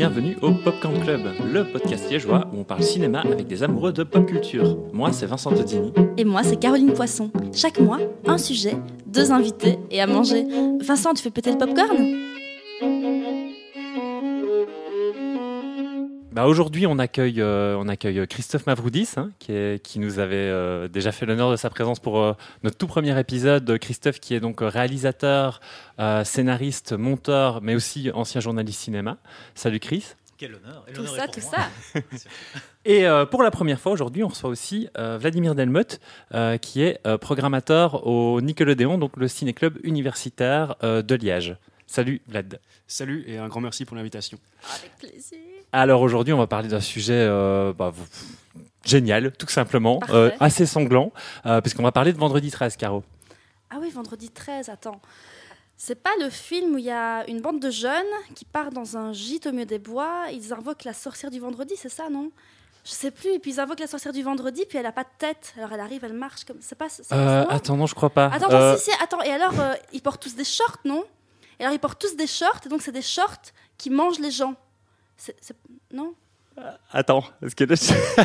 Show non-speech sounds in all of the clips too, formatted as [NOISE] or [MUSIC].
bienvenue au Popcorn Club, le podcast liégeois où on parle cinéma avec des amoureux de pop culture. Moi, c'est Vincent Todini. Et moi, c'est Caroline Poisson. Chaque mois, un sujet, deux invités et à manger. Vincent, tu fais péter le popcorn? Bah aujourd'hui, on accueille, euh, on accueille Christophe Mavroudis, hein, qui, est- qui nous avait euh, déjà fait l'honneur de sa présence pour euh, notre tout premier épisode. Christophe, qui est donc réalisateur, euh, scénariste, monteur, mais aussi ancien journaliste cinéma. Salut Chris. Quel honneur. Et Tout ça, tout moi. ça. [LAUGHS] Et euh, pour la première fois aujourd'hui, on reçoit aussi euh, Vladimir Delmotte, euh, qui est euh, programmateur au Nickelodeon, donc le ciné-club universitaire euh, de Liège. Salut Vlad. Salut et un grand merci pour l'invitation. Avec plaisir. Alors aujourd'hui, on va parler d'un sujet euh, bah, vous- génial, tout simplement, euh, assez sanglant, euh, puisqu'on va parler de Vendredi 13, Caro. Ah oui, vendredi 13, attends. C'est pas le film où il y a une bande de jeunes qui part dans un gîte au milieu des bois, ils invoquent la sorcière du vendredi, c'est ça, non? Je sais plus, et puis ils invoquent la sorcière du vendredi, puis elle a pas de tête, alors elle arrive, elle marche comme. C'est pas. Euh, attends, non, je crois pas. Attends, Euh, si, si, attends, et alors euh, ils portent tous des shorts, non? Et alors ils portent tous des shorts, et donc c'est des shorts qui mangent les gens. C'est- Non? Attends, parce que là, je-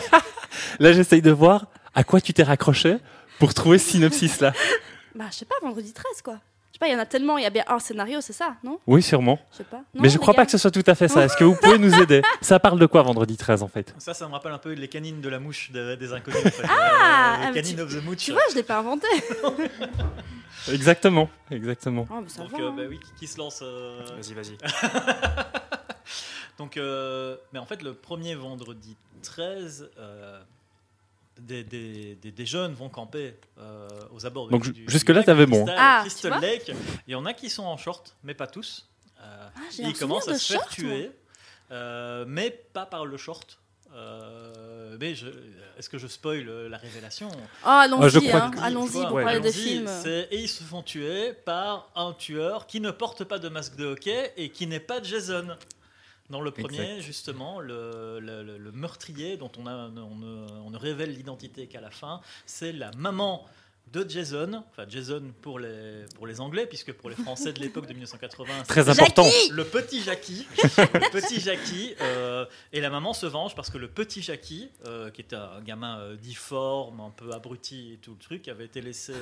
[LAUGHS] là, j'essaye de voir à quoi tu t'es raccroché pour trouver ce synopsis-là. [LAUGHS] Bah, je sais pas, vendredi 13, quoi. Je sais pas, il y en a tellement, il y a bien un scénario, c'est ça, non? Oui, sûrement. Je sais pas. Mais je crois gars pas que ce soit tout à fait ça. Est-ce que vous pouvez nous aider? [LAUGHS] Ça parle de quoi Vendredi 13 en fait? Ça, ça me rappelle un peu les canines de la mouche de- des inconnus. en fait. Ah, Euh, ah, les mais canines tu- of the mooch. Tu vois, je l'ai pas inventé. Exactement, exactement. Oh, mais ça Donc, va. euh, hein. bah oui, qui, qui se lance euh, Vas-y, vas-y. [LAUGHS] Donc, euh, mais en fait, le premier vendredi 13, euh, des, des- des- des jeunes vont camper euh, aux abords Donc, du, ju- du- jusque-là, bon. Ah, Crystal tu vois Lake. Il y en a qui sont en short, mais pas tous. Euh, Ah, ils commencent à se faire tuer, euh, mais pas par le short. Euh, mais est-ce que je spoil la révélation? Oh, allons-y, Ah, hein, allons-y pour Ouais. parler des allons-y, films. Et ils se font tuer par un tueur qui ne porte pas de masque de hockey et qui n'est pas Jason. Dans le premier, Exact. justement, le, le- le- le meurtrier dont on, a, on, ne, on ne révèle l'identité qu'à la fin, c'est la maman de Jason, enfin Jason pour les, pour les Anglais, puisque pour les Français de l'époque de [LAUGHS] 1980, Très important. Jackie le petit Jackie, le [LAUGHS] petit Jackie, euh, et la maman se venge parce que le petit Jackie, euh, qui était un gamin euh, difforme, un peu abruti et tout le truc, avait été laissé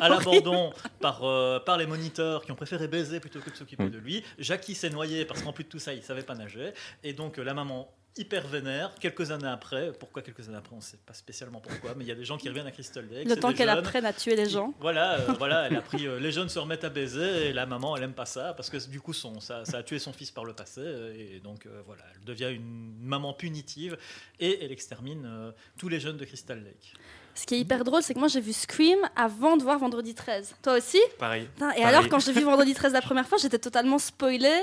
à [LAUGHS] l'abandon par, par les moniteurs qui ont préféré baiser plutôt que de s'occuper Mm. de lui. Jackie s'est noyé parce qu'en plus de tout ça, il savait pas nager, et donc la maman hyper vénère, quelques années après, pourquoi quelques années après, on sait pas spécialement pourquoi, mais il y a des gens qui reviennent à Crystal Lake. Le temps qu'elle apprenne à tuer les gens. voilà, euh, [LAUGHS] voilà, elle a pris. euh, les jeunes se remettent à baiser et la maman, elle aime pas ça parce que du coup, son, ça, ça a tué son fils par le passé euh, et donc euh, voilà, elle devient une maman punitive et elle extermine euh, tous les jeunes de Crystal Lake. Ce qui est hyper drôle, c'est que moi j'ai vu Scream avant de voir Vendredi 13. Toi aussi? Pareil. Putain, Et Pareil. alors, quand j'ai vu Vendredi 13 la première fois, j'étais totalement spoilée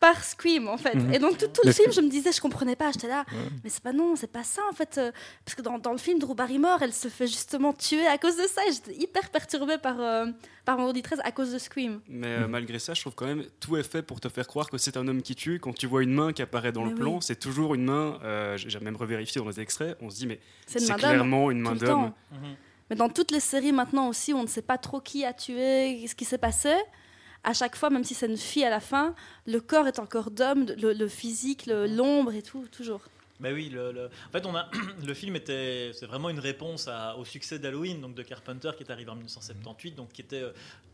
par Scream en fait. Mhm. Et donc tout, le film, je me disais, je comprenais pas, j'étais là, mais c'est pas non, c'est pas ça en fait. euh, parce que dans, dans le film, Drew Barrymore, elle se fait justement tuer à cause de ça. Et j'étais hyper perturbée par, euh, par Vendredi 13 à cause de Scream. Mais euh, malgré ça, je trouve quand même tout est fait pour te faire croire que c'est un homme qui tue. Quand tu vois une main qui apparaît dans Mais le plan, c'est toujours une main. euh, J'ai même revérifié dans les extraits. On se dit mais C'est une c'est main d'homme. clairement une main d'homme. temps. Mais dans toutes les séries maintenant aussi, on ne sait pas trop qui a tué, ce qui s'est passé. À chaque fois, même si c'est une fille à la fin, le corps est encore d'homme, le, le physique, le- l'ombre et tout, toujours. Bah oui, le, le- en fait, on a [CLEARS THROAT] le film était, c'est vraiment une réponse à- au succès d'Halloween, donc de Carpenter, qui est arrivé en 1978, donc qui était euh,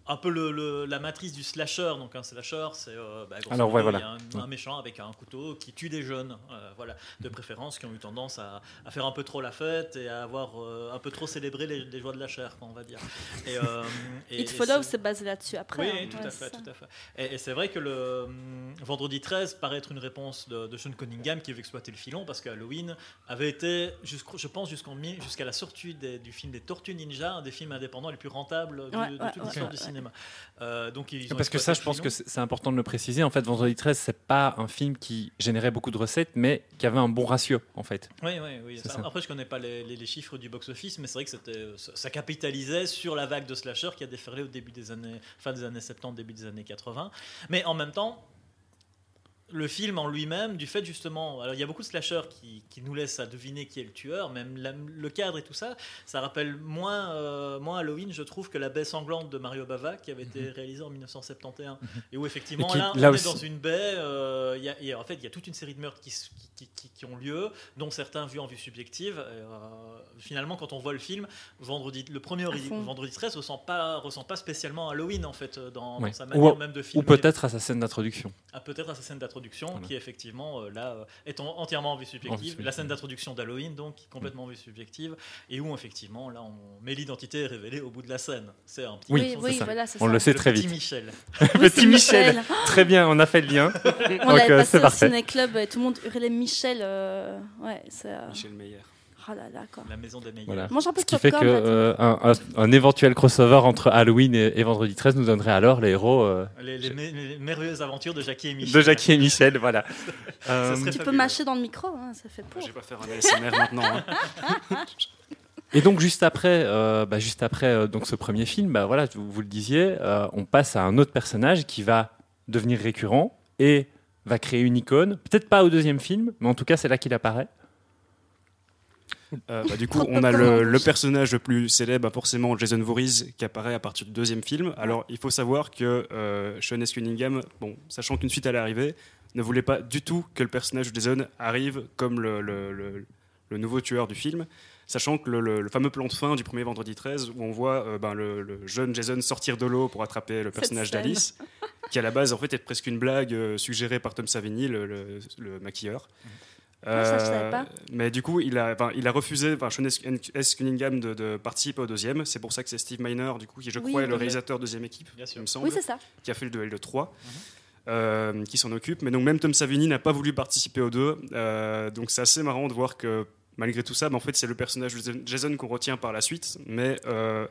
un peu le, le- la matrice du slasher. Donc un slasher, c'est euh, bah, Alors, ouais, voilà. un, un méchant avec un couteau qui tue des jeunes, euh, voilà, de préférence, qui ont eu tendance à, à faire un peu trop la fête et à avoir euh, un peu trop célébré les, les joies de la chair, quoi, on va dire. Et, euh, [LAUGHS] et- It et Follows, c'est- c'est basé là-dessus après. oui, hein. tout Ouais, à fait, ça. tout à fait. Et, et c'est vrai que le hum, vendredi 13 paraît être une réponse de, de Sean Cunningham qui veut exploiter le filon parce que Halloween avait été, je pense, jusqu'en mi- jusqu'à la sortie des- du film des Tortues Ninja, un des films indépendants les plus rentables du- Ouais, de ouais, toute l'histoire ouais, du ouais. Cinéma. Euh, donc ils ont Parce que ça, je pense que c'est important de le préciser. En fait, Vendredi 13, c'est pas un film qui générait beaucoup de recettes, mais qui avait un bon ratio, en fait. Oui, oui, oui. Après, je connais pas les, les- les chiffres du box-office, mais c'est vrai que ça capitalisait sur la vague de slasher qui a déferlé au début des années, fin des années 70, début des années 80. Mais en même temps, le film en lui-même, du fait justement, alors il y a beaucoup de slashers qui, qui nous laissent à deviner qui est le tueur, même la- le cadre et tout ça, ça rappelle moins, euh, moins Halloween, je trouve, que la baie sanglante de Mario Bava qui avait été réalisée en 1971, et où effectivement Et qui, là, on là est aussi- dans une baie, euh, il y a- et en fait il y a toute une série de meurtres qui, s- qui, qui- qui ont lieu, dont certains vus en vue subjective. et, euh, finalement, quand on voit le film, vendredi, le premier vendredi 13 ressent pas, ressent pas spécialement Halloween en fait dans, Ouais. dans sa Ou- manière même de Ou filmer. peut-être à sa scène d'introduction. Ah, peut-être à sa scène d'introduction, Voilà. qui effectivement, euh, là, euh, est en- entièrement en vue subjective. La scène d'introduction d'Halloween, donc, qui est complètement en vue subjective, et où, effectivement, là, on met l'identité révélée au bout de la scène. C'est un petit Oui, oui, ça. voilà, c'est On ça. le sait le très petit vite. Michel. [LAUGHS] Oui, Petit Michel. Très bien, on a fait le lien. On [LAUGHS] Donc, l'avait euh, passé c'est au parfait. ciné-club et tout le monde hurlait Michel. euh, Ouais, euh, Michel Meyer. Oh là là, quoi. La maison des meilleurs. Voilà. Mange un peu Ce qui fait Patrick. euh, un, un- un éventuel crossover entre Halloween et, et Vendredi 13 nous donnerait alors les héros euh, Les, les mé- les merveilleuses aventures de Jackie et Michel. de Jackie et Michel. Voilà. [LAUGHS] Euh, Tu peux mâcher dans le micro, hein, ça fait pour. Je vais pas faire un ASMR maintenant. hein. [LAUGHS] Et donc juste après, euh, bah, juste après euh, donc ce premier film, bah, voilà, vous, vous le disiez, euh, on passe à un autre personnage qui va devenir récurrent et va créer une icône. Peut-être pas au deuxième film, mais en tout cas c'est là qu'il apparaît. Euh, bah, du [LAUGHS] coup, on a le, personnage le plus célèbre, bah, forcément Jason Voorhees, qui apparaît à partir du deuxième film. Alors, il faut savoir que euh, Sean S. Cunningham, bon, sachant qu'une suite allait arriver, ne voulait pas du tout que le personnage de Jason arrive comme le, le- le- le nouveau tueur du film. Sachant que le, fameux plan de fin du premier vendredi 13, où on voit euh, ben, le, jeune Jason sortir de l'eau pour attraper le personnage d'Alice, qui à la base en fait est presque une blague suggérée par Tom Savini, le, le- le maquilleur. Ah, ça, je savais Euh, pas. mais du coup, il a, il a refusé, enfin, Sean S. S. Cunningham, de, de participer au deuxième. C'est pour ça que c'est Steve Miner, du coup, qui je Oui, crois est le réalisateur deuxième équipe, Bien sûr. il me semble, Oui, c'est ça. qui a fait le 2 et le 3. euh, qui s'en occupe, mais donc même Tom Savini n'a pas voulu participer aux deux, Euh, donc c'est assez marrant de voir que malgré tout ça, bah, en fait c'est le personnage de Jason qu'on retient par la suite, mais euh,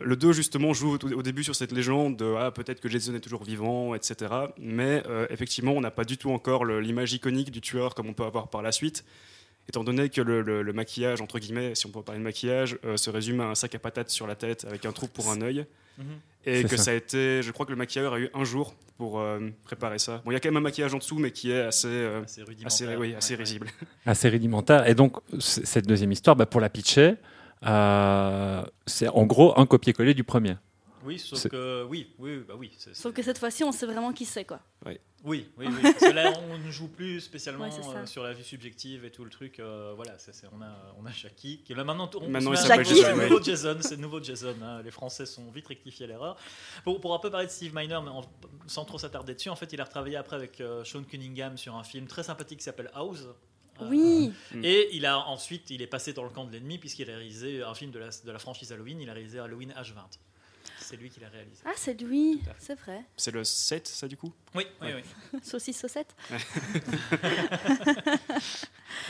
le 2 justement joue au, début sur cette légende de ah, peut-être que Jason est toujours vivant, etc. Mais euh, effectivement, on n'a pas du tout encore l'image iconique du tueur comme on peut avoir par la suite. Étant donné que le, le- le maquillage, entre guillemets, si on peut parler de maquillage, euh, se résume à un sac à patates sur la tête avec un trou pour un œil. Mhm. Et que ça. ça. a été, je crois que le maquilleur a eu un jour pour euh, préparer ça. Bon, il y a quand même un maquillage en dessous, mais qui est assez, euh, Assez rudimentaire. assez, oui, assez Ouais, ouais. risible. assez rudimentaire. Et donc, cette deuxième histoire, bah, pour la pitcher, euh, c'est en gros un copier-coller du premier. Oui, sauf que oui, oui, bah oui. c'est- Sauf que cette fois-ci, on sait vraiment qui c'est, quoi. Oui, oui, oui. Parce que là, on ne joue plus spécialement Ouais, euh, sur la vue subjective et tout le truc. euh, voilà, c'est- c'est- on, a, on a Jackie qui est là maintenant. On, Maintenant, il se à- Jason, C'est le oui. nouveau Jason. C'est nouveau Jason. hein. Les Français sont vite rectifiés l'erreur. Pour, pour un peu parler de Steve Miner, mais en- sans trop s'attarder dessus, en fait, il a retravaillé après avec euh, Sean Cunningham sur un film très sympathique qui s'appelle House. Euh, Oui, Et il a ensuite, il est passé dans le camp de l'ennemi puisqu'il a réalisé un film de la, de la franchise Halloween. Il a réalisé Halloween H20. C'est lui qui l'a réalisé. ah, c'est lui, c'est vrai. C'est le 7, ça, du coup? Oui, oui, Ouais. oui. [LAUGHS] Saucisse saucette. [LAUGHS]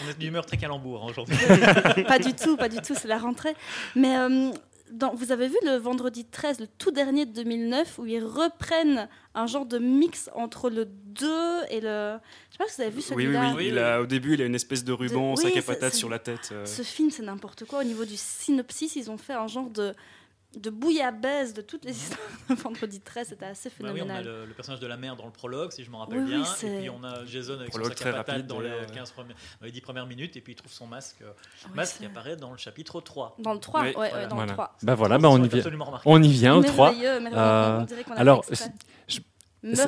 On est d'humeur très calembour hein, aujourd'hui. pas du tout, pas du tout, c'est la rentrée. Mais euh, dans- vous avez vu le vendredi 13, le tout dernier de 2009, où ils reprennent un genre de mix entre le 2 et le. Je sais pas si vous avez vu celui-là. oui. Oui, oui. a, au début, il a une espèce de ruban, De- sac à patates sur la tête. euh. Ce film, c'est n'importe quoi. Au niveau du synopsis, ils ont fait un genre de, de bouillabaisse de toutes les histoires de vendredi 13. C'était assez Bah oui, on a phénoménal. le, le personnage de la mère dans le prologue, si je me rappelle Oui, bien. et puis on a Jason avec Prologue son sac à très patates rapide, dans les, d'ailleurs, ouais. 15 premières- dans les 10 premières minutes. Et puis il trouve son masque, oui, masque qui apparaît dans le chapitre 3. Dans le 3, Oui, ouais, voilà. dans Voilà. le 3. Bah voilà, bah on, y vient, on y vient au 3. Merveilleux, merveilleux. Euh, On dirait qu'on a alors, je-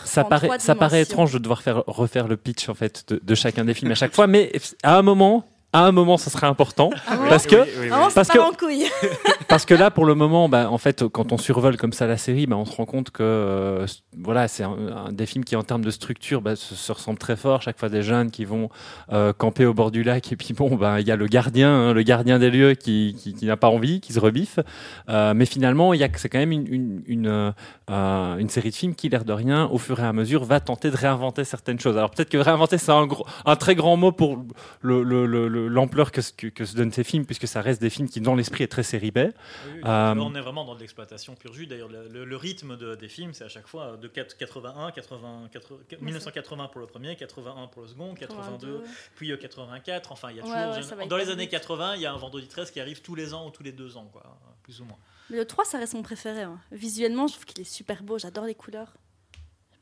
ça paraît, ça paraît étrange de devoir faire, refaire le pitch en fait de, de chacun des films à chaque fois, mais à un moment, à un moment, ça serait important Ah parce que Oui, oui, oui. Vraiment, c'est parce que- en couille. [LAUGHS] parce que là, pour le moment, bah, en fait, quand on survole comme ça la série, bah, on se rend compte que euh, voilà, c'est un, un des films qui, en termes de structure, bah, se, se ressemble très fort. Chaque fois, des jeunes qui vont euh, camper au bord du lac, et puis bon, bah, il y a le gardien, hein, le gardien des lieux qui, qui, qui n'a pas envie, qui se rebiffe. Euh, mais finalement, il y a que c'est quand même une, une, une, une série de films qui, l'air de rien, au fur et à mesure, va tenter de réinventer certaines choses. Alors peut-être que réinventer, c'est un, gros- un très grand mot pour le- le- le- le- l'ampleur que, que, que se donnent ces films, puisque ça reste des films qui, dans l'esprit, est très série B. Oui, oui. Euh, on est vraiment dans de l'exploitation pure jus. D'ailleurs, le, le- le rythme de- des films, c'est à chaque fois de 4 81, 80, 80, 1980 pour le premier, 81 pour le second, 82, puis euh, 84. Enfin, il y a toujours. ouais, dans les années vite. 80, il y a un vendredi 13 qui arrive tous les ans ou tous les deux ans, quoi, plus ou moins. Mais le 3, ça reste mon préféré. hein. Visuellement, je trouve qu'il est super beau. J'adore les couleurs.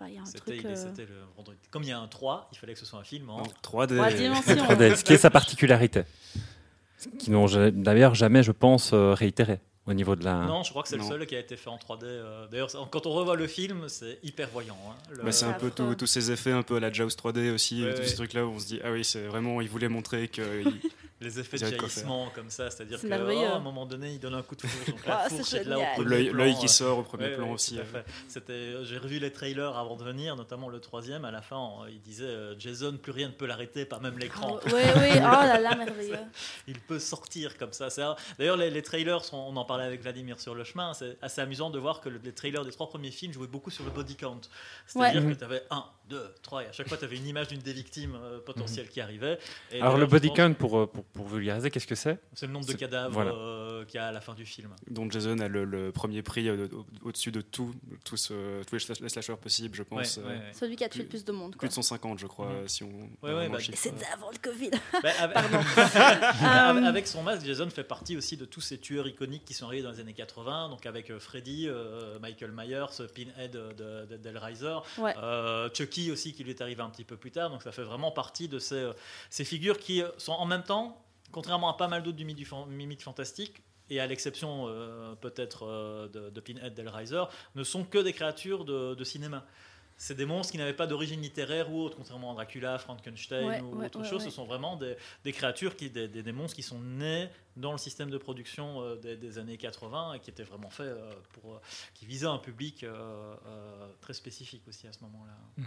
Je sais pas, il y a un C'était- truc. il- euh, le vendredi. Comme il y a un 3, il fallait que ce soit un film en. En 3D. Trois [LAUGHS] dimensions. 3D, ce qui est sa particularité. Ce Qui n'ont d'ailleurs jamais, je pense, euh, réitéré au niveau de la. Non, je crois que c'est le seul qui a été fait en 3D. euh, D'ailleurs, quand on revoit le film, c'est hyper voyant. hein. Le- Bah, c'est un peu tous ces effets un peu à la Jaws 3D aussi, Ouais, tous ouais. ces trucs-là où on se dit ah oui c'est vraiment il voulait montrer que [LAUGHS] les effets Ils de jaillissement comme ça, c'est-à-dire C'est qu'à merveilleux. un moment donné, il donne un coup de fourche. Donc la [LAUGHS] fourche c'est est là au génial. premier l'œil plan, l'œil euh, qui sort au premier Ouais, plan aussi. euh. j'ai revu les trailers avant de venir, notamment le troisième. À la fin, on- il disait Jason, plus rien ne peut l'arrêter, pas même l'écran. Oui, oui, [LAUGHS] oh là là, merveilleux. Il peut sortir comme ça. C'est- D'ailleurs, les, les trailers, sont- on en parlait avec Vladimir sur le chemin. C'est assez amusant de voir que le- les trailers des trois premiers films jouaient beaucoup sur le body count. C'est-à-dire Ouais. que tu avais 1, 2, 3, et à chaque fois, tu avais une image d'une des victimes euh, potentielles qui arrivait. Et Alors le body count, pour, euh, pour, pour vulgariser, qu'est-ce que c'est? C'est le nombre de cadavres voilà. euh, qu'il y a à la fin du film. dont Jason a le, le premier prix euh, au- au-dessus de tout, tous, euh, tous les slash- les slashers possibles, je pense. Ouais, ouais, ouais. Celui qui a tué Plus- le plus de monde. Plus de 150, je crois, Mhm. si on. bah, c'était avant le Covid. Bah, [LAUGHS] avec, Euh, avec son masque, Jason fait partie aussi de tous ces tueurs iconiques qui sont arrivés dans les années 80, donc avec Freddy, euh, Michael Myers, Pinhead de, de- d'Hellraiser, Ouais. euh, Aussi qui lui est arrivé un petit peu plus tard, donc ça fait vraiment partie de ces, euh, ces figures qui sont en même temps, contrairement à pas mal d'autres du mythe fantastique, et à l'exception euh, peut-être euh, de, de Pinhead, d'Hellraiser, ne sont que des créatures de cinéma. C'est des monstres qui n'avaient pas d'origine littéraire ou autre, contrairement à Dracula, Frankenstein Ouais, ou ouais, autre ouais, chose. ouais. Ce sont vraiment des, des créatures, qui, des, des- des monstres qui sont nés dans le système de production euh, des, des années 80 et qui étaient vraiment faits euh, pour, euh, qui visaient un public euh, euh, très spécifique aussi à ce moment-là.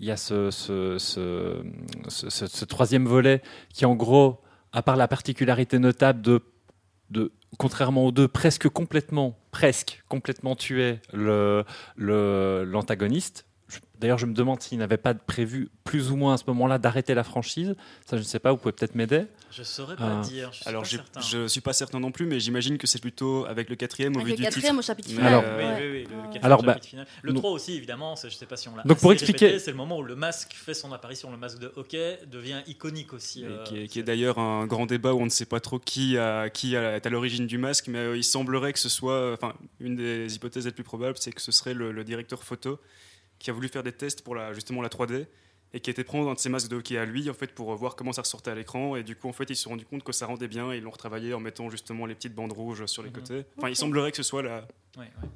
Il y a ce, ce, ce, ce- ce- ce troisième volet qui, en gros, à part la particularité notable de, de contrairement aux deux, presque complètement, presque complètement tuer le- le- l'antagoniste. Je- D'ailleurs, je me demande s'il n'avait pas prévu plus ou moins à ce moment-là d'arrêter la franchise. Ça, je ne sais pas, vous pouvez peut-être m'aider. Je saurais pas Ah. dire. Je suis Alors, pas j'ai- certain. je suis pas certain non plus, mais j'imagine que c'est plutôt avec le quatrième au Avec vu le du quatrième titre. au chapitre final. Alors- Oui, ouais. oui, oui, le Ouais. quatrième Alors, bah, chapitre final. Le donc- 3 aussi, évidemment, je ne sais pas si on l'a Donc, pour expliquer- c'est le moment où le masque fait son apparition, le masque de hockey devient iconique aussi. Euh, qui est, d'ailleurs un grand débat où on ne sait pas trop qui, a, qui a- est à l'origine du masque, mais euh, il semblerait que ce soit, enfin, une des hypothèses les plus probables, c'est que ce serait le, le directeur photo qui a voulu faire des tests pour la, justement la 3D et qui a été prendre un de ses masques de hockey à lui en fait pour voir comment ça ressortait à l'écran et du coup en fait ils se sont rendu compte que ça rendait bien et ils l'ont retravaillé en mettant justement les petites bandes rouges sur les Mhm. côtés. Enfin il semblerait que ce soit la, Ouais, ouais.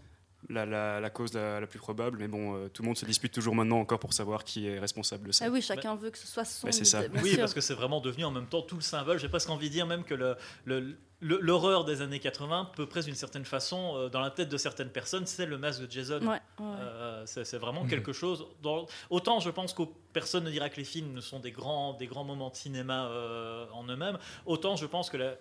la, la- la cause la, la plus probable mais bon euh, tout le monde se dispute toujours maintenant encore pour savoir qui est responsable de ça. Ah oui, chacun veut que ce soit son. Bah, c'est ça. Oui, sûr. parce que c'est vraiment devenu en même temps tout le symbole. J'ai presque envie de dire même que le- l'horreur des années 80 peut presque d'une certaine façon, euh, dans la tête de certaines personnes, c'est le masque de Jason. Ouais, ouais. Euh, c'est vraiment Mhm. quelque chose. Dans, autant je pense que personne ne dira que les films ne sont des grands, des grands moments de cinéma euh, en eux-mêmes, autant je pense que la-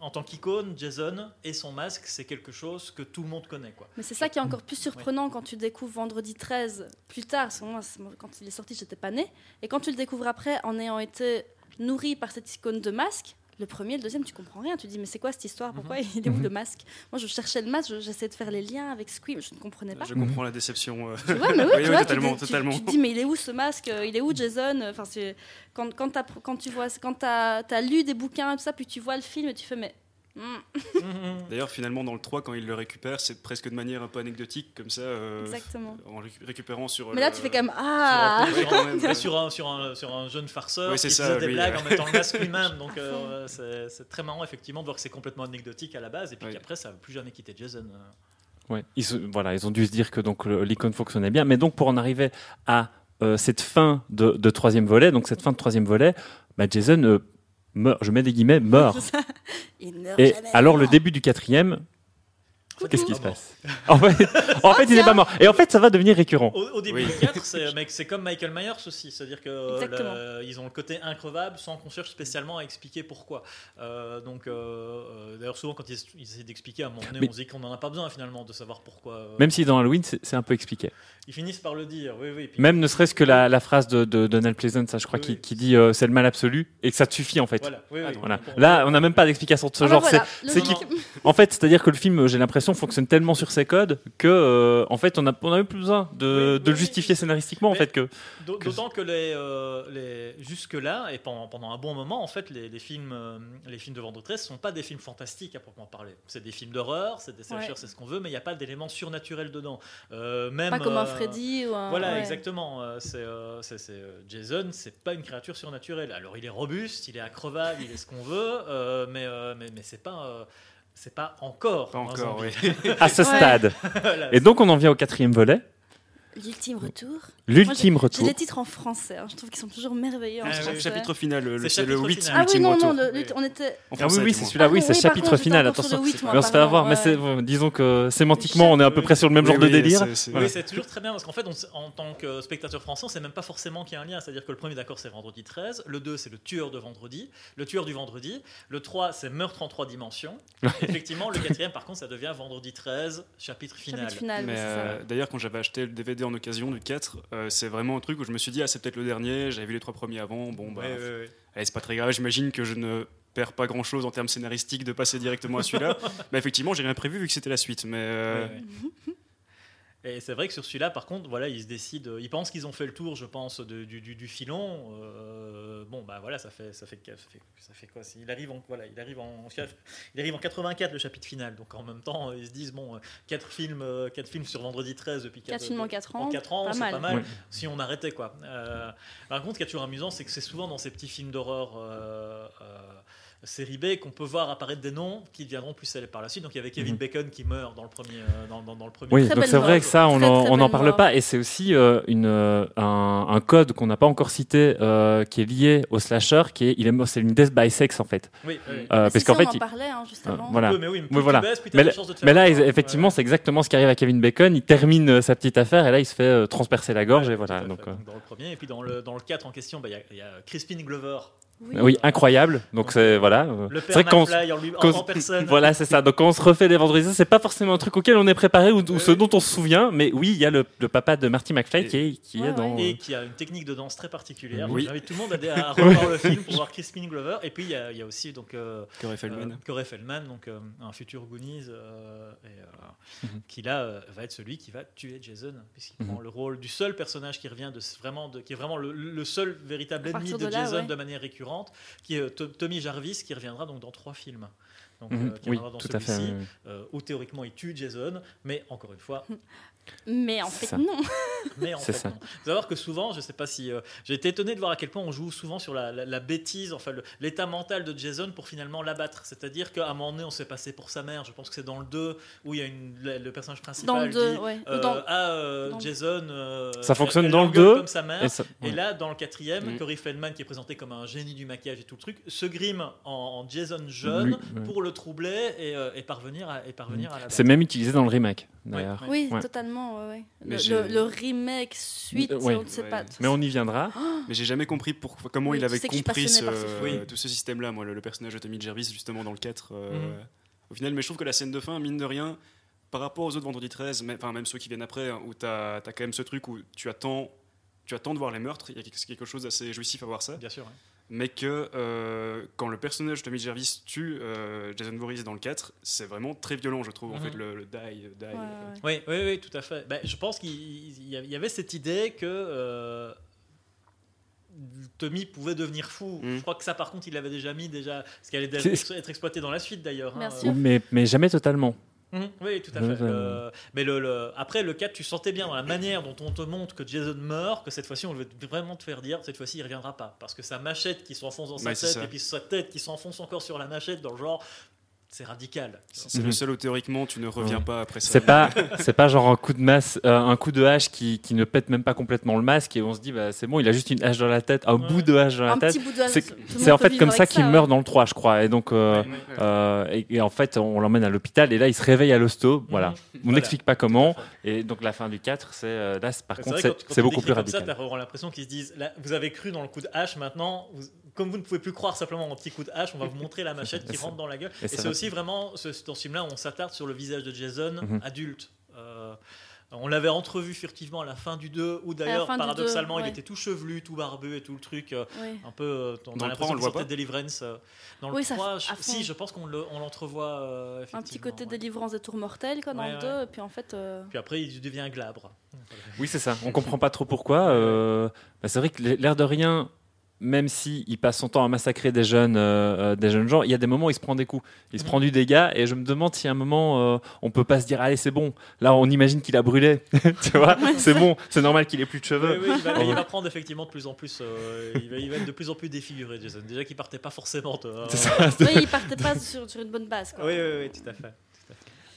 en tant qu'icône, Jason et son masque, c'est quelque chose que tout le monde connaît. Quoi. Mais c'est ça qui est encore plus surprenant quand tu découvres Vendredi 13 plus tard. Parce que moi, c'est- moi, quand il est sorti, j'étais pas née. Et quand tu le découvres après, en ayant été nourri par cette icône de masque, le premier, le deuxième, tu comprends rien. Tu dis, mais c'est quoi cette histoire? Pourquoi il est où Mhm. le masque? Moi, je cherchais le masque, je- j'essayais de faire les liens avec Scream, je ne comprenais pas. Je comprends la déception. euh, Tu vois, mais [LAUGHS] oui, Oui, tu oui, vois, totalement, tu, te- tu- totalement. tu te dis, mais il est où ce masque? Euh, Il est où Jason? Enfin, c'est quand quand, quand tu vois, quand as lu des bouquins et tout ça, puis tu vois le film et tu fais, mais hmm, [LAUGHS] D'ailleurs, finalement, dans le 3, quand il le récupère, c'est presque de manière un peu anecdotique, comme ça, euh, exactement. en récu- récupérant sur. Mais là, le- tu fais quand même ah. Sur, quand même, sur- ouais. sur un, sur, un, sur un jeune farceur Oui, qui c'est faisait des lui, blagues euh. en mettant le masque [LAUGHS] lui-même. Donc euh, c'est très marrant effectivement de voir que c'est complètement anecdotique à la base et puis Oui. qu'après ça n'a plus jamais quitté Jason. euh. Ouais, ils, voilà, ils ont dû se dire que l'icône fonctionnait bien. Mais donc pour en arriver à euh, cette fin de, de troisième volet, donc cette fin de troisième volet, bah, Jason euh, meurt, je mets des guillemets, meurt. [LAUGHS] Et alors le début du quatrième, qu'est-ce qui se passe En fait, en fait il n'est pas mort. Et en fait ça va devenir récurrent. Au, au début Oui. du 4, c'est comme Michael Myers aussi, c'est-à-dire que euh, Exactement. le- ils ont le côté increvable sans qu'on cherche spécialement à expliquer pourquoi. Euh, donc, euh, euh, d'ailleurs, souvent quand ils, ils essaient d'expliquer, à un moment donné, Mais- on se dit qu'on n'en a pas besoin finalement de savoir pourquoi. euh, Même si dans Halloween c'est un peu expliqué. Ils finissent par le dire, oui, oui. puis- Même ne serait-ce que la, la phrase de, de Donald Pleasance, ça, je crois, Oui, qui, oui. qui dit euh, c'est le mal absolu et que ça te suffit en fait. Voilà, oui, oui. Voilà. On- Là, on n'a même pas d'explication de ce Ah bah genre. voilà, C'est- En fait, c'est-à-dire que le film, j'ai l'impression l'animation fonctionne tellement sur ses codes que, euh, en fait, on a, on a eu plus besoin de, Oui, de le oui, justifier scénaristiquement, en fait, que. D'au- que- D'autant que les, euh, les- jusque-là, et pendant, pendant un bon moment, en fait, les, les films, euh, les films de Vendredi 13 ne sont pas des films fantastiques à proprement parler. C'est des films d'horreur, c'est des slashers, Ouais. c'est ce qu'on veut, mais il n'y a pas d'éléments surnaturels dedans. Euh, même, Pas comme un Freddy ou un. Voilà, ouais. exactement. C'est Jason, c'est pas une créature surnaturelle. Alors, il est robuste, il est acrobate, il est ce qu'on veut, euh, mais, euh, mais, mais c'est pas. C'est pas encore. Pas un encore, oui. [LAUGHS] À ce stade. [LAUGHS] Et donc, on en vient au quatrième volet, L'ultime retour. l'ultime J'ai retour. les titres en français. hein. Je trouve qu'ils sont toujours merveilleux en Ah, oui, français. Chapitre final, le- C'est le chapitre 8 final. Ah oui, ultime non, retour. non, le- Oui. le- on était. En Ah oui, français, oui, c'est celui-là, oui, Ah c'est oui, chapitre contre, final, attention. le moi, Mais on se fait avoir, mais ouais. euh, disons que sémantiquement, on est à peu Oui. près sur le même Oui, genre de oui, délire. Oui, c'est toujours très bien parce qu'en fait, on en tant que spectateur français, on sait même pas forcément qu'il y a un lien. C'est-à-dire que le premier, d'accord, c'est vendredi 13. Le 2, c'est le tueur de vendredi. Le tueur du vendredi. Le 3, c'est meurtre en trois dimensions. Effectivement, le quatrième, par contre, ça devient vendredi 13, chapitre final. Chapitre final, Mais oui, c'est euh, d'ailleurs, quand j'avais acheté le DVD en occasion du 4, euh, c'est vraiment un truc où je me suis dit, ah, c'est peut-être le dernier, j'avais vu les trois premiers avant, bon, bah, Ouais, ouais, ouais. allez, c'est pas très grave, j'imagine que je ne perds pas grand chose en termes scénaristiques de passer directement à celui-là. mais [LAUGHS] effectivement, j'ai rien prévu vu que c'était la suite. Mais euh, Ouais, ouais. [LAUGHS] Et c'est vrai que sur celui-là, par contre, voilà, ils se décident, ils pensent qu'ils ont fait le tour, je pense, de- du, du- du filon. Euh, bon, bah voilà, ça fait, ça fait, ça fait, ça fait quoi? Il arrive en, voilà, il arrive en, il arrive en 84 le chapitre final. Donc en même temps, ils se disent bon, euh, quatre films, euh, quatre films sur vendredi 13 depuis 4 quatre- films en 4 ans. en 4 ans, c'est pas mal. Ouais. Si on arrêtait quoi. Euh, par contre, ce qui est toujours amusant, c'est que c'est souvent dans ces petits films d'horreur. euh, euh, série B qu'on peut voir apparaître des noms qui deviendront plus célèbres par la suite. Donc il y avait Kevin Mhm. Bacon qui meurt dans le premier, euh, dans, dans- dans le premier. Oui, Très donc c'est vrai que ça, on n'en parle mort. pas. Et c'est aussi euh, une, euh, un, un code qu'on n'a pas encore cité euh, qui est lié au slasher, qui est, il est, c'est une death by sex en fait. Oui, oui. Euh, Mais parce qu'en fait, on en parlait hein, juste euh, avant. voilà. Oui, mais oui, mais voilà. Mais de là- Mais effectivement, c'est exactement ce qui arrive à Kevin Bacon. Il termine euh, sa petite affaire et là, il se fait euh, transpercer la gorge Ouais, et voilà. Donc, dans le premier et puis dans le dans le 4 en question, bah, il y y, a Crispin Glover, Oui. oui, incroyable. Donc c'est voilà. le c'est père vrai qu'on McFly en, lui, en, qu'on- en personne. [LAUGHS] Voilà, c'est ça. Donc quand on se refait les vendredis, c'est pas forcément un truc auquel on est préparé ou, ou ce dont on se souvient, mais oui, il y a le, le papa de Marty McFly Et- qui est, qui Ouais, est dans. Et qui a une technique de danse très particulière. Oui. J'invite tout le monde à, à [LAUGHS] revoir le film pour voir Crispin Glover. Et puis il y a, il y a aussi donc euh, Corey Feldman. Euh, Corey Feldman, donc euh, un futur Goonies, euh, et, euh, Mhm. qui là euh, va être celui qui va tuer Jason, puisqu'il Mhm. prend le rôle du seul personnage qui revient de ce- vraiment, de, qui est vraiment le, le seul véritable À ennemi de, de là, Jason ouais. de manière récurrente, qui est euh, To- Tommy Jarvis, qui reviendra donc dans trois films. Donc, Mhm. euh, qui Oui, dans tout à fait. celui-ci, euh, où théoriquement il tue Jason, mais encore une fois, [LAUGHS] Mais en fait, ça. non. mais en C'est fait, ça. non. [LAUGHS] Vous savez que souvent, je sais pas si. euh, J'ai été étonné de voir à quel point on joue souvent sur la, la- la bêtise, enfin l'état mental de Jason pour finalement l'abattre. C'est-à-dire qu'à un moment donné, on s'est passé pour sa mère. Je pense que c'est dans le 2 où il y a une, le, le personnage principal Dans le 2, dit ouais. Ou euh, dans- Ah, euh, dans le- Jason. euh, Ça fonctionne elle- elle dans le l'engueule 2, comme sa mère. Et ça- Et ouais. là, dans le quatrième, Mm. Corey Feldman, qui est présenté comme un génie du maquillage et tout le truc, se grime en, en Jason jeune Lui, ouais. pour le troubler et, euh, et parvenir à, et parvenir à la C'est même utilisé dans le remake Oui, Ouais. totalement. ouais, ouais. Mais Le, j'ai- le- le remake suite, Euh, ouais. on ne sait Ouais. pas. Mais on y viendra. [GASPS] Mais j'ai jamais compris pour, comment Oui, il tu avait compris ce. Oui. tout ce système-là, moi, le, le personnage de Tommy Jarvis, justement, dans le 4. euh, Mhm. Au final, mais je trouve que la scène de fin, mine de rien, par rapport aux autres Vendredi 13, mais- enfin, même ceux qui viennent après, hein, où tu as, quand même ce truc où tu attends, tu attends de voir les meurtres, il y a quelque- quelque chose d'assez jouissif à voir ça, Bien sûr. Mais que euh, quand le personnage de Tommy Jarvis tue euh, Jason Voorhees dans le 4, c'est vraiment très violent, je trouve, en Mhm. fait, le, le die, die, Ouais, euh, ouais. Oui, oui, oui, tout à fait. Ben, je pense qu'il il y avait- cette idée que euh, Tommy pouvait devenir fou. Mm. Je crois que ça, par contre, il l'avait déjà mis, déjà, ce qui allait être exploité dans la suite d'ailleurs. hein. Euh. Mais, mais jamais totalement. Mhm, Oui, tout à fait. mais le, le- après, le 4, tu sentais bien dans la manière dont on te montre que Jason meurt, que cette fois-ci, on veut vraiment te faire dire, cette fois-ci, il reviendra pas. Parce que sa machette qui s'enfonce dans sa Ouais, tête, et puis sa tête qui s'enfonce encore sur la machette, dans le genre, c'est radical. C'est c'est Mhm. le seul où théoriquement tu ne reviens Ouais. pas après ça. C'est pas, c'est pas genre un coup de masse, euh, un coup de hache qui, qui ne pète même pas complètement le masque et on se dit bah c'est bon, il a juste une hache dans la tête, un Ouais. bout de hache dans la tête. petit bout de C'est, le en fait comme ça qu'il hein. meurt dans le 3 je crois et donc euh, Ouais, ouais. euh, et, et en fait on l'emmène à l'hôpital et là il se réveille à l'hosto. Voilà. Mhm. On Voilà. n'explique pas comment et donc la fin du 4 c'est euh, là c'est- par C'est contre vrai, c'est, beaucoup plus comme ça, radical. t'as vraiment l'impression qu'ils se disent là, vous avez cru dans le coup de hache, maintenant, vous- comme vous ne pouvez plus croire simplement au petit coup de hache, on va vous montrer la machette qui [LAUGHS] rentre dans la gueule. et c'est aussi vraiment ce, dans ce film-là où on s'attarde sur le visage de Jason Mhm. adulte. Euh, On l'avait entrevu furtivement à la fin du 2, où d'ailleurs, paradoxalement, 2, il était tout chevelu, tout barbu et tout le truc. euh, Oui. un peu. euh, on Dans a l'impression qu'il sortait de Deliverance. euh, Dans le Oui, ça 3, f- je- si, je pense qu'on le- on l'entrevoit. euh, Un petit côté ouais. délivrance des tours mortels quoi, dans Ouais, le ouais. 2, et puis en fait. euh, Puis après, il devient glabre. Oui, c'est ça. On comprend pas trop pourquoi. Euh, bah, c'est vrai que l'air de rien, même si il passe son temps à massacrer des jeunes, euh, euh, des jeunes gens, il y a des moments où il se prend des coups. Il se Mhm. prend du dégât et je me demande si à un moment euh, on peut pas se dire allez c'est bon. Là on imagine qu'il a brûlé. [LAUGHS] tu vois, c'est bon, c'est normal qu'il ait plus de cheveux. Oui, oui, il, va, il Oh. va prendre effectivement de plus en plus. euh, il, va, il va être de plus en plus défiguré, Jason. Déjà qu'il partait pas forcément. ça. Oui, il partait pas sur, sur une bonne base. Quoi. Oui, oui, oui, tout à fait.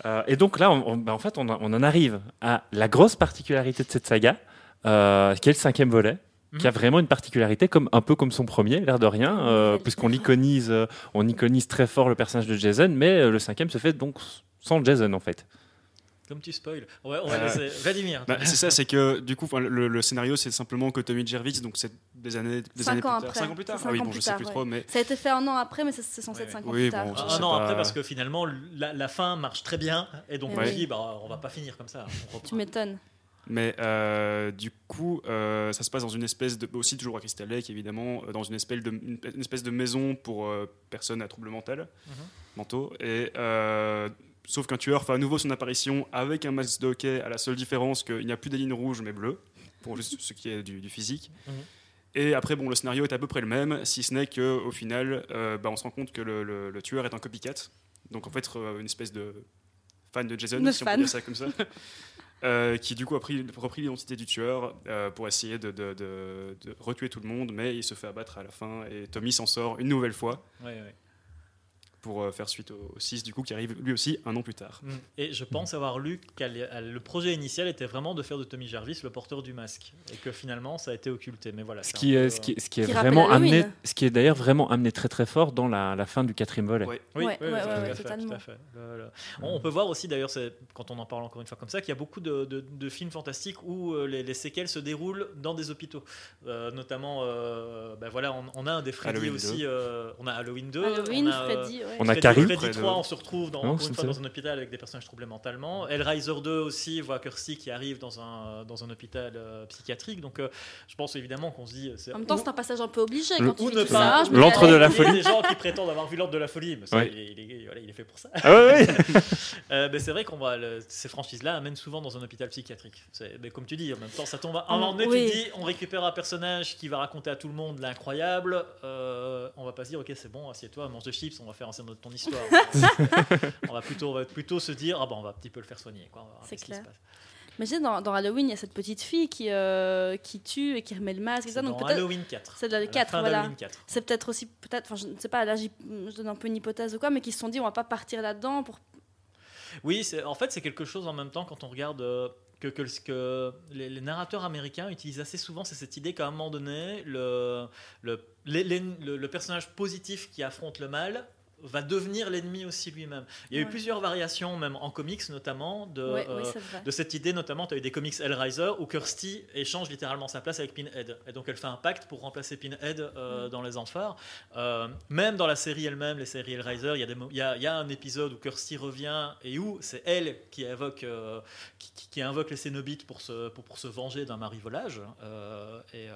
Euh, et donc là, on, on- bah, en fait, on, a- on en arrive à la grosse particularité de cette saga, euh, qui est le cinquième volet, Mhm. qui a vraiment une particularité, comme un peu comme son premier, l'air de rien, euh, puisqu'on iconise, euh, on iconise très fort le personnage de Jason, mais euh, le cinquième se fait donc sans Jason en fait. Comme tu spoil. Ouais, on va Euh, laisser. Vladimir. Bah, c'est ça, c'est que du coup, le, le scénario, c'est simplement que Tommy Jervis, donc c'est des années, des Cinq années ans plus tard. après. Cinq ans plus tard. Ah oui, cinq ans bon, je plus sais tard, plus ouais. trop, mais Ça a été fait un an après, mais c'est censé être 5 ouais. ans Oui, plus tard. bon, un an pas. après, parce que finalement, la, la fin marche très bien. Et donc, Eh on dit, bah, on va pas finir comme ça. Tu m'étonnes. Mais euh, du coup, euh, ça se passe dans une espèce de. aussi toujours à Crystal Lake, évidemment, euh, dans une espèce de, une, espèce de maison pour euh, personnes à troubles mentaux. Mentaux. Et, euh, sauf qu'un tueur fait à nouveau son apparition avec un masque de hockey, à la seule différence qu'il n'y a plus des lignes rouges mais bleues, pour juste ce qui est du, du physique. Mhm. Et après, bon, le scénario est à peu près le même, si ce n'est qu'au final, euh, bah, on se rend compte que le, le- le tueur est un copycat. Donc en fait, une espèce de fan de Jason, si on peut dire ça comme ça. [LAUGHS] Euh, qui du coup a pris, repris l'identité du tueur euh, pour essayer de, retuer tout le monde, mais il se fait abattre à la fin et Tommy s'en sort une nouvelle fois. Pour euh, faire suite au 6 du coup qui arrive lui aussi un an plus tard. Mm. Et je pense avoir lu que le projet initial était vraiment de faire de Tommy Jarvis le porteur du masque. Et que finalement, ça a été occulté. Mais voilà. Ce qui est, peu, ce qui, ce qui est Qui vraiment amené, ce qui est d'ailleurs vraiment amené très très fort dans la, la fin du quatrième volet. Oui, totalement. On, peut voir aussi, d'ailleurs, quand on en parle encore une fois comme ça, qu'il y a beaucoup de, de- de films fantastiques où euh, les, les séquelles se déroulent dans des hôpitaux. Euh, notamment, euh, ben voilà, on, on a un des Freddy Halloween aussi. euh, on a Halloween 2. Halloween, on a, euh, Freddy. On a Carrie. Freddy Près de- 3, on se retrouve dans, Non, encore une c'est fois ça. dans un hôpital avec des personnages troublés mentalement. Hellraiser 2 aussi voit Kirsty qui arrive dans un, dans un hôpital euh, psychiatrique. Donc euh, je pense évidemment qu'on se dit. c'est- En même temps, c'est un passage un peu obligé Le- quand tu ne pas- allez, de la Il y a folie. des gens qui prétendent avoir vu l'ordre de la folie, mais ça, Ouais. il, est, il est- voilà, il est fait pour ça. Ah ouais, ouais. [LAUGHS] Euh, mais c'est vrai qu'on va le- ces franchises-là amènent souvent dans un hôpital psychiatrique. Comme tu dis, en même temps, ça tombe. À un moment donné, oui. tu dis, on récupère un personnage qui va raconter à tout le monde l'incroyable. euh, on va pas se dire, ok, c'est bon, assieds-toi, mange de chips, on va faire un scénario de ton histoire. [LAUGHS] on va plutôt, on va plutôt se dire, ah bah on va un petit peu le faire soigner. C'est ce clair. passe. Mais sais, dans, dans Halloween, il y a cette petite fille qui, euh, qui tue et qui remet le masque. Et C'est ça, dans donc peut-être. Halloween 4. C'est dans la 4, fin voilà. d'Halloween 4. C'est peut-être aussi, peut-être, enfin, je ne sais pas, là, je donne un peu une hypothèse ou quoi, mais qui se sont dit, on va pas partir là-dedans pour. Oui, c'est- en fait, c'est quelque chose en même temps quand on regarde euh, que, que, ce que les, les narrateurs américains utilisent assez souvent, c'est cette idée qu'à un moment donné, le, le, les- les- le- le personnage positif qui affronte le mal va devenir l'ennemi aussi lui-même. Il y a eu plusieurs variations, même en comics notamment, de, Ouais, euh, oui, de cette idée, notamment, tu as eu des comics Hellraiser où Kirsty échange littéralement sa place avec Pinhead. Et donc elle fait un pacte pour remplacer Pinhead euh, Mm. dans Les Enfers. Euh, même dans la série elle-même, les séries Hellraiser, il y, a des mo- il y, a, il y a un épisode où Kirsty revient et où c'est elle qui invoque, qui, qui- qui invoque les Cénobites pour se, pour, pour se venger d'un mari volage. Et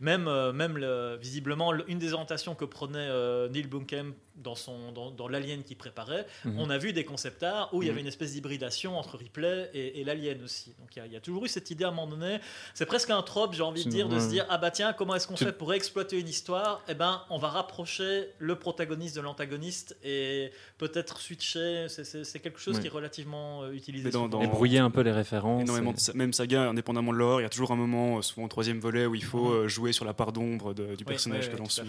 même, même le- visiblement, le- une des orientations que prenait Neil Blomkamp dans, son, dans, dans l'Alien qu'il préparait, Mhm. on a vu des concept art où il y Mhm. avait une espèce d'hybridation entre Ripley et, et l'Alien aussi. Donc il y, a, il y a toujours eu cette idée à un moment donné. C'est presque un trope, j'ai envie de dire, de se dire ah bah tiens, comment est-ce qu'on Tu- fait pour exploiter une histoire? Eh ben, on va rapprocher le protagoniste de l'antagoniste et peut-être switcher. C'est- quelque chose qui est relativement euh, utilisé. Dans- dans- Et brouiller un peu les références. Énormément et- de sa- même saga, indépendamment de l'or, il y a toujours un moment, euh, souvent au troisième volet, où il faut Mhm. euh, jouer sur la part d'ombre du personnage oui, que l'on suit.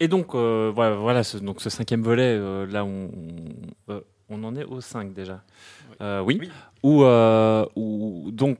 Et donc, euh, voilà, voilà ce, donc ce cinquième volet, euh, là, on, on, euh, on en est au 5 déjà. Oui. Où, où, donc,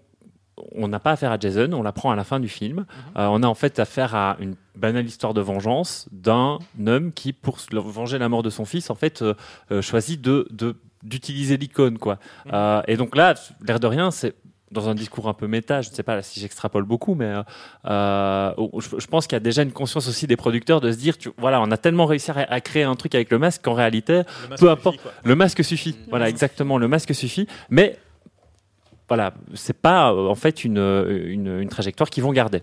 on n'a pas affaire à Jason, on l'apprend à la fin du film. Euh, on a en fait affaire à une banale histoire de vengeance d'un homme qui, pour venger la mort de son fils, en fait, euh, euh, choisit de, de- d'utiliser l'icône, quoi. Mhm. Et donc là, l'air de rien, c'est dans un discours un peu méta, je ne sais pas si j'extrapole beaucoup, mais euh, euh, je, je pense qu'il y a déjà une conscience aussi des producteurs de se dire, tu, voilà, on a tellement réussi à, à créer un truc avec le masque qu'en réalité, peu importe. le masque suffit. Mhm. Voilà, exactement, le masque suffit. Mais voilà, c'est pas en fait une, une, une trajectoire qu'ils vont garder.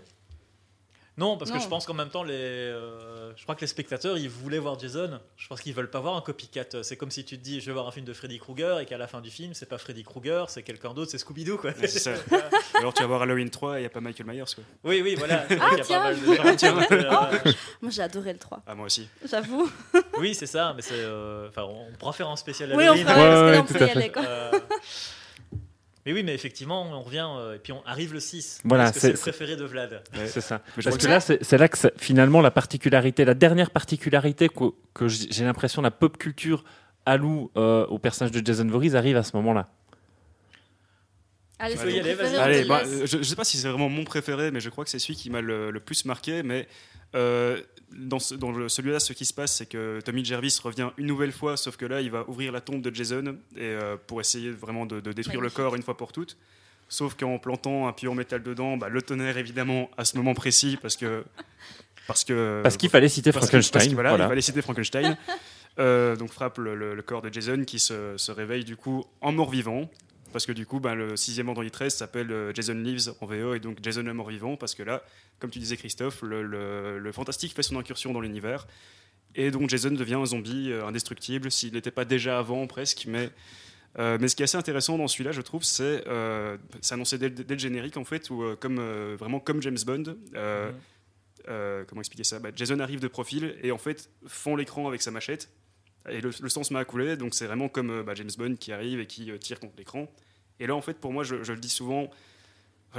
Non, parce que je pense qu'en même temps, les, euh, je crois que les spectateurs, ils voulaient voir Jason. Je pense qu'ils veulent pas voir un copycat. C'est comme si tu te dis, je vais voir un film de Freddy Krueger et qu'à la fin du film, c'est pas Freddy Krueger, c'est quelqu'un d'autre, c'est Scooby-Doo, quoi. Ouais, c'est ça. [LAUGHS] Alors tu vas voir Halloween 3 et il n'y a pas Michael Myers. Quoi. oui, oui, voilà. [LAUGHS] Qu'il y a tiens. pas mal de gens qui ont été, Moi, j'ai adoré le 3, Ah, moi aussi. j'avoue. Oui, c'est ça, mais c'est. euh, Enfin, on pourra faire un spécial Oui, on Halloween. fera, Ouais, ouais, y aller, quoi. Mais oui, mais effectivement, on revient euh, et puis on arrive le 6. Voilà, c'est le préféré de Vlad. Ouais. C'est ça. Mais Parce que là, c'est là que ça- finalement la particularité, la dernière particularité que, que j'ai l'impression la pop culture alloue euh, au personnage de Jason Voorhees arrive à ce moment-là. Allez, c'est y aller, Allez, bah, je ne sais pas si c'est vraiment mon préféré, mais je crois que c'est celui qui m'a le, le plus marqué. Mais euh, dans, ce- dans le- celui-là, ce qui se passe, c'est que Tommy Jervis revient une nouvelle fois, sauf que là, il va ouvrir la tombe de Jason et, euh, pour essayer vraiment de, de détruire Magnifique. le corps une fois pour toutes. Sauf qu'en plantant un pion en métal dedans, bah, le tonnerre, évidemment, à ce moment précis, parce que. Parce que Parce qu'il fallait citer parce que- Frankenstein. parce que, voilà, voilà. il fallait citer Frankenstein. Euh, donc frappe le, le- le corps de Jason qui se, se réveille du coup en mort-vivant. Parce que du coup, ben, le sixième vendredi 13 s'appelle euh, Jason Lives en VO et donc Jason le mort-vivant. Parce que là, comme tu disais Christophe, le, le- le fantastique fait son incursion dans l'univers. Et donc Jason devient un zombie euh, indestructible, s'il n'était pas déjà avant presque. Mais, euh, mais ce qui est assez intéressant dans celui-là, je trouve, c'est euh, annoncé dès, le- dès le générique en fait, où, euh, comme, vraiment comme James Bond. euh, Mhm. comment expliquer ça? Bah, Jason arrive de profil et en fait fond l'écran avec sa machette et le, le sang se met à couler donc c'est vraiment comme euh, bah, James Bond qui arrive et qui euh, tire contre l'écran et là en fait pour moi je, je le dis souvent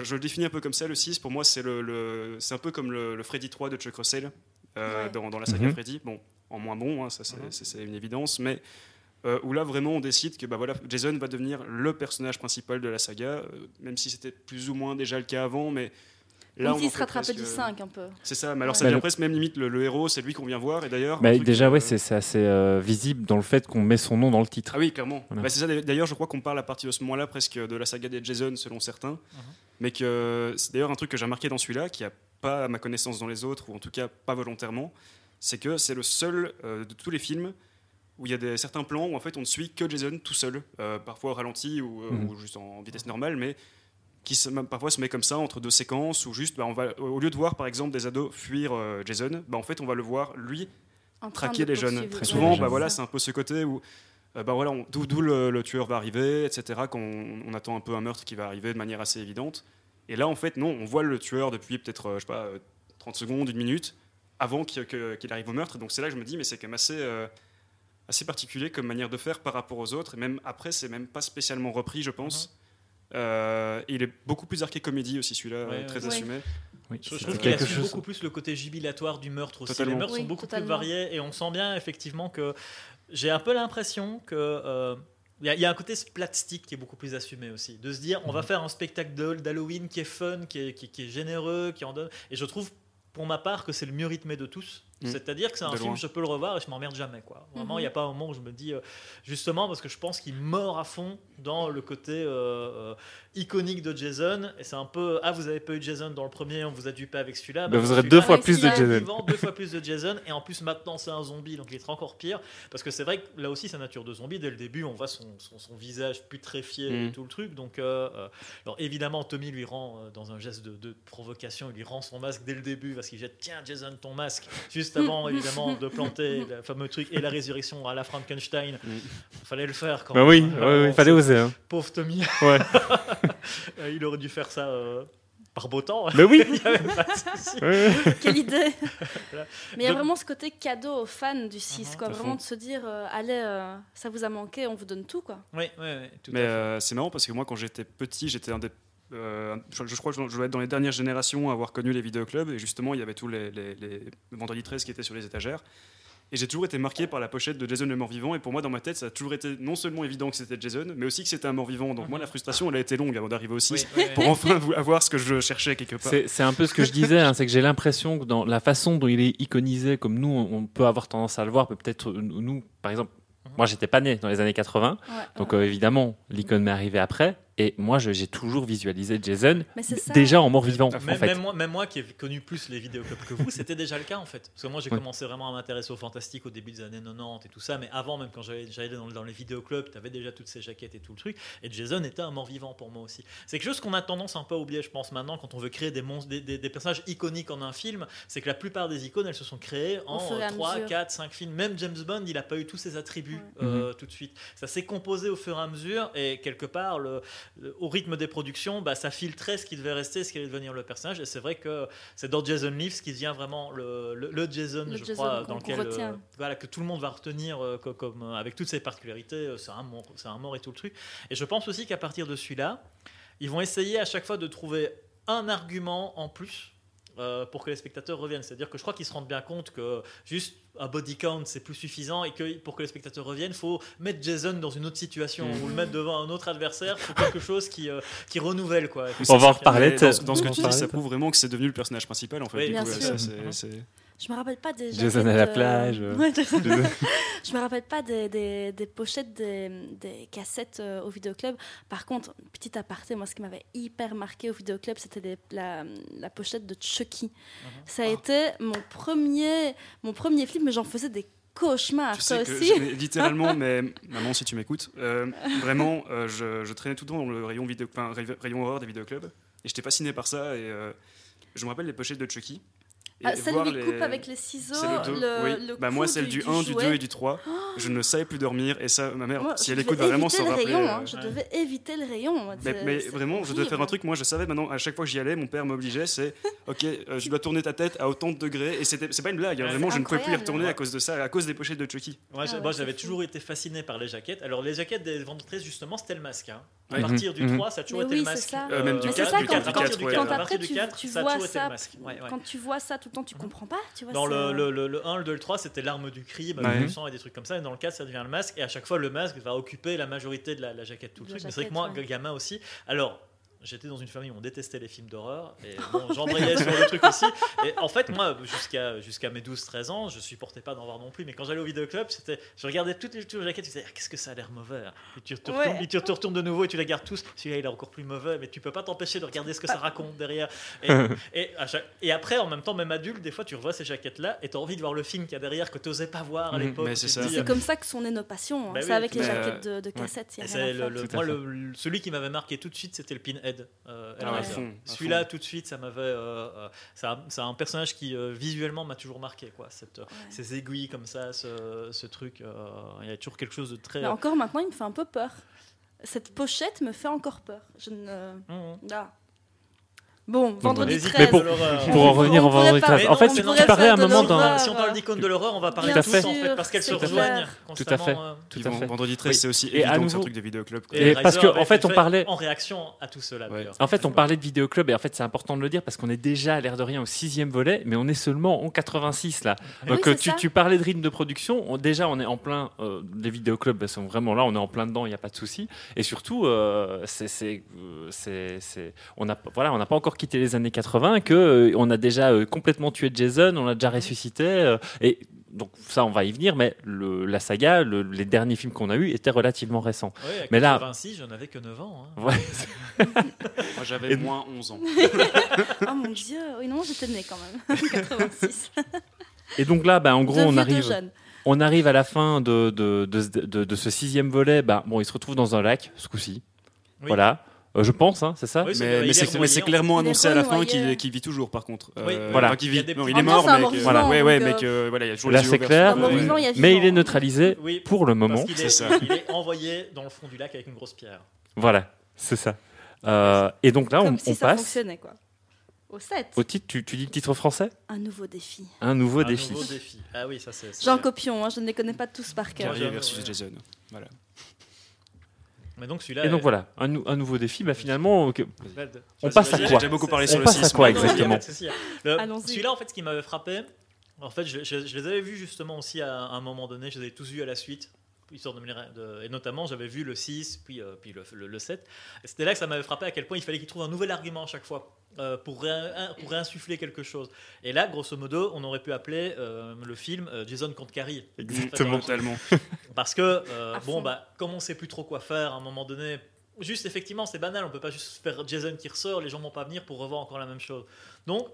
je le définis un peu comme ça le 6 pour moi c'est le, le- c'est un peu comme le, le Freddy 3 de Chuck Russell euh, Ouais. dans, dans la saga Mhm. Freddy bon en moins bon hein, ça c'est Mhm. c'est une évidence mais euh, où là vraiment on décide que bah, voilà, Jason va devenir le personnage principal de la saga euh, même si c'était plus ou moins déjà le cas avant mais là on se presque- du 5 un peu. c'est ça, mais alors Ouais. ça Bah, devient le- presque même limite le, le héros, c'est lui qu'on vient voir. Et d'ailleurs. Bah, déjà, euh, ouais, c'est assez euh, visible dans le fait qu'on met son nom dans le titre. Ah oui, clairement. Voilà. Bah, c'est ça. D'ailleurs, je crois qu'on parle à partir de ce moment-là presque de la saga des Jason, selon certains. Mais que c'est d'ailleurs un truc que j'ai remarqué dans celui-là, qui a pas à ma connaissance dans les autres, ou en tout cas pas volontairement, c'est que c'est le seul euh, de tous les films où il y a des, certains plans où en fait on ne suit que Jason tout seul, euh, parfois au ralenti ou, euh, Mhm. ou juste en vitesse normale, mais qui se- même parfois se met comme ça entre deux séquences où juste bah, on va au lieu de voir par exemple des ados fuir euh, Jason, bah, en fait on va le voir lui En traquer les jeunes. Très souvent, bah voilà, c'est un peu ce côté où, euh, bah voilà, on- d'où le, le tueur va arriver, etc. Quand on, on attend un peu un meurtre qui va arriver de manière assez évidente. Et là, en fait, non, on voit le tueur depuis peut-être, euh, je sais pas, euh, 30 secondes, une minute, avant qu'il arrive au meurtre. Donc c'est là que je me dis, mais c'est quand même assez, euh, assez particulier comme manière de faire par rapport aux autres. Et même après, c'est même pas spécialement repris, je pense. Euh, il est beaucoup plus arché comédie aussi, celui-là, Ouais, euh, très ouais. assumé. Oui, Je, trouve qu'il assume chose. beaucoup plus le côté jubilatoire du meurtre aussi. Totalement. Les meurtres Oui, sont beaucoup totalement. plus variés et on sent bien effectivement que j'ai un peu l'impression que euh, il y, a- il y a un côté splatstick qui est beaucoup plus assumé aussi. De se dire, on va Mhm. faire un spectacle d'Halloween qui est fun, qui est, qui- qui est généreux, qui en donne. Et je trouve, pour ma part, que c'est le mieux rythmé de tous. Mhm. C'est-à-dire que c'est un De film, loin. je peux le revoir et je m'emmerde jamais. Quoi. Vraiment, il n'y a pas un moment où je me dis, euh, justement, parce que je pense qu'il mord à fond dans le côté euh, euh, iconique de Jason. Et c'est un peu, ah, vous avez pas eu Jason dans le premier, on vous a dupé avec celui-là. Bah, vous aurez deux fois plus de s'il a Jason. vivant, deux fois plus de Jason et en plus maintenant c'est un zombie donc il est encore pire parce que c'est vrai que là aussi sa nature de zombie dès le début on voit son, son, son visage putréfié et Mm. tout le truc donc alors évidemment Tommy lui rend dans un geste de, de provocation il lui rend son masque dès le début parce qu'il jette tiens Jason ton masque juste avant évidemment de planter [LAUGHS] le fameux truc et la résurrection à la Frankenstein Mm. fallait le faire quand Bah même. oui, ouais, ouais, Vraiment, il fallait oser. Hein. pauvre Tommy Ouais. [LAUGHS] Euh, il aurait dû faire ça euh, par beau temps Mais oui. [LAUGHS] il y avait pas de souci. Ouais, ouais. Quelle idée Voilà. Mais il y a vraiment ce côté cadeau aux fans du 6, Mhm. quoi. Vraiment fond. de se dire, euh, allez, euh, ça vous a manqué, on vous donne tout, quoi. oui oui oui, tout Mais euh, c'est marrant parce que moi, quand j'étais petit, j'étais un des. Euh, je, je crois que je dois être dans les dernières générations à avoir connu les vidéoclubs. Et justement, il y avait tous les, les, les vendredis 13 qui étaient sur les étagères. Et j'ai toujours été marqué par la pochette de Jason le mort-vivant. Et pour moi, dans ma tête, ça a toujours été non seulement évident que c'était Jason, mais aussi que c'était un mort-vivant. Donc, moi, la frustration, elle a été longue avant d'arriver au 6 Oui, [LAUGHS] oui, oui. pour enfin vous- avoir ce que je cherchais quelque part. C'est un peu ce que je disais, hein, c'est que j'ai l'impression que dans la façon dont il est iconisé, comme nous, on peut avoir tendance à le voir, peut-être euh, nous, par exemple, moi j'étais pas né dans les années 80, Ouais, donc euh, évidemment l'icône m'est arrivée après, Et moi, j'ai toujours visualisé Jason déjà en mort-vivant, en Même, fait. même moi, même moi qui ai connu plus les vidéoclubs que vous, c'était déjà le cas en fait. Parce que moi j'ai commencé vraiment à m'intéresser au fantastique au début des années 90 et tout ça, mais avant même quand j'allais dans, dans les vidéoclubs, tu avais déjà toutes ces jaquettes et tout le truc. Et Jason était un mort-vivant pour moi aussi. C'est quelque chose qu'on a tendance un peu à oublier, je pense, maintenant quand on veut créer des, monstres, des, des- des personnages iconiques en un film, c'est que la plupart des icônes elles se sont créées en à 3, mesure. 4, 5 films. Même James Bond, il n'a pas eu tous ses attributs Ouais. euh, tout de suite. Ça s'est composé au fur et à mesure et quelque part, le- au rythme des productions, bah, ça filtrait ce qui devait rester, ce qui allait devenir le personnage. Et c'est vrai que c'est dans Jason Leaves qui devient vraiment le, le, le Jason, Le je Jason crois, dans lequel euh, voilà, que tout le monde va retenir euh, co- comme, euh, avec toutes ses particularités. euh, c'est un mort, c'est un mort et tout le truc. Et je pense aussi qu'à partir de celui-là, ils vont essayer à chaque fois de trouver un argument en plus. Euh, pour que les spectateurs reviennent. C'est-à-dire que je crois qu'ils se rendent bien compte que juste un body count c'est plus suffisant et que pour que les spectateurs reviennent, il faut mettre Jason dans une autre situation Mhm. ou le mettre devant un autre adversaire, faut quelque chose qui, euh, qui renouvelle quoi. On va en reparler. Dans, ce- dans ce on que tu dis, ça prouve vraiment que c'est devenu le personnage principal en fait. Oui, Du bien coup, sûr. ça, c'est- c'est- Je me rappelle pas des Jason à la euh, plage. ouais, Jason- [LAUGHS] je me rappelle pas des, des, des pochettes des, des cassettes euh, au vidéoclub. Par contre, petit aparté, moi ce qui m'avait hyper marqué au vidéoclub, c'était la, la pochette de Chucky. Ça a été mon premier, mon premier film, mais j'en faisais des cauchemars. Tu sais aussi littéralement, [LAUGHS] mais maman, si tu m'écoutes, euh, vraiment, euh, je, je traînais tout le temps dans le rayon, vidéo, enfin, ray- rayon horreur des vidéoclubs et j'étais fasciné par ça. Et euh, je me rappelle les pochettes de Chucky. Ah, celle où il les- coupe avec les ciseaux, le 2, le, oui. le bah, moi, celle du, 1, du 2 jouet. et du 3. Je ne savais plus dormir. Et ça, ma mère, Moi, si elle écoute, vraiment le rappeler. rayon, euh, hein, je devais éviter le rayon. moi, Mais, mais vraiment, je devais faire un truc. Moi, je savais maintenant, à chaque fois que j'y allais, mon père m'obligeait c'est OK, euh, je dois tourner ta tête à autant de degrés. Et c'était- c'est pas une blague. hein, Ouais, vraiment, je ne pouvais plus y retourner à cause de ça, à cause des pochettes de Chucky. Moi, Ah ouais, j'avais toujours été fasciné par les jaquettes. Alors, les jaquettes des vendeuses, justement, c'était le masque. hein. À Ouais. partir du Mhm. 3, ça a toujours été oui, le c'est masque. ça. Euh, même du Mais c'est 4, ça, du quand, 4, quand, du 4, quand ouais. À après du tu, 4, tu ça a vois ça. Ouais, ouais. quand tu vois ça tout le temps, tu comprends pas. Tu vois, Dans le, c'est- le, le, le 1, le 2 et le 3, c'était l'arme du crime, Ouais. avec du sang et des trucs comme ça. Et dans le 4, ça devient le masque. Et à chaque fois, le masque va occuper la majorité de la, la jaquette, tout le truc. Mais c'est vrai que moi, ouais. gamin aussi. Alors. J'étais dans une famille où on détestait les films d'horreur et [LAUGHS] bon, j'embrayais sur les trucs aussi. Et en fait, moi, jusqu'à jusqu'à mes 12-13 ans, je supportais pas d'en voir non plus. Mais quand j'allais au vidéoclub, c'était, je regardais toutes les, toutes les jaquettes, je disais, Ah, qu'est-ce que ça a l'air mauvais. Et tu te retournes, Ouais. et tu te retournes de nouveau et tu les regardes tous. Celui-là, il est encore plus mauvais, mais tu peux pas t'empêcher de regarder ce que ça raconte derrière. Et, [LAUGHS] et, à chaque- et après, en même temps, même adulte, des fois, tu revois ces jaquettes-là et tu as envie de voir le film qu'il y a derrière que tu n'osais pas voir à Mhm. l'époque. C'est euh, comme ça que sont nées nos passions. hein. Bah c'est oui, avec les jaquettes de, de ouais. cassettes. y a le, le- moi, le- le- celui qui m'avait marqué tout de suite, c'était le Pinhead. Euh, Ah, Celui-là, tout de suite, ça m'avait. euh, euh, c'est un- c'est un personnage qui euh, visuellement m'a toujours marqué, quoi. Cette, euh, Ces aiguilles comme ça, ce, ce truc. euh, Il y a toujours quelque chose de très. Mais encore maintenant, il me fait un peu peur. Cette pochette me fait encore peur. Je ne. Mhm. Ah. Bon, vendredi N'hésite 13. pas de l'horreur. Pour en revenir pourrait vendredi parler- 13. En Mais fait, non, tu, mais tu parlais à un de moment dans. Si on parle d'icône de l'horreur, on va parler Bien tous en fait, parce qu'elles se rejoignent. Tout à fait. euh, Tout à vend- fait. Vendredi 13, Oui. c'est aussi Et à évident que c'est un truc de vidéoclub. Et parce que, en fait, on parlait- En réaction à tout cela, Ouais. d'ailleurs. En fait, on parlait de vidéoclub et en fait, c'est important de le dire parce qu'on est déjà à l'air de rien au sixième volet, mais on est seulement en 86 là. Donc, euh, tu, parlais de rythme de production. On- déjà, on est en plein. euh, les vidéoclubs elles sont vraiment là. On est en plein dedans. Il n'y a pas de souci. Et surtout, euh, c'est, c'est, euh, c'est- c'est- on a, voilà, on n'a pas encore quitté les années 80. Que euh, on a déjà euh, complètement tué Jason. On l'a déjà ressuscité. euh, et donc ça, on va y venir. Mais le, la saga, le- les derniers films qu'on a eus étaient relativement récents. Ouais, Mais là- 86, je n'avais que 9 ans. hein. Ouais. [LAUGHS] Moi, j'avais Et- moins 11 ans. [LAUGHS] Oh mon dieu, oui, non, j'étais née quand même. [LAUGHS] 86. Et donc là, bah, en gros, on arrive. jeunes. On arrive à la fin de, de, de, ce- de- de ce sixième volet. Bah, bon, il se retrouve dans un lac, ce coup-ci. Oui. Voilà. Euh, je pense, hein, c'est ça Oui, Mais, il mais est c'est clairement Il annoncé à la fin qu'il qu'il vit toujours, par contre. Euh, Oui. Voilà. enfin, Il vit. Non, il est mort, mais que- vivant, ouais, ouais, donc, mais euh, que voilà, il y a toujours Là, c'est clair. il Mais il est neutralisé Oui, pour le moment. parce C'est est, ça. il est envoyé dans le fond du lac avec une grosse pierre. Voilà, c'est ça. Euh, et donc là, on, Comme si on ça passe fonctionnait, quoi. Au 7. au titre. Tu, tu dis le titre français? Un nouveau défi. Un nouveau Un défi. nouveau défi. Ah oui, ça c'est. Jean Copion, hein, je ne les connais pas tous par cœur. Carrier versus Jason. Voilà. Mais donc celui-là. Et donc est- voilà, un, nou- un nouveau défi. Bah, finalement, On passe à quoi J'ai déjà beaucoup parlé On sur le passe à 6. quoi exactement Allons-y. Celui-là, en fait, ce qui m'avait frappé, en fait, je, je- je les avais vus justement aussi à, un moment donné, je les avais tous vus à la suite. Histoire de de- et notamment, j'avais vu le 6, puis, euh, puis le, le- le 7. Et c'était là que ça m'avait frappé à quel point il fallait qu'ils trouvent un nouvel argument à chaque fois euh, pour, réin- pour réinsuffler quelque chose. Et là, grosso modo, on aurait pu appeler euh, le film euh, Jason contre Carrie. Exactement. Totalement. [LAUGHS] Parce que, euh, bon, bah, comme on sait plus trop quoi faire, à un moment donné, juste effectivement, c'est banal. On peut pas juste faire Jason qui ressort, les gens vont pas venir pour revoir encore la même chose. Donc,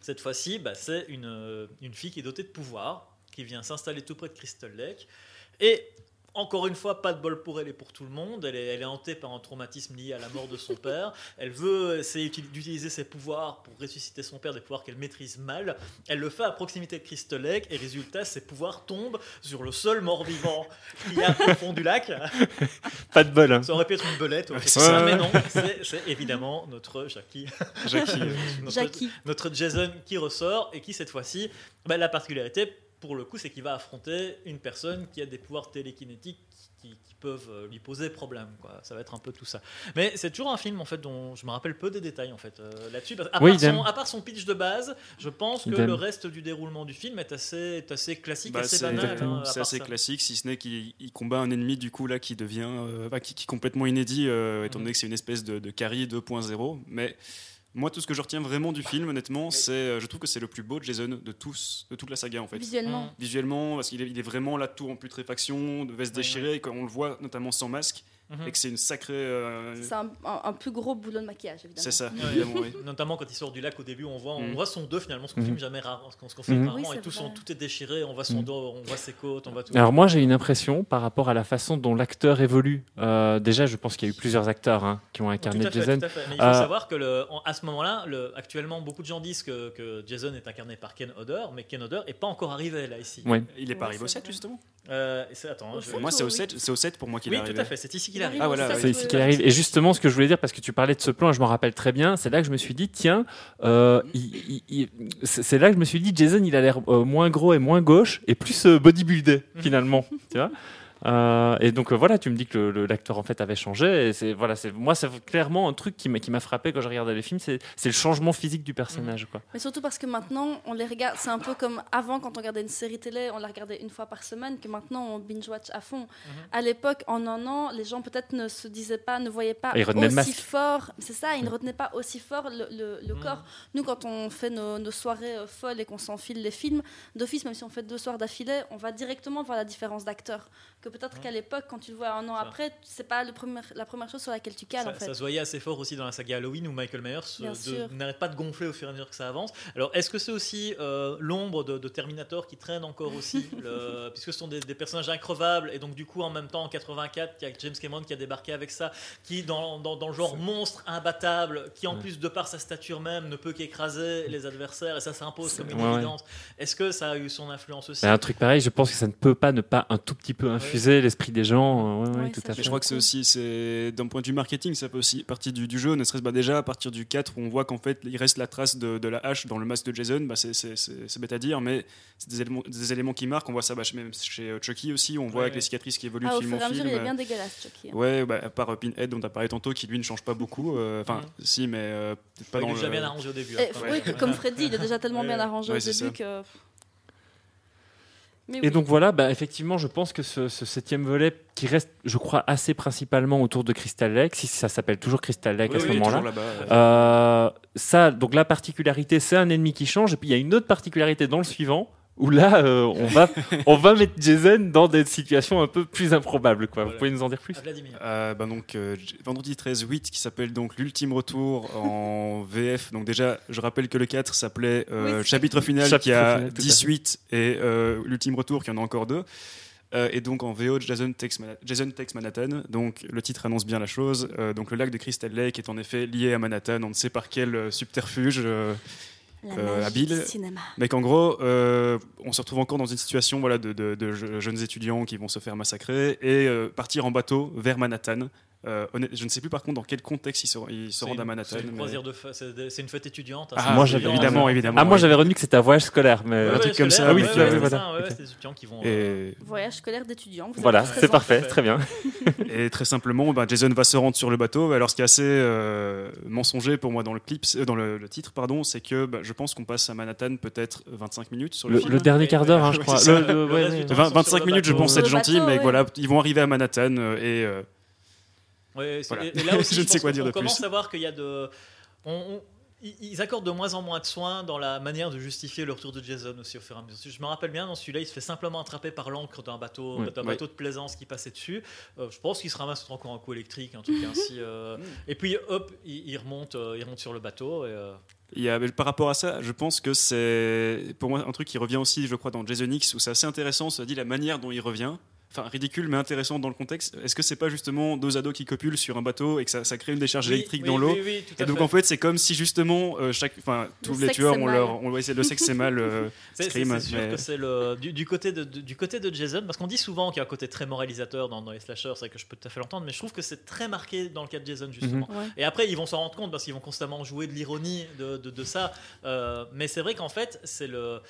cette fois-ci, bah, c'est une, une fille qui est dotée de pouvoir, qui vient s'installer tout près de Crystal Lake. Et encore une fois, pas de bol pour elle et pour tout le monde. Elle est, elle est hantée par un traumatisme lié à la mort de son père. [LAUGHS] Elle veut essayer uti- d'utiliser ses pouvoirs pour ressusciter son père, des pouvoirs qu'elle maîtrise mal. Elle le fait à proximité de Crystal Lake et résultat, ses pouvoirs tombent sur le seul mort-vivant [LAUGHS] qu'il y a au fond du lac. [LAUGHS] Pas de bol. hein. Ça aurait pu être une belette, ouais, ça. mais non, c'est- évidemment notre Jackie, Jackie. notre, Jackie. notre Jason qui ressort et qui cette fois-ci, bah, la particularité pour le coup, c'est qu'il va affronter une personne qui a des pouvoirs télékinétiques qui, qui peuvent euh, lui poser problème. Quoi. Ça va être un peu tout ça. Mais c'est toujours un film en fait dont je me rappelle peu des détails en fait euh, là-dessus. À, Oui, part son, idem. à part son pitch de base, je pense que Idem. le reste du déroulement du film est assez, est assez classique, Bah, assez c'est banal. hein, à c'est assez ça. classique, si ce n'est qu'il il combat un ennemi du coup là qui devient, euh, qui, qui est complètement inédit, euh, étant Mhm. donné que c'est une espèce de, de Carrie 2.0. Mais moi, tout ce que je retiens vraiment du film, honnêtement, c'est, euh, je trouve que c'est le plus beau Jason de tous, de toute la saga en fait. Visuellement. Visuellement, parce qu'il est, il est vraiment là tout en putréfaction, de veste déchirée, et quand on le voit notamment sans masque, Mhm. et que c'est une sacrée. euh, C'est un, un- un plus gros boulot de maquillage, évidemment. c'est ça, Ouais, évidemment, oui. Notamment quand il sort du lac au début, on voit, on Mhm. voit son dos finalement, ce qu'on Mhm. filme jamais rare, ce qu'on Mhm. rarement, Oui, et tout, son, tout est déchiré, on voit son Mhm. dos, on voit ses côtes, on voit tout. Alors moi j'ai une impression par rapport à la façon dont l'acteur évolue. Euh, déjà je pense qu'il y a eu plusieurs acteurs hein, qui ont Tout incarné à fait, Jason. tout à fait. Mais il faut Euh, savoir que le, en- à ce moment-là, le- actuellement, beaucoup de gens disent que, que Jason est incarné par Ken Hodder, mais Ken Hodder est pas encore arrivé là ici. Ouais. Il est pas Ouais, arrivé au c'est 7 vrai. justement? Euh, et c'est- attends, Au je- sept, Moi, c'est au oui. 7 c'est au 7 pour moi qu'il oui, est tout arrivé. à fait, c'est ici qu'il arrive. Ah, voilà. C'est ici qu'il arrive. Et justement, ce que je voulais dire, parce que tu parlais de ce plan, et je me rappelle très bien, c'est là que je me suis dit, tiens, euh, c'est c'est là que je me suis dit, Jason, il a l'air euh, moins gros et moins gauche, et plus euh, bodybuildé, finalement. tu vois Euh, et donc euh, voilà, tu me dis que le- le- l'acteur en fait avait changé. Et c'est voilà, c'est moi c'est clairement un truc qui m'a qui m'a frappé quand je regardais les films, c'est le changement physique du personnage quoi. Mais surtout parce que maintenant, on les regarde. C'est un peu comme avant, quand on regardait une série télé, on la regardait une fois par semaine, que maintenant on binge-watch à fond. À l'époque, en un an, les gens peut-être ne se disaient pas, ne voyaient pas Et ils retenaient le aussi masque. fort. C'est ça, ils ne retenaient pas aussi fort le, le- le Mhm. corps. Nous, quand on fait nos, nos soirées euh, folles et qu'on s'enfile les films, d'office, même si on fait deux soirs d'affilée, on va directement voir la différence d'acteur. Que peut-être qu'à l'époque, quand tu le vois un an Ça. après, c'est pas le premier, la première chose sur laquelle tu cales, Ça, en fait. ça se voyait assez fort aussi dans la saga Halloween où Michael Myers euh, n'arrête pas de gonfler au fur et à mesure que ça avance. Alors, est-ce que c'est aussi euh, l'ombre de, de Terminator qui traîne encore aussi [LAUGHS] le- Puisque ce sont des, des personnages increvables et donc, du coup, en même temps, en 84, il y a James Cameron qui a débarqué avec ça, qui, dans, dans, dans le genre monstre imbattable, qui en Ouais. plus, de par sa stature même, ne peut qu'écraser les adversaires et ça s'impose comme une Ouais, ouais. évidence. Est-ce que ça a eu son influence aussi? Un truc pareil, je pense que ça ne peut pas ne pas un tout petit peu infuser l'esprit des gens. euh, ouais, ouais, Ouais, tout à fait. Mais je crois que c'est aussi, c'est d'un point de vue marketing, ça fait aussi partie du, du jeu, ne serait-ce pas déjà à partir du 4 où on voit qu'en fait il reste la trace de, de la hache dans le masque de Jason, bah c'est, bête à dire, mais c'est des éléments, des éléments qui marquent. On voit ça bah, chez- même chez euh, Chucky aussi, on voit Ouais, avec les cicatrices qui évoluent Ah, au film fur et à mesure, il est bien dégueulasse, Chucky. hein. Ouais, bah, à part euh, Pinhead dont tu as parlé tantôt, qui lui ne change pas beaucoup. euh, Enfin, si, mais euh, pas Il dans est déjà le. bien arrangé au début. Et, hein, oui, comme Freddy, il est déjà tellement Ouais, bien arrangé Ouais, au début ça. que. Mais Et oui. donc voilà, bah, effectivement, je pense que ce, ce septième volet, qui reste, je crois, assez principalement autour de Crystal Lake, si ça s'appelle toujours Crystal Lake Oui, à ce oui, moment-là. Euh, ça, donc la particularité, c'est un ennemi qui change. Et puis il y a une autre particularité dans le suivant, où là, euh, on, va, [LAUGHS] on va mettre Jason dans des situations un peu plus improbables. Quoi. Vous pouvez nous en dire plus Vladimir. Euh, bah donc euh, vendredi 13 8 qui s'appelle donc l'ultime retour [LAUGHS] en VF donc déjà je rappelle que le 4 s'appelait euh, Oui, chapitre final Chapitre qui a final, tout à 18 et euh, l'ultime retour qui en a encore deux. Euh, et donc en VO Jason Takes, Jason Takes Manhattan. Donc le titre annonce bien la chose. Euh, donc le lac de Crystal Lake est en effet lié à Manhattan. On ne sait par quel euh, subterfuge euh, habile. mais qu'en gros, euh, on se retrouve encore dans une situation voilà, de, de- de je- jeunes étudiants qui vont se faire massacrer et euh, partir en bateau vers Manhattan. Euh, je ne sais plus par contre dans quel contexte ils se, ils se C'est rendent à Manhattan. C'est une mais- croisière de fe- c'est des- c'est une fête étudiante. Ah, c'est moi, j'avais- évidemment, évidemment. Ah, moi oui. j'avais retenu que c'était un voyage scolaire, mais Ouais, un ouais, truc comme ça. Ah oui, ouais, c'est voilà. ça, ouais, Ok. c'est des étudiants qui vont. euh, Et, Voyage scolaire d'étudiants. vous voilà, c'est parfait, fait. très bien. [LAUGHS] et très simplement, bah, Jason va se rendre sur le bateau. Alors, ce qui est assez euh, mensonger pour moi dans le clip, euh, dans le, le titre, pardon, c'est que bah, je pense qu'on passe à Manhattan peut-être 25 minutes sur le, Le, film. le dernier quart d'heure, hein, je crois. c'est ça. Le- le- Le ouais, reste ouais. du temps, 20 sur 25 le minutes, je pense être gentil, mais voilà, ils vont arriver à Manhattan euh, et euh, Ouais, Voilà. et, et là aussi, [LAUGHS] Je ne sais quoi qu'on- dire on de plus. commence à voir qu'il y a de. on- on- ils accordent de moins en moins de soins dans la manière de justifier le retour de Jason aussi au fur et à mesure. Je me rappelle bien dans celui-là, il se fait simplement attraper par l'encre d'un bateau, d'un bateau de plaisance qui passait dessus. Euh, je pense qu'il se ramasse encore un coup électrique, un truc ainsi. euh, [LAUGHS] et puis hop, il, il remonte, euh, il remonte sur le bateau. Et, euh, Il y a, par rapport à ça, je pense que c'est pour moi un truc qui revient aussi, je crois, dans Jason X, où c'est assez intéressant, cela dit, la manière dont il revient. Enfin, ridicule, mais intéressant dans le contexte. Est-ce que c'est pas justement deux ados qui copulent sur un bateau et que ça, ça crée une décharge oui, électrique oui, dans l'eau oui, Et donc fait. en fait, c'est comme si justement euh, chaque, enfin tous Le les tueurs ont mal. leur, on va essayer le sexe c'est mal. euh, [LAUGHS] C'est le du, du côté de, du côté de Jason parce qu'on dit souvent qu'il y a un côté très moralisateur dans, dans les slashers, c'est que je peux tout à fait l'entendre, mais je trouve que c'est très marqué dans le cas de Jason justement. Ouais. Et après, ils vont s'en rendre compte parce qu'ils vont constamment jouer de l'ironie de, de- de ça. Euh, mais c'est vrai qu'en fait, c'est le.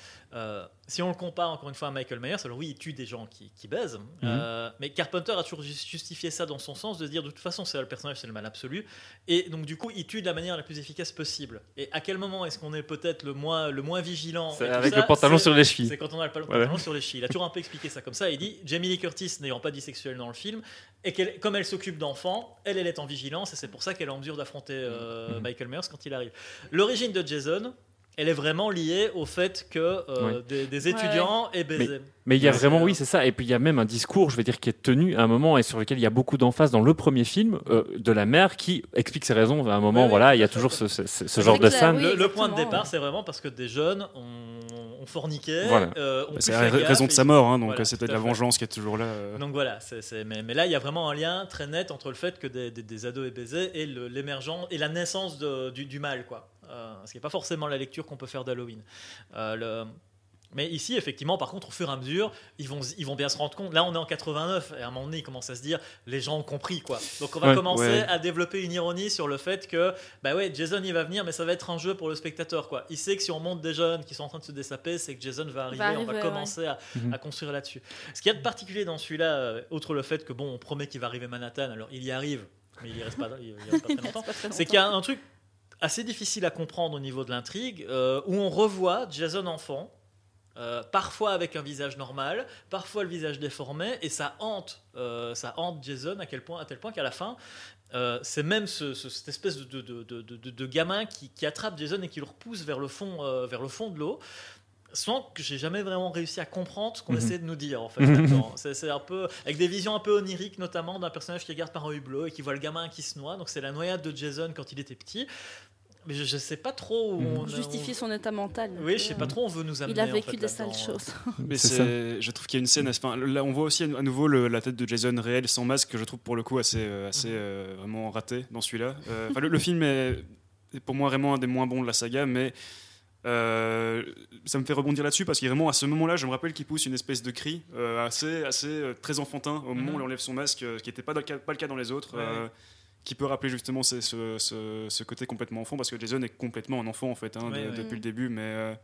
Si on le compare encore une fois à Michael Myers, alors oui, il tue des gens qui, qui baisent. euh, mais Carpenter a toujours ju- justifié ça dans son sens de dire de toute façon, c'est le personnage, c'est le mal absolu. Et donc, du coup, il tue de la manière la plus efficace possible. Et à quel moment est-ce qu'on est peut-être le moins, le moins vigilant C'est et avec ça, le pantalon sur les chevilles. c'est quand on a le pantalon Voilà. sur les chevilles. Il a toujours un peu expliqué ça comme ça. Il dit Jamie Lee Curtis n'ayant pas dit sexuel dans le film, et qu'elle, comme elle s'occupe d'enfants, elle, elle est en vigilance, et c'est pour ça qu'elle est en mesure d'affronter euh, Mhm. Michael Myers quand il arrive. L'origine de Jason, elle est vraiment liée au fait que euh, Ouais. des, des étudiants aient baisé. Mais il y a vraiment, oui, c'est ça. Et puis il y a même un discours, je vais dire, qui est tenu à un moment et sur lequel il y a beaucoup d'emphase dans le premier film euh, de la mère qui explique ses raisons. À un moment, Oui, oui, voilà, il y a toujours ce, ce- ce C'est genre de scène. oui. le, le point de départ, c'est vraiment parce que des jeunes ont, ont forniqué, Voilà. euh, ont bah, c'est la raison de sa mort, hein, donc Voilà, c'est peut-être la vengeance qui est toujours là. euh. Donc voilà, c'est- c'est- mais, mais là, il y a vraiment un lien très net entre le fait que des, des- des ados aient baisé et le- l'émergence et la naissance de- du, du mal, quoi. Euh, ce qui n'est pas forcément la lecture qu'on peut faire d'Halloween. Euh, le- Mais ici, effectivement, par contre, au fur et à mesure, ils vont, ils vont bien se rendre compte. Là, on est en 89, et à un moment donné, ils commencent à se dire, les gens ont compris, quoi. Donc, on va Ouais. commencer Ouais. à développer une ironie sur le fait que, bah ouais, Jason, il va venir, mais ça va être un jeu pour le spectateur, quoi. Il sait que si on monte des jeunes qui sont en train de se dessaper, c'est que Jason va arriver, on arriver, va ouais. commencer à, Mhm. à construire là-dessus. Ce qu'il y a de particulier dans celui-là, euh, outre le fait que, bon, on promet qu'il va arriver Manhattan, alors il y arrive, mais il y reste pas, il y reste pas très [LAUGHS] longtemps c'est qu'il y a un truc assez difficile à comprendre au niveau de l'intrigue, euh, où on revoit Jason enfant, euh, parfois avec un visage normal, parfois le visage déformé, et ça hante, euh, ça hante Jason à, quel point, à tel point qu'à la fin, c'est même ce- ce- cette espèce de, de, de- de- gamin qui, qui attrape Jason et qui le repousse vers le fond, vers le fond de l'eau. Sans que j'ai jamais vraiment réussi à comprendre ce qu'on Mhm. essayait de nous dire en fait. [LAUGHS] c'est c'est un peu avec des visions un peu oniriques notamment d'un personnage qui regarde par un hublot et qui voit le gamin qui se noie. Donc c'est la noyade de Jason quand il était petit. Mais je, je sais pas trop où Mhm. on, Justifier son état mental. Oui, je sais pas trop où on veut nous amener. Il a en vécu fait, des sales choses. Mais C'est c'est, je trouve qu'il y a une scène. Enfin, là, on voit aussi à nouveau le- la tête de Jason réel sans masque, que je trouve pour le coup assez, euh, assez Mhm. euh, vraiment raté dans celui-là. Euh, le, le film est, est pour moi vraiment un des moins bons de la saga, mais euh, ça me fait rebondir là-dessus parce qu'à vraiment à ce moment-là, je me rappelle qu'il pousse une espèce de cri euh, assez, assez euh, très enfantin au moment où Mhm. il enlève son masque, ce qui n'était pas, dans le cas- pas le cas dans les autres. Ouais, qui peut rappeler justement ce, ce- côté complètement enfant parce que Jason est complètement un enfant en fait hein, Ouais, de- ouais. depuis le début mais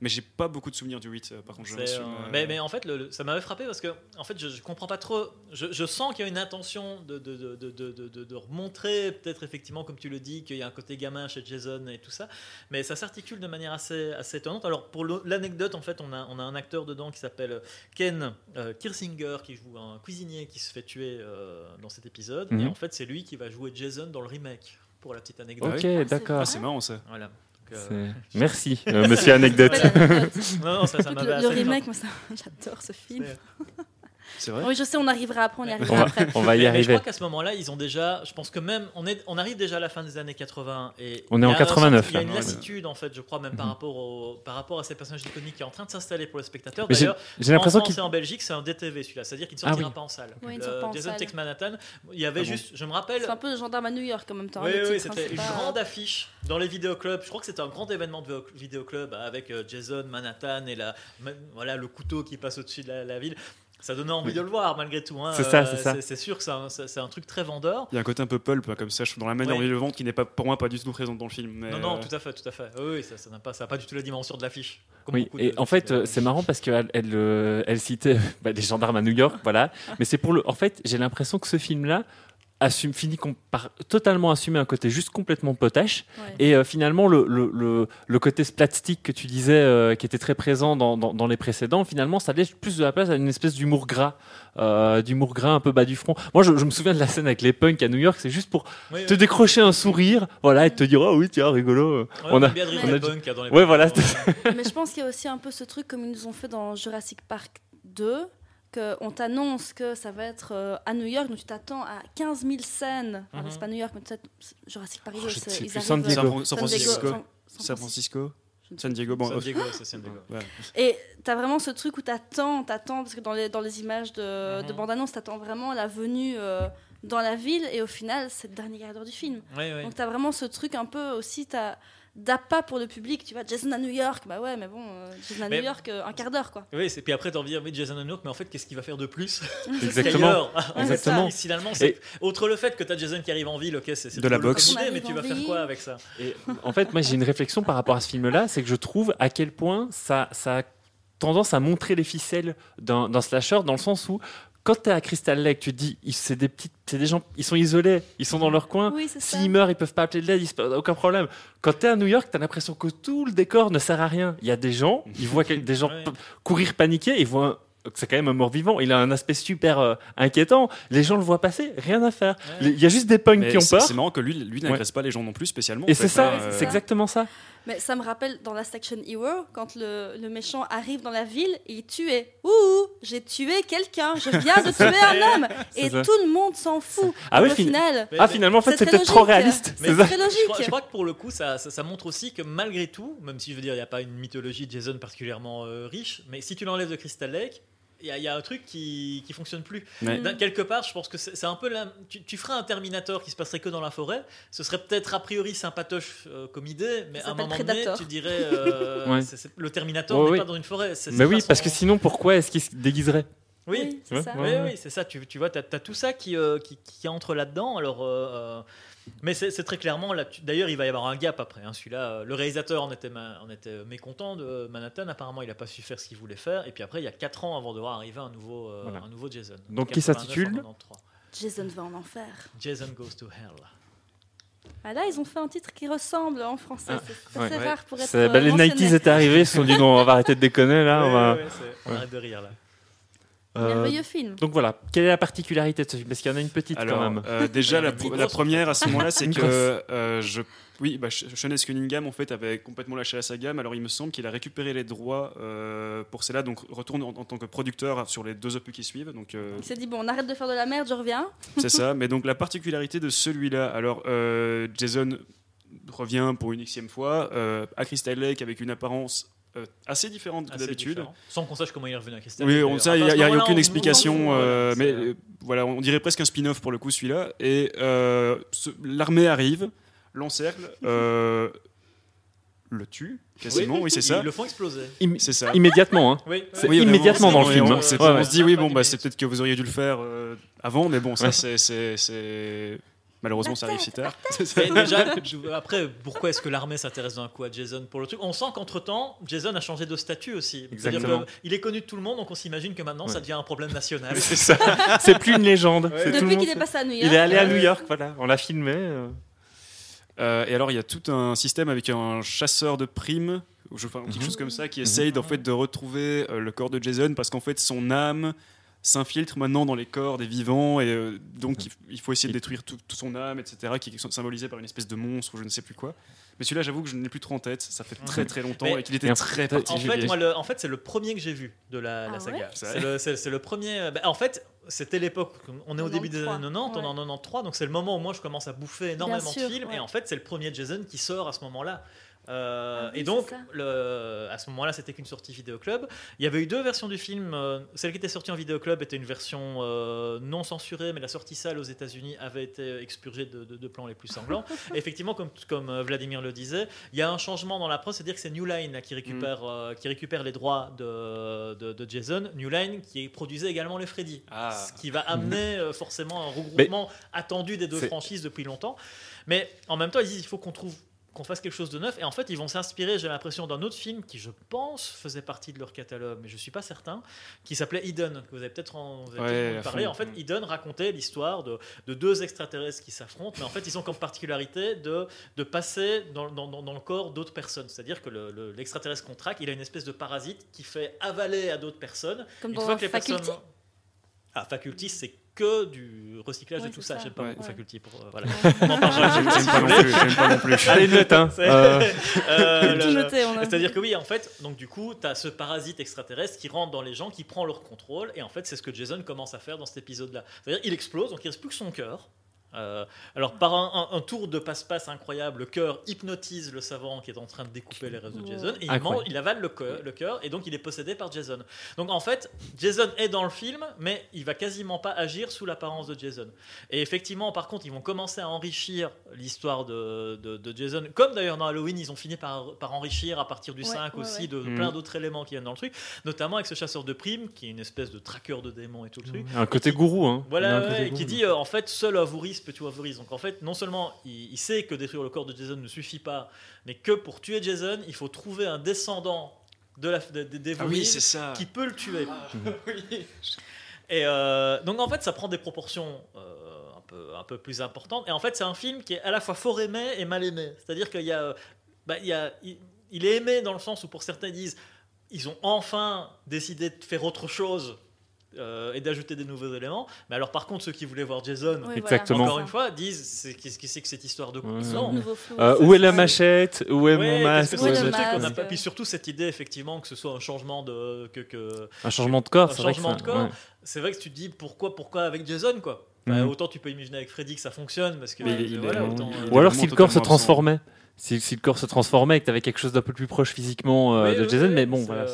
mais j'ai pas beaucoup de souvenirs du 8 euh, par contre je l'assume, euh, euh, mais, mais en fait, le- le- ça m'avait frappé parce que en fait, je, je comprends pas trop. Je, je sens qu'il y a une intention de, de, de, de, de, de- de- de remontrer, peut-être effectivement, comme tu le dis, qu'il y a un côté gamin chez Jason et tout ça. Mais ça s'articule de manière assez, assez étonnante. Alors, pour l'anecdote, en fait, on a, on a un acteur dedans qui s'appelle Ken euh, Kirsinger, qui joue un cuisinier qui se fait tuer euh, dans cet épisode. Mhm. Et en fait, c'est lui qui va jouer Jason dans le remake, pour la petite anecdote. Ok, c'est d'accord. ah, c'est marrant ça Voilà. Euh, [LAUGHS] Merci, euh, monsieur [LAUGHS] anecdote. Belle anecdote. non, non, ça, ça Le, le remake, moi, ça- j'adore ce film. C'est- vrai Oui, je sais, on arrivera après, on y. On arrivera va, après. on va y Mais- mais je arriver. crois qu'à ce moment-là, ils ont déjà. Je pense que même. On, est, on arrive déjà à la fin des années 80. Et On est en a un 89, sens- Il y a une Ouais. lassitude, en fait, je crois, même par, rapport au, par rapport à ces personnages iconiques qui est en train de s'installer pour le spectateur. D'ailleurs, j'ai l'impression France qu'il. et en Belgique, c'est un DTV celui-là. C'est-à-dire qu'il ne Ah sortira oui. pas en salle. Oui, Le pas en Jason. Takes Manhattan, il y avait Ah bon juste. Je me rappelle. C'est un peu le gendarme à New York en même temps. Oui, le oui, hein, c'était une grande affiche dans les vidéoclubs. Je crois que c'était un grand événement de vidéo- vidéoclub avec euh, Jason, Manhattan et la, ma- voilà, le couteau qui passe au-dessus de la ville. Ça donnait envie Oui. de le voir malgré tout. hein. C'est ça, Euh, c'est ça. C'est sûr que c'est un, c'est- c'est un truc très vendeur. il y a un côté un peu pulp comme ça je trouve dans la manière Ouais. dont il le vend qui n'est pas pour moi pas du tout présente dans le film mais, Non, non, euh, tout à fait, tout à fait. Oui, ça n'a pas, ça a pas du tout la dimension de l'affiche. Oui, et de- en fait, de- euh, c'est marrant parce qu'elle elle, euh, elle citait [LAUGHS] bah, des gendarmes à New York, voilà. [LAUGHS] Mais c'est pour le. En fait, j'ai l'impression que ce film-là assume, finit par totalement assumer un côté juste complètement potache. Ouais. Et euh, finalement, le, le, le, le côté splatstick que tu disais, euh, qui était très présent dans, dans, dans les précédents, finalement, ça laisse plus de la place à une espèce d'humour gras, euh, d'humour gras un peu bas du front. Moi, je, je me souviens de la scène avec les punks à New York, c'est juste pour Oui, te oui. décrocher un sourire, voilà, et te dire, oh oui, tiens, rigolo. Ouais, on a- bien de rire on a punks, hein, dans les Ouais, voilà, punks. [LAUGHS] Mais je pense qu'il y a aussi un peu ce truc comme ils nous ont fait dans Jurassic Park 2, qu'on t'annonce que ça va être euh, à New York, donc tu t'attends à 15 000 scènes. Enfin, Mhm. c'est pas New York, mais peut-être Jurassic Park 2. Oh, je c'est- sais ils arrivent, San euh, Diego. San San Diego, Francisco. San- San Francisco. San Diego, bon. San euh, Diego, c'est San Diego. ouais. Et t'as vraiment ce truc où t'attends, t'attends, parce que dans les, dans les images de, de Mhm. bande-annonce, t'attends vraiment la venue euh, dans la ville, et au final, c'est le dernier quart d'heure du film. Ouais, ouais. Donc t'as vraiment ce truc un peu aussi, t'as d'appât pour le public, tu vois, Jason à New York, bah ouais, mais bon, euh, Jason à Mais- New York, euh, un quart d'heure, quoi. Oui, c'est- puis après, t'as envie de dire, Jason New York, mais en fait, qu'est-ce qu'il va faire de plus? [LAUGHS] Exactement. qu'ailleurs [LAUGHS] Exactement. Finalement, c'est- Et- outre le fait que t'as Jason qui arrive en ville, ok, c'est c'est De la boxe. mais tu vas faire quoi avec ça? Et en fait, moi, j'ai une réflexion par rapport à ce film-là, c'est que je trouve à quel point ça, ça a tendance à montrer les ficelles d'un d'un slasher, dans le sens où, quand tu es à Crystal Lake, tu te dis, c'est des petites, c'est des gens, ils sont isolés, ils sont dans leur coin. Oui. S'ils meurent, ils peuvent pas appeler de l'aide, aucun problème. Quand tu es à New York, tu as l'impression que tout le décor ne sert à rien. Il y a des gens, ils voient des gens [LAUGHS] Ouais. courir paniquer, ils voient c'est quand même un mort-vivant. Il a un aspect super euh, inquiétant. Les gens le voient passer, rien à faire. Ouais. Il y a juste des punks Mais qui ont c'est peur. c'est marrant que lui, lui n'agresse pas les gens non plus spécialement. Et c'est ça, euh, c'est exactement ça. Mais ça me rappelle dans Last Action Hero, quand le, le méchant arrive dans la ville et il tue. Ouh, j'ai tué quelqu'un, je viens de tuer un [LAUGHS] homme. Et ça. tout le monde s'en fout. Ah oui, au fin- final, Mais- Ah, finalement, en fait, c'est peut-être trop logique. réaliste. Mais c'est très Je crois, je logique. crois que pour le coup, ça, ça, ça montre aussi que malgré tout, même si je veux dire, il n'y a pas une mythologie de Jason particulièrement euh, riche, mais si tu l'enlèves de Crystal Lake, il y, a- il y a un truc qui, qui fonctionne plus. Ouais. Quelque part, je pense que c'est un peu la, tu, tu ferais un Terminator qui se passerait que dans la forêt, ce serait peut-être a priori sympatoche euh, comme idée, mais Ça à un moment donné, tu dirais [LAUGHS] euh, Ouais. le Terminator Ouais, n'est oui. pas dans une forêt. Mais oui, parce que sinon, pourquoi est-ce qu'il se déguiserait? Oui, Oui, c'est Ouais, ça. ouais. oui, oui, c'est ça. Tu, tu vois, tu as, tout ça qui, euh, qui, qui entre là-dedans. Alors, euh, euh, mais c'est très clairement. là, D'ailleurs, il va y avoir un gap après. hein. Celui-là, euh, le réalisateur en était, en était mécontent de Manhattan. Apparemment, il n'a pas su faire ce qu'il voulait faire. Et puis après, il y a 4 ans avant de voir arriver un nouveau, euh, Voilà. un nouveau Jason. Donc, qui 89 s'intitule en 93. Jason va en enfer. Jason Goes to Hell. Ah là, ils ont fait un titre qui ressemble en français. Ah, c'est ouais. rare pour être. Bah, euh, Les mentionné. 90s étaient arrivés, ils se sont dit non, on va arrêter de déconner là. on va- Ouais, on Ouais. arrête de rire là. Euh, Merveilleux film. donc voilà, quelle est la particularité de ce film? Parce qu'il y en a une petite Alors, quand même. euh, déjà, la, [LAUGHS] première à ce moment-là, c'est que euh, je, oui, bah, Sean S. Cunningham en fait avait complètement lâché la saga. mais Alors, il me semble qu'il a récupéré les droits euh, pour cela, donc retourne en, en tant que producteur sur les deux opus qui suivent. Donc, euh, Il s'est dit bon, on arrête de faire de la merde, je reviens. [LAUGHS] c'est ça. Mais donc, la [LAUGHS] particularité de celui-là, alors euh, Jason revient pour une xème fois euh, à Crystal Lake avec une apparence euh, assez différente que d'habitude. différent. Sans qu'on sache comment il est revenu à Crystal. Oui, on, ça, il n'y a, aucune on- explication, on- euh, voilà, mais euh, voilà, on dirait presque un spin-off pour le coup celui-là. Et euh, ce- l'armée arrive, l'encercle, euh, le tue quasiment, oui, c'est ça. Ils le font exploser. C'est ça. immédiatement, hein. Oui, C'est oui. Oui, immédiatement dans le film. On, hein. on se dit oui, bon, bah, c'est peut-être que vous auriez dû le faire avant, mais bon, ça, c'est- malheureusement, ça arrive si tard. Mais déjà, je- après, pourquoi est-ce que l'armée s'intéresse d'un coup à Jason pour le truc? On sent qu'entre-temps, Jason a changé de statut aussi. Qu'il est connu de tout le monde, donc on s'imagine que maintenant, ça devient un problème national. [LAUGHS] C'est ça. C'est plus une légende. Ouais. Depuis qu'il est passé à New York. Il est allé à. New York, voilà. On l'a filmé. euh. Euh, et alors, il y a tout un système avec un chasseur de primes, ou je, enfin, quelque Mhm. chose comme ça, qui essaye en fait, de retrouver euh, le corps de Jason parce qu'en fait, son âme s'infiltre maintenant dans les corps des vivants et euh, donc il, il faut essayer de détruire tout, tout son âme, etc., qui est symbolisé par une espèce de monstre ou je ne sais plus quoi. Mais celui-là, j'avoue que je ne l'ai plus trop en tête. Ça fait très très longtemps Mais- et qu'il était très fait, En fait, moi, le- en fait, c'est le premier que j'ai vu de la, la Ah saga. ouais c'est le, c'est- c'est le premier. euh, bah, en fait, c'était l'époque. On est au début des années 93, 90, on est en 93, donc c'est le moment où moi je commence à bouffer énormément sûr, de films. ouais. Et en fait, c'est le premier Jason qui sort à ce moment-là. Euh, Ah oui, et donc, le, à ce moment-là, c'était qu'une sortie vidéoclub. Il y avait eu deux versions du film. euh, celle qui était sortie en vidéoclub était une version euh, non censurée, mais la sortie salle aux États-Unis avait été expurgée de, de- de plans les plus sanglants. [LAUGHS] Effectivement, comme, comme Vladimir le disait, il y a un changement dans la presse, c'est-à-dire que c'est New Line là, qui, récupère, Mm. euh, qui récupère les droits de, de, de Jason. New Line qui produisait également les Freddy. Ah. Ce qui va amener euh, forcément un regroupement attendu des deux franchises depuis longtemps. Mais en même temps, ils disent il faut qu'on trouve qu'on fasse quelque chose de neuf. Et en fait, ils vont s'inspirer, j'ai l'impression, d'un autre film qui, je pense, faisait partie de leur catalogue, mais je suis pas certain, qui s'appelait Eden, que vous avez peut-être en, vous avez Ouais, peut-être à parlé. En fait, Eden racontait l'histoire de, de deux extraterrestres qui s'affrontent, mais en fait, ils ont comme particularité de, de passer dans, dans- dans- dans le corps d'autres personnes. C'est-à-dire que le- le- l'extraterrestre qu'on traque, il a une espèce de parasite qui fait avaler à d'autres personnes. Comme Une dans fois que les Faculty. personnes. Ah, Faculty, c'est que du recyclage Ouais, de tout ça. ça. J'aime pas Ouais. beaucoup Ouais. Faculty. Pour, euh, [LAUGHS] voilà. On en parlera J'aime jamais. j'aime pas non plus. J'aime pas non plus. Allez, note, hein. C'est- [LAUGHS] Euh, Euh, C'est-à-dire que oui, en fait, donc du coup, tu as ce parasite extraterrestre qui rentre dans les gens, qui prend leur contrôle, et en fait, c'est ce que Jason commence à faire dans cet épisode-là. C'est-à-dire, il explose, donc il reste plus que son cœur. Euh, alors, par un, un- un tour de passe-passe incroyable, le cœur hypnotise le savant qui est en train de découper les restes de. Jason, et il, mange- il avale le cœur, le cœur, et donc il est possédé par Jason. Donc en fait, Jason est dans le film, mais il va quasiment pas agir sous l'apparence de Jason. Et effectivement, par contre, ils vont commencer à enrichir l'histoire de, de- de Jason, comme d'ailleurs dans Halloween, ils ont fini par, par enrichir à partir du Ouais, 5 ouais, aussi ouais. de Mhm. plein d'autres éléments qui viennent dans le truc, notamment avec ce chasseur de primes, qui est une espèce de traqueur de démons et tout le truc. un côté gourou, hein. Il y a Voilà, un ouais, côté et qui gourou. dit euh, en fait, seul avouris peut tuer avouris. Donc en fait, non seulement il, il sait que détruire le corps de Jason ne suffit pas, mais que pour tuer Jason, il faut trouver un descendant de la, de- de- des Ah Voorhees oui, c'est ça. qui peut le tuer. [LAUGHS] Et euh, donc en fait, ça prend des proportions euh, un, peu, un peu plus importantes. Et en fait, c'est un film qui est à la fois fort aimé et mal aimé. C'est-à-dire qu'il y a, bah, il, y a il, il est aimé dans le sens où pour certains ils disent ils ont enfin décidé de faire autre chose. Euh, et d'ajouter des nouveaux éléments. Mais alors, par contre, ceux qui voulaient voir Jason, Ouais, Exactement. encore une fois, disent qu'est-ce que c'est que cette histoire de Ouais. non. Nouveau flou, Euh, où est la machette? Où est Ouais, mon masque? c'est est que ce le truc qu'on a masque pas Puis surtout cette idée effectivement que ce soit un changement de que, que Un changement de corps, un c'est vrai que changement ça- de corps. ouais. c'est vrai que tu te dis pourquoi pourquoi avec Jason quoi? Bah, Mhm. autant tu peux imaginer avec Freddy que ça fonctionne parce que euh, il voilà, est- autant, Ou alors si le corps se transformait. Si, si le corps se transformait et que tu avais quelque chose d'un peu plus proche physiquement euh, Oui, de oui, Jason, oui, mais bon, voilà.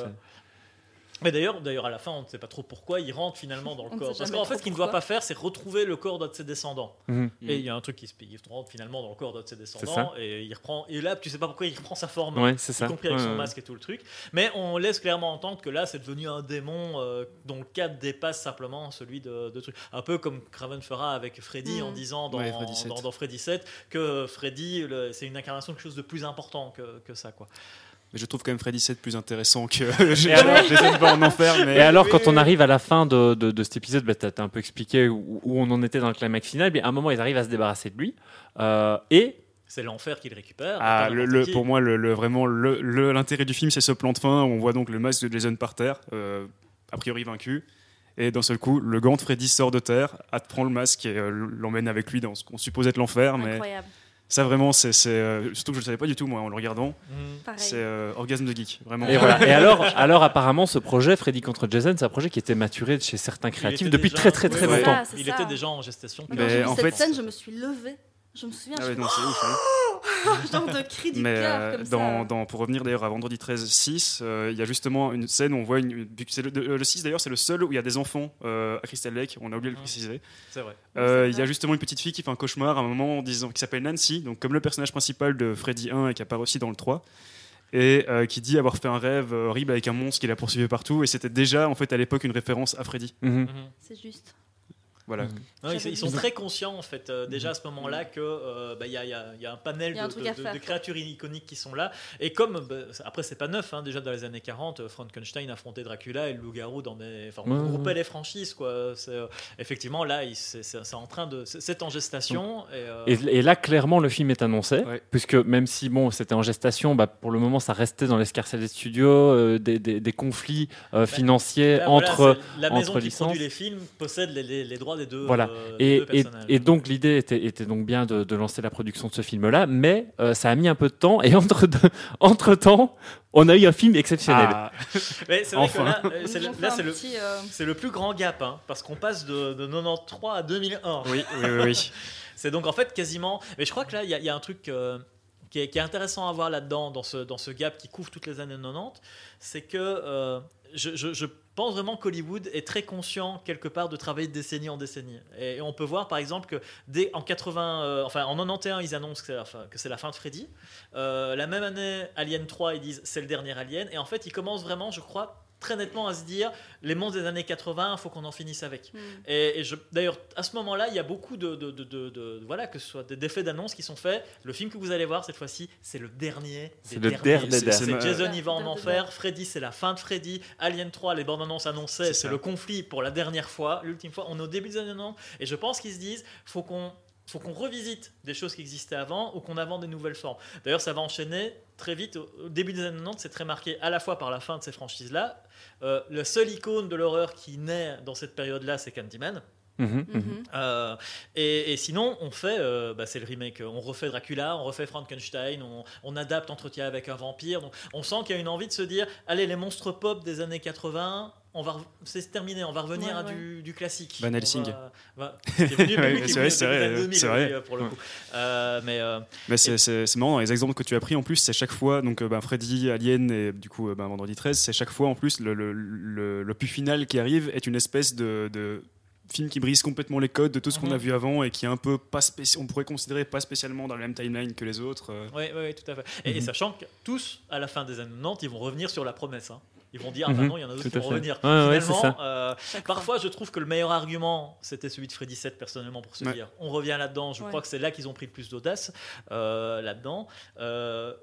Mais d'ailleurs, d'ailleurs, à la fin, on ne sait pas trop pourquoi il rentre finalement dans le On ne corps. Parce qu'en fait, ce qu'il ne doit pas faire, c'est retrouver le corps d'un de ses descendants. Mhm. Et il y a un truc qui se il rentre finalement dans le corps d'un de ses descendants et il reprend. Et là, tu sais pas pourquoi il reprend sa forme. Ouais, c'est y ça. compris avec Ouais, son ouais. masque et tout le truc. Mais on laisse clairement entendre que là, c'est devenu un démon euh, dont le cadre dépasse simplement celui de, de truc. Un peu comme Craven fera avec Freddy en disant dans, Ouais, Freddy 7. dans, dans Freddy 7 que Freddy, le- c'est une incarnation de quelque chose de plus important que, que ça. Quoi. Mais je trouve quand même Freddy 7 plus intéressant que [LAUGHS] [LAUGHS] Jason va en enfer. Mais Et alors, quand on arrive à la fin de, de, de cet épisode, bah, tu as, un peu expliqué où, où on en était dans le climax final. Mais à un moment, ils arrivent à se débarrasser de lui. Euh, et C'est l'enfer qu'il récupère. Ah, le, le- pour moi, le, le- vraiment, le- le- l'intérêt du film, c'est ce plan de fin où on voit donc le masque de Jason par terre, euh, a priori vaincu. Et d'un seul coup, le gant de Freddy sort de terre, Hat prend le masque et euh, l'emmène avec lui dans ce qu'on suppose être l'enfer. Mais Incroyable. Ça, vraiment, c'est. euh, surtout que je ne le savais pas du tout, moi, en le regardant. Pareil. C'est euh, orgasme de geek, vraiment. Et voilà. Et alors, [LAUGHS] alors apparemment, ce projet, Freddy contre Jason, c'est un projet qui était maturé chez certains créatifs depuis déjà- très très très Ouais, longtemps. Il ça. était déjà en gestation. Quand Mais j'ai vu en cette fait- scène, je me suis levée. Je me souviens, Ah je ouais, non, c'est ouf. hein. un [LAUGHS] genre de cri du Mais cœur euh, comme ça. dans, dans- pour revenir d'ailleurs à vendredi 13-6, euh, il y a justement une scène où on voit une. le, de- le 6 d'ailleurs, c'est le seul où il y a des enfants euh, à Crystal Lake, on a oublié de le préciser. C'est vrai. Euh, il y a justement une petite fille qui fait un cauchemar à un moment en disant, qui s'appelle Nancy, donc comme le personnage principal de Freddy 1 et qui apparaît aussi dans le 3, et euh, qui dit avoir fait un rêve euh, horrible avec un monstre qui la poursuivait partout, et c'était déjà en fait à l'époque une référence à Freddy. Mhm. C'est juste. Voilà. Non, ils, sont très conscients en fait euh, déjà à ce moment-là que euh, bah, il y, a, il y a- il y a un panel a un de, de- créatures iconiques qui sont là et comme bah, après c'est pas neuf hein, déjà dans les années 40 euh, Frankenstein affrontait Dracula et le loup-garou dans des enfin on Ouais, ouais. les franchises quoi c'est euh, effectivement là il- c'est en train de c'est- en gestation et, euh, Et, et là, clairement, le film est annoncé, Ouais. puisque même si bon, c'était en gestation, bah, pour le moment, ça restait dans l'escarcelle des studios, euh, des, des- des conflits euh, financiers là, voilà, entre. la maison entre qui licences. produit les films possède les, les- les droits des deux, Voilà. euh, des Et, deux et, personnages. et donc l'idée était, était donc bien de, de lancer la production de ce film-là, mais euh, ça a mis un peu de temps. Et [LAUGHS] entre, entre temps, on a eu un film exceptionnel. Ah, [LAUGHS] Mais c'est vrai Enfin. que là, euh, c'est le- ont fait là, un c'est le petit, euh, c'est le plus grand gap hein, parce qu'on passe de, de 93 à 2001 oui, oui, oui. oui. [LAUGHS] C'est donc en fait quasiment. Mais je crois que là, il y, a- il y a un truc euh, qui, est, qui est intéressant à voir là-dedans, dans ce, dans ce gap qui couvre toutes les années 90. C'est que euh, je, je- je pense vraiment qu'Hollywood est très conscient, quelque part, de travailler de décennie en décennie. Et, on peut voir, par exemple, que dès en 80, euh, enfin en 91, ils annoncent que c'est la fin, que c'est la fin de Freddy. Euh, la même année, Alien 3, ils disent c'est le dernier Alien. Et en fait, ils commencent vraiment, je crois, très nettement à se dire les monstres des années 80, il faut qu'on en finisse avec. Mm. Et, d'ailleurs, à ce moment-là, il y a beaucoup de, de, de- de- de- voilà, que ce soit des effets d'annonce qui sont faits. Le film que vous allez voir cette fois-ci, c'est le dernier. des C'est le derniers. dernier C'est- Jason, il va en Der- enfer. Freddy, c'est la fin de Freddy. Alien 3, les bandes annonces annonçaient, C'est le conflit pour la dernière fois, l'ultime fois. On est au début des années 90. Et je pense qu'ils se disent, faut qu'on faut qu'on revisite des choses qui existaient avant ou qu'on invente des nouvelles formes. D'ailleurs, ça va enchaîner très vite. Au début des années 90, c'est très marqué à la fois par la fin de ces franchises-là. Euh, la seule icône de l'horreur qui naît dans cette période-là, c'est Candyman. Mhm, mhm. Mhm. Euh, et, et sinon, on fait, euh, bah, c'est le remake, on refait Dracula, on refait Frankenstein, on, on adapte Entretien avec un vampire. Donc, on sent qu'il y a une envie de se dire, allez, les monstres pop des années 80, on va, re- c'est terminé, on va revenir Ouais, à ouais. Du, du classique. Van Helsing. c'est vrai, c'est vrai, des années 2000, c'est oui, vrai. pour le coup. Euh, mais euh, Mais c'est- c'est marrant, les exemples que tu as pris en plus, c'est chaque fois, donc euh, ben, Freddy, Alien et du coup ben, Vendredi 13, c'est chaque fois en plus le, le, le, le plus final qui arrive est une espèce de, de film qui brise complètement les codes de tout ce qu'on Mhm. a vu avant et qui est un peu pas spéci- on pourrait considérer pas spécialement dans la même timeline que les autres. Oui, oui, tout à fait. Et, et Mhm. sachant que tous, à la fin des années 90, ils vont revenir sur la promesse. hein. Ils vont dire, ah bah non, il y en a d'autres qui vont fait. revenir. Ouais, ça. euh. Parfois, je trouve que le meilleur argument, c'était celui de Freddy 7, personnellement, pour se Ouais. dire on revient là-dedans. Je Ouais. crois que c'est là qu'ils ont pris le plus d'audace, euh, là-dedans. Euh,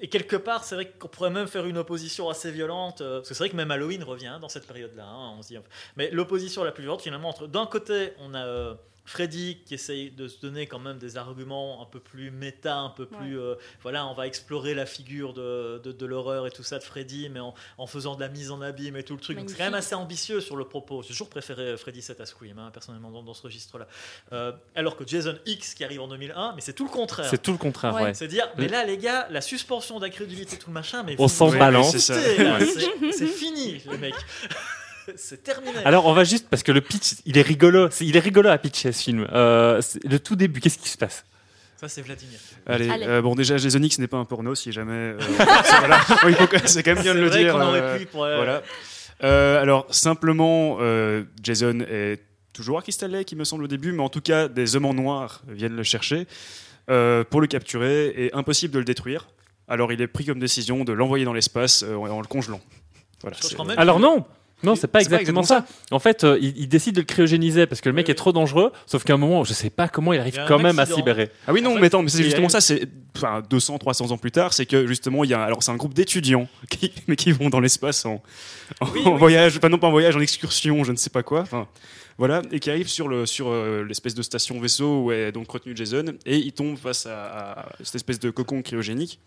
et quelque part, c'est vrai qu'on pourrait même faire une opposition assez violente, euh, parce que c'est vrai que même Halloween revient dans cette période-là. hein, on se dit, mais l'opposition la plus violente, finalement, entre d'un côté, on a euh, Freddy qui essaye de se donner quand même des arguments un peu plus méta, un peu plus. euh, voilà, on va explorer la figure de, de, de l'horreur et tout ça de Freddy, mais en, en faisant de la mise en abîme et tout le truc. Donc c'est quand même assez ambitieux sur le propos. J'ai toujours préféré Freddy 7 à Scream, hein, personnellement, dans, dans ce registre-là. Euh, alors que Jason X qui arrive en 2001, mais c'est tout le contraire. C'est tout le contraire, Ouais. ouais. C'est dire, mais là, les gars, la suspension d'incrédulité, tout le machin, mais On s'en balance. C'est fini, les mecs. [LAUGHS] [LAUGHS] c'est terminé. Alors on va juste parce que le pitch, il est rigolo, il est rigolo à pitcher ce film. Euh, le tout début, qu'est-ce qui se passe? Ça, c'est Vladimir. Allez, Allez. euh, bon déjà Jason X n'est pas un porno si jamais. euh, [LAUGHS] c'est voilà. Quand même bien de le dire. qu'on aurait pu pour, Voilà. Euh, alors simplement, euh, Jason est toujours à Crystal Lake, il me semble au début, mais en tout cas des hommes en noir viennent le chercher euh, pour le capturer et impossible de le détruire. Alors il est pris comme décision de l'envoyer dans l'espace euh, en le congelant. Voilà. Alors non non, c'est pas C'est pas exactement ça. En fait, euh, il, il décide de le cryogéniser parce que le mec Oui, est trop dangereux. Sauf qu'à un moment, je sais pas comment il arrive Il quand même à se libérer. Ah oui, non, En fait, mais attends, mais c'est il justement ça, c'est enfin, 200, 300 ans plus tard, c'est que justement, il y a, alors c'est un groupe d'étudiants [LAUGHS] qui, mais qui vont dans l'espace en, en Oui, en oui. voyage, enfin non pas en voyage, en excursion, je ne sais pas quoi, enfin, voilà, et qui arrivent sur le sur euh, l'espèce de station vaisseau où est donc retenu Jason, et ils tombent face à, à cette espèce de cocon cryogénique,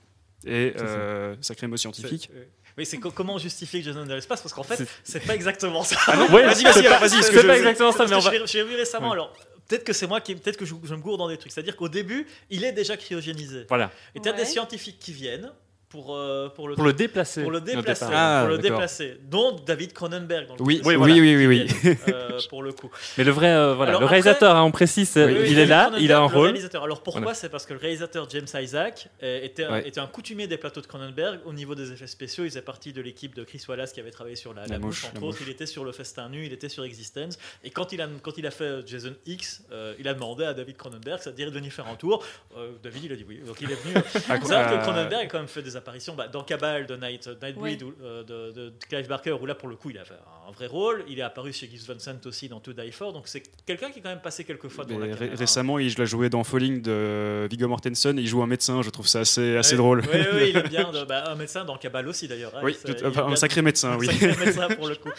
et euh, sacré mot scientifique. Oui, c'est co- comment justifier que Jason dans l'espace Parce qu'en fait, C'est- pas exactement ça. Ah non, Ouais, vas-y, [LAUGHS] c'est vas-y, vas-y, C'est pas exactement ça, mais on que va. j'ai- J'ai vu récemment, Ouais. alors peut-être que c'est moi qui, peut-être que je, je me gourde dans des trucs. C'est-à-dire qu'au début, il est déjà cryogénisé. Voilà. Et tu as Ouais. des scientifiques qui viennent pour, euh, pour le Pour le déplacer. pour le déplacer, départ. Ah, pour le déplacer, dont David Cronenberg. Dans le Oui, oui, voilà. oui, oui, euh, [LAUGHS] pour le coup. Mais le vrai, euh, voilà, Alors le après- réalisateur, hein, on précise, Oui, oui, il est David là, Cronenberg, il a un le rôle. réalisateur. Alors pourquoi Voilà. C'est parce que le réalisateur James Isaac était, Ouais. était un coutumier des plateaux de Cronenberg au niveau des effets spéciaux. Il faisait partie de l'équipe de Chris Wallace qui avait travaillé sur La, La la mouche, entre la autres. mouche. Il était sur Le Festin Nu, il était sur Existence. Et quand il a, quand il a fait Jason X, euh, il a demandé à David Cronenberg, c'est-à-dire de venir faire un tour. Euh, David, il a dit oui. Donc il est venu. [LAUGHS] Que Cronenberg a quand même fait des apparitions bah, dans Cabal de Night, Nightbreed Ouais. ou, euh, de, de Clive Barker, où là pour le coup il a fait un vrai rôle. Il est apparu chez Gus Van Sant aussi dans To Die For. Donc c'est quelqu'un qui est quand même passé quelques fois mais la ré- caméra. récemment, il, je l'ai joué dans Falling de Viggo Mortensen et il joue un médecin. Je trouve ça assez, assez Ouais, drôle. Oui, oui, il est bien. [LAUGHS] de- bah, un médecin dans Cabal aussi d'ailleurs. Oui, tout- un sacré médecin, un oui. sacré [LAUGHS] médecin pour le coup.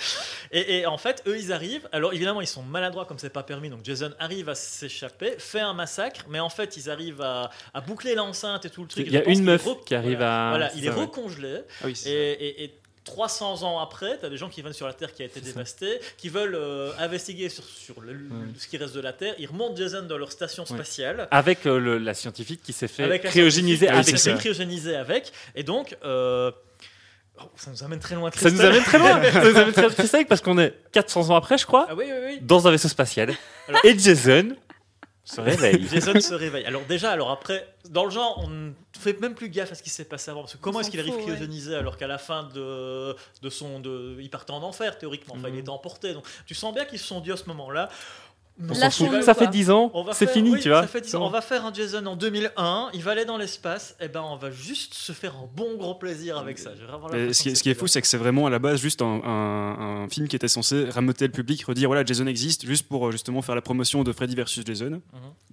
Et, et en fait, eux, ils arrivent. Alors évidemment, ils sont maladroits comme c'est pas permis. Donc Jason arrive à s'échapper, fait un massacre, mais en fait, ils arrivent à, à boucler l'enceinte et tout le truc. Il y a une meuf qui arrive voilà. à- Voilà, il ça, est ouais. recongelé. Ah oui, Et, et- et 300 ans après, tu as des gens qui viennent sur la Terre qui a été ça. [LAUGHS] dévastée, qui veulent euh, investiguer sur, sur le- ce qui reste de la Terre. Ils remontent Jason dans leur station spatiale. Avec euh, le- la scientifique qui s'est fait Avec cryogéniser qui avec s'est cryogéniser avec. Et donc, euh, oh, ça nous amène très loin. Ça nous amène très loin. [LAUGHS] ça nous amène très sec parce qu'on est 400 ans après, je crois, Ah oui, oui, oui. dans un vaisseau spatial. Alors- Et Jason se réveille. Jason se réveille. Alors déjà, alors après, dans le genre, on ne fait même plus gaffe à ce qui s'est passé avant. Parce que comment est-ce qu'il arrive fout, ouais. cryogénisé alors qu'à la fin de, de son... De, il partait en enfer, théoriquement. Enfin, il Mhm. était emporté. Donc tu sens bien qu'ils se sont dit à ce moment-là, On s'en fout. Ça fait 10 ans, c'est fini, oui, tu vois. ça fait 10 ans. On va faire un Jason en 2001. Il va aller dans l'espace. Et ben, on va juste se faire un bon gros plaisir avec ça. Ce, qui est, que ce qui est c'est fou, c'est que c'est vraiment à la base juste un, un- un film qui était censé rameuter le public, redire voilà, Jason existe, juste pour euh, justement faire la promotion de Freddy versus Jason. Mhm.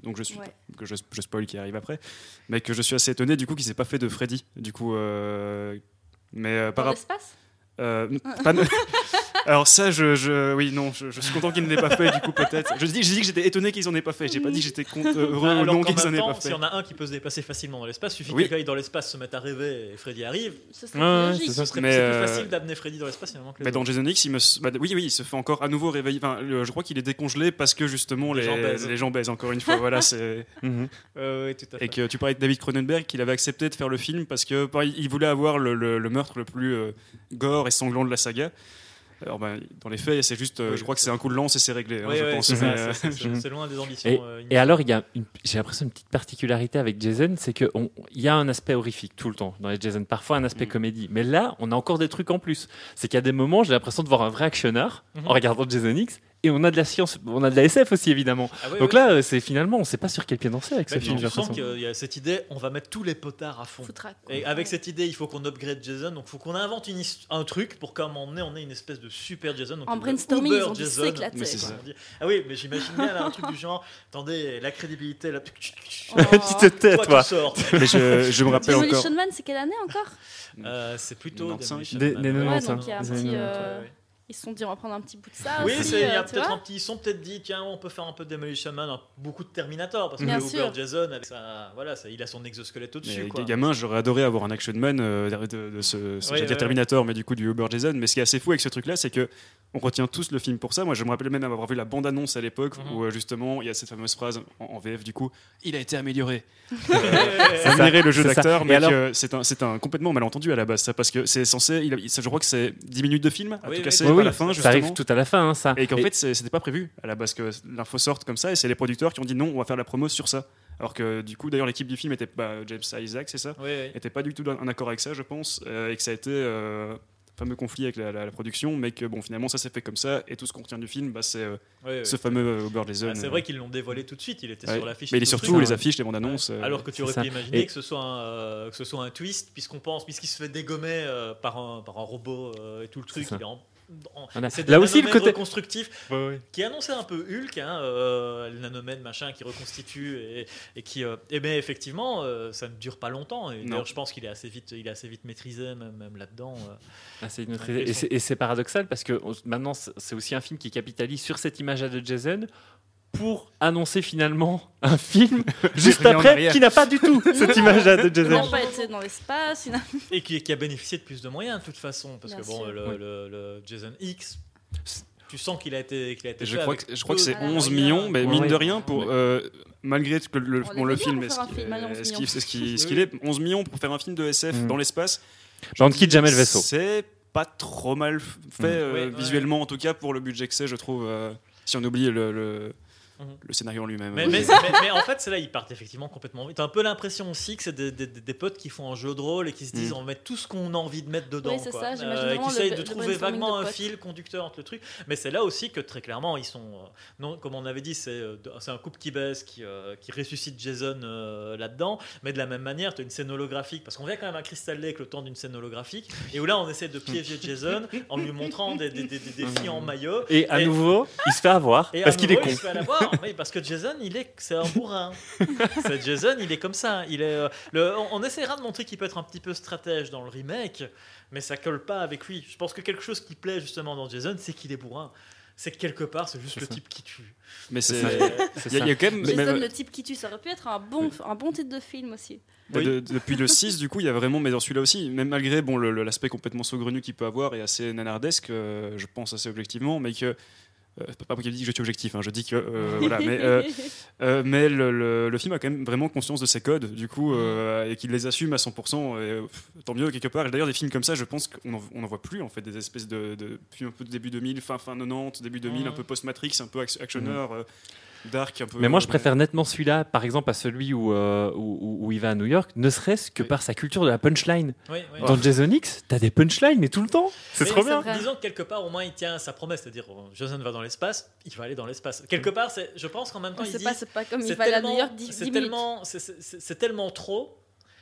Donc je suis Ouais. que je, je spoil qui arrive après, mais que je suis assez étonné du coup qu'il s'est pas fait de Freddy. Du coup, euh, mais euh, par Dans rapport l'espace? Euh, [LAUGHS] pas- Alors ça, je, je- oui, non, je, je suis content qu'ils ne l'aient pas fait, du coup peut-être. Je dis, j'ai dit que j'étais étonné qu'ils en aient pas fait. J'ai pas dit que j'étais con- euh, heureux ou non qu'ils en aient pas s'il fait. y en a un qui peut se déplacer facilement dans l'espace, suffit Oui. que quelqu'un aille dans l'espace, se mette à rêver et Freddy arrive. Ce serait Ouais, ouais, logique. c'est ça. Ce serait Mais, c'est euh, plus facile d'amener Freddy dans l'espace finalement que les Mais dans autres. Jason X, il me, bah, oui, oui, il se fait encore à nouveau réveiller. Enfin, le- je crois qu'il est décongelé parce que justement Les les, gens baisent. les gens baisent. Encore une fois, voilà, [LAUGHS] c'est Mhm. Euh, oui, tout à fait. et que tu parlais de David Cronenberg, qu'il avait accepté de faire le film parce que pareil, il voulait avoir le, le- le meurtre le plus euh, gore et sanglant de la saga. Alors, ben, dans les faits, c'est juste, euh, Oui, je crois que c'est un coup de lance et c'est réglé. hein, Oui, oui, c'est [LAUGHS] euh, loin des ambitions. Et, euh, et alors, j'ai l'impression une petite particularité avec Jason, c'est qu'il y a un aspect horrifique tout le temps dans les Jason, parfois un aspect Mhm. comédie. Mais là, on a encore des trucs en plus. C'est qu'il y a des moments, j'ai l'impression de voir un vrai actionneur Mhm. en regardant Jason X. Et on a de la science, on a de la SF aussi évidemment. Ah oui, Donc oui. là, euh, c'est finalement, on sait pas sur quel pied danser avec Bah, ce film. j'ai sens qu'il y a cette idée, on va mettre tous les potards à fond. Foutraque. Et avec cette idée, il faut qu'on upgrade Jason, donc il faut qu'on invente une un truc pour qu'à un moment donné, on ait une espèce de super Jason. Donc En le brainstorming, Uber ils ont Jason. Mais ça. Ah oui, mais j'imagine bien là, un truc du genre, attendez, la crédibilité, la... Oh. tu te tais, toi, toi. [LAUGHS] mais je, je me rappelle encore. Demolition Man, c'est quelle année encore? Euh, c'est plutôt 95. Demolition Des- des Ouais, 90, Ouais, donc il y a un des petit, années euh, ouais, ouais. Ils se sont dit, on va prendre un petit bout de ça. Oui, aussi, il y euh, a tu peut-être un petit. Ils sont peut-être dit, tiens, on peut faire un peu de Demolition Man, beaucoup de Terminator, parce que Bien le. Uber Jason, avec sa- voilà, ça- il a son exosquelette au-dessus. Mais quoi. gamin, j'aurais adoré avoir un action man euh, de, de- de ce, ce- Terminator, mais du coup du Uber Jason. Mais ce qui est assez fou avec ce truc-là, c'est que on retient tous le film pour ça. Moi, je me rappelle même avoir vu la bande-annonce à l'époque Mhm. où euh, justement il y a cette fameuse phrase en, en VF du coup, il a été amélioré. [LAUGHS] Admirer le jeu d'acteur, mais c'est un, c'est un complètement malentendu à la base, ça, parce que c'est censé, il a- ça, je crois que c'est 10 minutes de film, à Oui, tout oui, casser oui, à la fin, ça arrive tout à la fin, hein, ça. Et qu'en fait, c'était pas prévu à la base que l'info sorte comme ça, et c'est les producteurs qui ont dit non, on va faire la promo sur ça. Alors que du coup, d'ailleurs, l'équipe du film était bah, James Isaac, c'est ça? Oui, oui. Était pas du tout en accord avec ça, je pense, euh, et que ça a été euh, fameux conflit avec la, la- la production, mais que bon, finalement, ça s'est fait comme ça, et tout ce qu'on retient du film, bah, c'est euh, Oui, oui. ce fameux euh, Uber Jason. Ah, c'est vrai qu'ils l'ont dévoilé tout de suite, il était Ouais. sur l'affiche. Mais il est surtout les affiches, les bandes annonces. Ouais. euh, Alors que tu aurais pu imaginer Et- que, ce soit un, euh, que ce soit un twist, puisqu'on pense, puisqu'il se fait dégommer euh, par, un, par un robot euh, et tout le truc. ça. il est en- en- Voilà. c'est Là aussi, le côté- reconstructifs qui annonçait un peu Hulk, hein, euh, le nanomètre machin qui reconstitue et, et qui. euh, eh ben effectivement, euh, ça ne dure pas longtemps. Et d'ailleurs, je pense qu'il est assez vite, il est assez vite maîtrisé même, même là-dedans. euh. Ah, Et c'est- Et paradoxal parce que on- maintenant, c'est c'est aussi un film qui capitalise sur cette image de Jason pour annoncer finalement un film [LAUGHS] juste après qui n'a pas du tout [LAUGHS] cette [LAUGHS] image de Il Jason. n'a pas été dans l'espace. il Et qui, qui a bénéficié de plus de moyens de toute façon. Parce Bien que bon, le, Oui. le- le Jason X, tu sens qu'il a été, qu'il a été Je fait crois, que, je crois que c'est de 11 moyens. millions, mais mine ouais. de rien, pour, euh, malgré que le, On bon, le film est ce qu'il film à 11 est, ce qu'il- est, 11 millions pour faire un film de SF Mm. dans l'espace. J'en ne quitte jamais le vaisseau. C'est pas trop mal fait, Mm. euh, Ouais, ouais. visuellement en tout cas, pour le budget que c'est, je trouve. euh, si on oublie le, le, Mhm. le scénario en lui-même. Mais, Oui. mais, mais- mais en fait, c'est là, ils partent effectivement complètement vite. T'as un peu l'impression aussi que c'est des, des- des potes qui font un jeu de rôle et qui se disent Mm. on va mettre tout ce qu'on a envie de mettre dedans. Oui, quoi. ça, j'imagine et qui essayent de trouver vaguement de un fil conducteur entre le truc. Mais c'est là aussi que très clairement, ils sont. euh, non, comme on avait dit, c'est euh, un couple qui baisse, qui, euh, qui ressuscite Jason euh, là-dedans. Mais de la même manière, tu as une scène holographique. Parce qu'on vient quand même à Crystal Lake le temps d'une scène holographique. Et où là, on essaie de piéger Jason en lui montrant des, des- des- des- des [LAUGHS] filles en maillot. Et à Et- nouveau, il se fait avoir à parce qu'il est con. il se fait l'avoir. Oui, parce que Jason, il est, c'est un bourrin. [LAUGHS] c'est Jason, il est comme ça. Il est, euh, le, on, on essaiera de montrer qu'il peut être un petit peu stratège dans le remake, mais ça colle pas avec lui. Je pense que quelque chose qui plaît justement dans Jason, c'est qu'il est bourrin. C'est que quelque part, c'est juste le ça. type qui tue. Mais c'est. ça. Il C'est y, a- ça. il y a quand même. Jason, même- le type qui tue, ça aurait pu être un bon, un bon titre de film aussi. Oui. de- depuis le 6, du coup, il y a vraiment, mais dans celui-là aussi, même malgré bon, l'aspect complètement saugrenu qu'il peut avoir et assez nanardesque, euh, je pense assez objectivement, mais que. Euh, c'est pas moi qui dis que je suis objectif, hein, je dis que. euh, [LAUGHS] voilà, mais euh, mais le, le- le film a quand même vraiment conscience de ses codes, du coup, euh, et qu'il les assume à 100%, et pff, tant mieux quelque part. Et D'ailleurs, des films comme ça, je pense qu'on en, on en voit plus, en fait, des espèces de. de depuis un peu de début 2000, fin, fin 90, début 2000, un Mhm. peu post-Matrix, un peu act- actionneur. euh, dark un peu. Mais moi, je préfère nettement celui-là, par exemple, à celui où, euh, où, où il va à New York, ne serait-ce que Oui. par sa culture de la punchline. Oui, oui. Dans Jason X, t'as des punchlines, mais tout le temps. C'est trop bien. Disons que quelque part, au moins, il tient sa promesse, c'est-à-dire, euh, Jason va dans l'espace, il va aller dans l'espace. Quelque part, c'est, je pense qu'en même temps, On il dit, c'est pas comme il va à tellement, New York 10, c'est 10 minutes. tellement, c'est- c'est- c'est- c'est tellement trop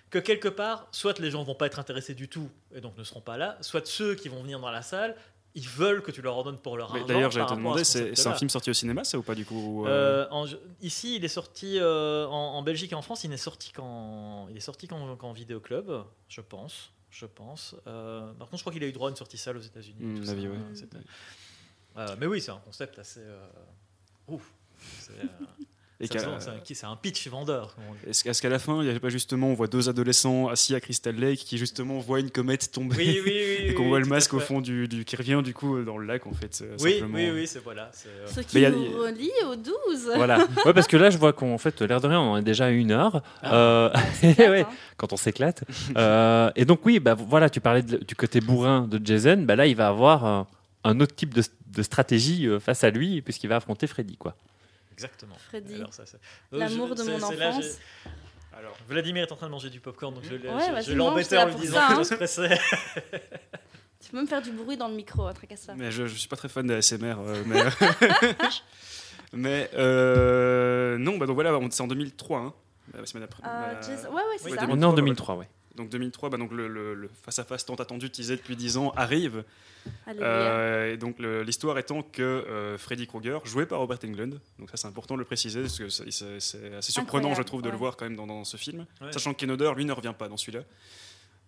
que quelque part, soit les gens vont pas être intéressés du tout et donc ne seront pas là, soit ceux qui vont venir dans la salle, ils veulent que tu leur ordonnes pour leur argent. D'ailleurs, j'allais te demander, ce c'est un film sorti au cinéma, ça ou pas du coup euh, Euh, en- ici, il est sorti euh, en, en Belgique et en France. Il n'est sorti qu'en, il est sorti qu'en, qu'en vidéoclub, je pense. Je pense. Par contre, je crois qu'il a eu droit à une sortie salle aux États-Unis. Ouais. Euh, mais oui, c'est un concept assez. ouf. C'est, un, pitch vendeur. Est-ce qu'à la fin, il n'y a pas justement, on voit deux adolescents assis à Crystal Lake qui justement voient une comète tomber Oui, oui, oui. [LAUGHS] et qu'on oui, voit le masque au fond du, du- qui revient du coup dans le lac en fait. euh, Oui, simplement. oui, oui, c'est voilà. Euh, Ce Mais qui y a- nous relie au 12. Voilà. [LAUGHS] Ouais, parce que là, je vois qu'en fait, l'air de rien, on en est déjà à une heure. Ah. Euh, [LAUGHS] ouais, hein. quand on s'éclate. Euh, et donc, oui, bah, voilà, tu parlais de- du côté bourrin de Jason. Bah, là, il va avoir un autre type de, de stratégie face à lui, puisqu'il va affronter Freddy. Quoi. Exactement. Freddy. Alors, ça, c'est- L'amour Je- de c'est- mon enfance. Alors, Vladimir est en train de manger du popcorn, donc je, l'ai- Ouais, je- je en lui disant ça, que hein. je se pressais. [LAUGHS] Tu peux me faire du bruit dans le micro, un truc à ça. Mais je, je suis pas très fan de ASMR. euh, mais [LAUGHS] mais euh, non, bah donc voilà, c'est en 2003. Hein, la semaine après. Euh, la- Jason- Ouais, ouais, c'est Oui, ça. 2003, On est en ouais. 2003, ouais. Donc 2003, bah donc le, le- le face-à-face tant attendu teasé depuis 10 ans arrive. Euh, et donc l'histoire étant que euh, Freddy Krueger, joué par Robert Englund, donc ça c'est important de le préciser parce que c'est- assez surprenant Incroyable, je trouve de le voir quand même dans, dans ce film, Ouais. sachant que Ken lui ne revient pas dans celui-là.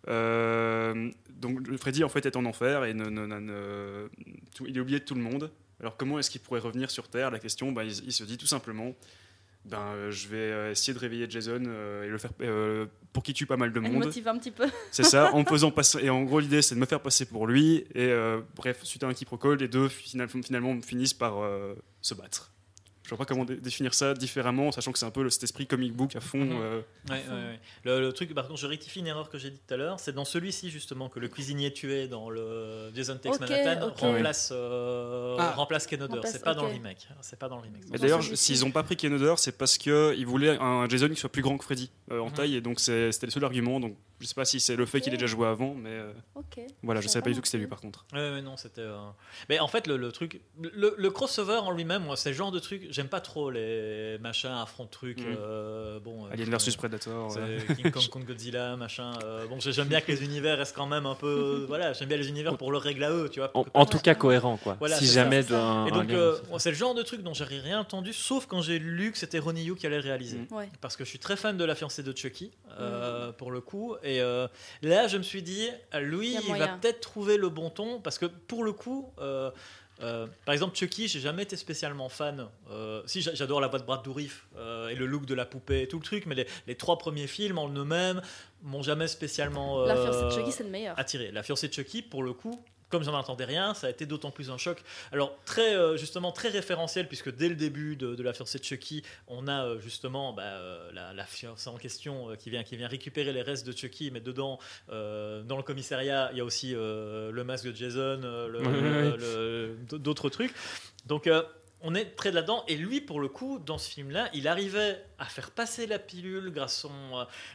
Euh, donc Freddy en fait est en enfer et ne, ne- ne- ne- tout- il est oublié de tout le monde. Alors comment est-ce qu'il pourrait revenir sur Terre? La question, bah, il, il se dit tout simplement, ben, euh, je vais euh, essayer de réveiller Jason euh, et le faire euh, pour qu'il tue pas mal de Elle monde. motive un petit peu. [LAUGHS] C'est ça, en faisant passer. Et en gros, l'idée, c'est de me faire passer pour lui. Et euh, bref, suite à un quiproquo, les deux final- finalement finissent par se battre. Je vois pas comment dé- définir ça différemment, sachant que c'est un peu le- cet esprit comic book à fond. Mhm. euh, Ouais, ouais, ouais. Le, le truc, par contre, je rectifie une erreur que j'ai dite tout à l'heure. C'est dans celui-ci justement que le cuisinier tué dans le Jason Takes Ok, Manhattan remplace, euh, Ah. remplace Ken Hodder. Remplace, C'est pas dans le remake. C'est pas dans le remake. D'ailleurs, s'ils ont pas pris Ken Hodder, c'est parce qu'ils voulaient un Jason qui soit plus grand que Freddy euh, en Mhm. taille. Et donc, c'est- c'était le seul argument. Donc, je sais pas si c'est le fait qu'il ait déjà joué avant, mais euh, voilà, je Ça savais va pas du tout que c'était lui par contre. Non, c'était. euh, Mais en fait, le, le truc, le, le crossover en lui-même, moi, c'est le genre de truc. J'aime pas trop les machins affrontent trucs. Euh, bon. euh, Alien euh, versus Predator. euh, King Kong contre Godzilla, machin. euh, bon, j'aime bien que les univers restent quand même un peu. Voilà, j'aime bien les univers pour leur règle à eux, tu vois. En, en tout cas, cohérent, quoi. Voilà, si jamais d'un. Et donc, euh, c'est le genre de truc dont j'ai rien entendu, sauf quand j'ai lu que c'était Ronnie Yu qui allait le réaliser. Ouais. Parce que je suis très fan de la fiancée de Chucky, euh, Mm. pour le coup. Et euh, là, je me suis dit, lui, il va peut-être trouver le bon ton, parce que pour le coup, euh, euh, par exemple, Chucky, j'ai jamais été spécialement fan. Euh, si, j'a- j'adore la voix de Brad Dourif euh, et le look de la poupée et tout le truc, mais les, les trois premiers films en eux-mêmes m'ont jamais spécialement La fiancée de Chucky, c'est le meilleur. attiré. La fiancée de Chucky, pour le coup, comme j'en entendais rien, ça a été d'autant plus un choc. Alors, très, euh, justement, très référentiel, puisque dès le début de, de la fiancée de Chucky, on a euh, justement bah, euh, la, la fiancée en question qui, vient, qui vient récupérer les restes de Chucky, mais dedans, dans le commissariat, il y a aussi le masque de Jason, d'autres trucs. Donc, on est très là-dedans. Et lui, pour le coup, dans ce film-là, il arrivait à faire passer la pilule grâce son,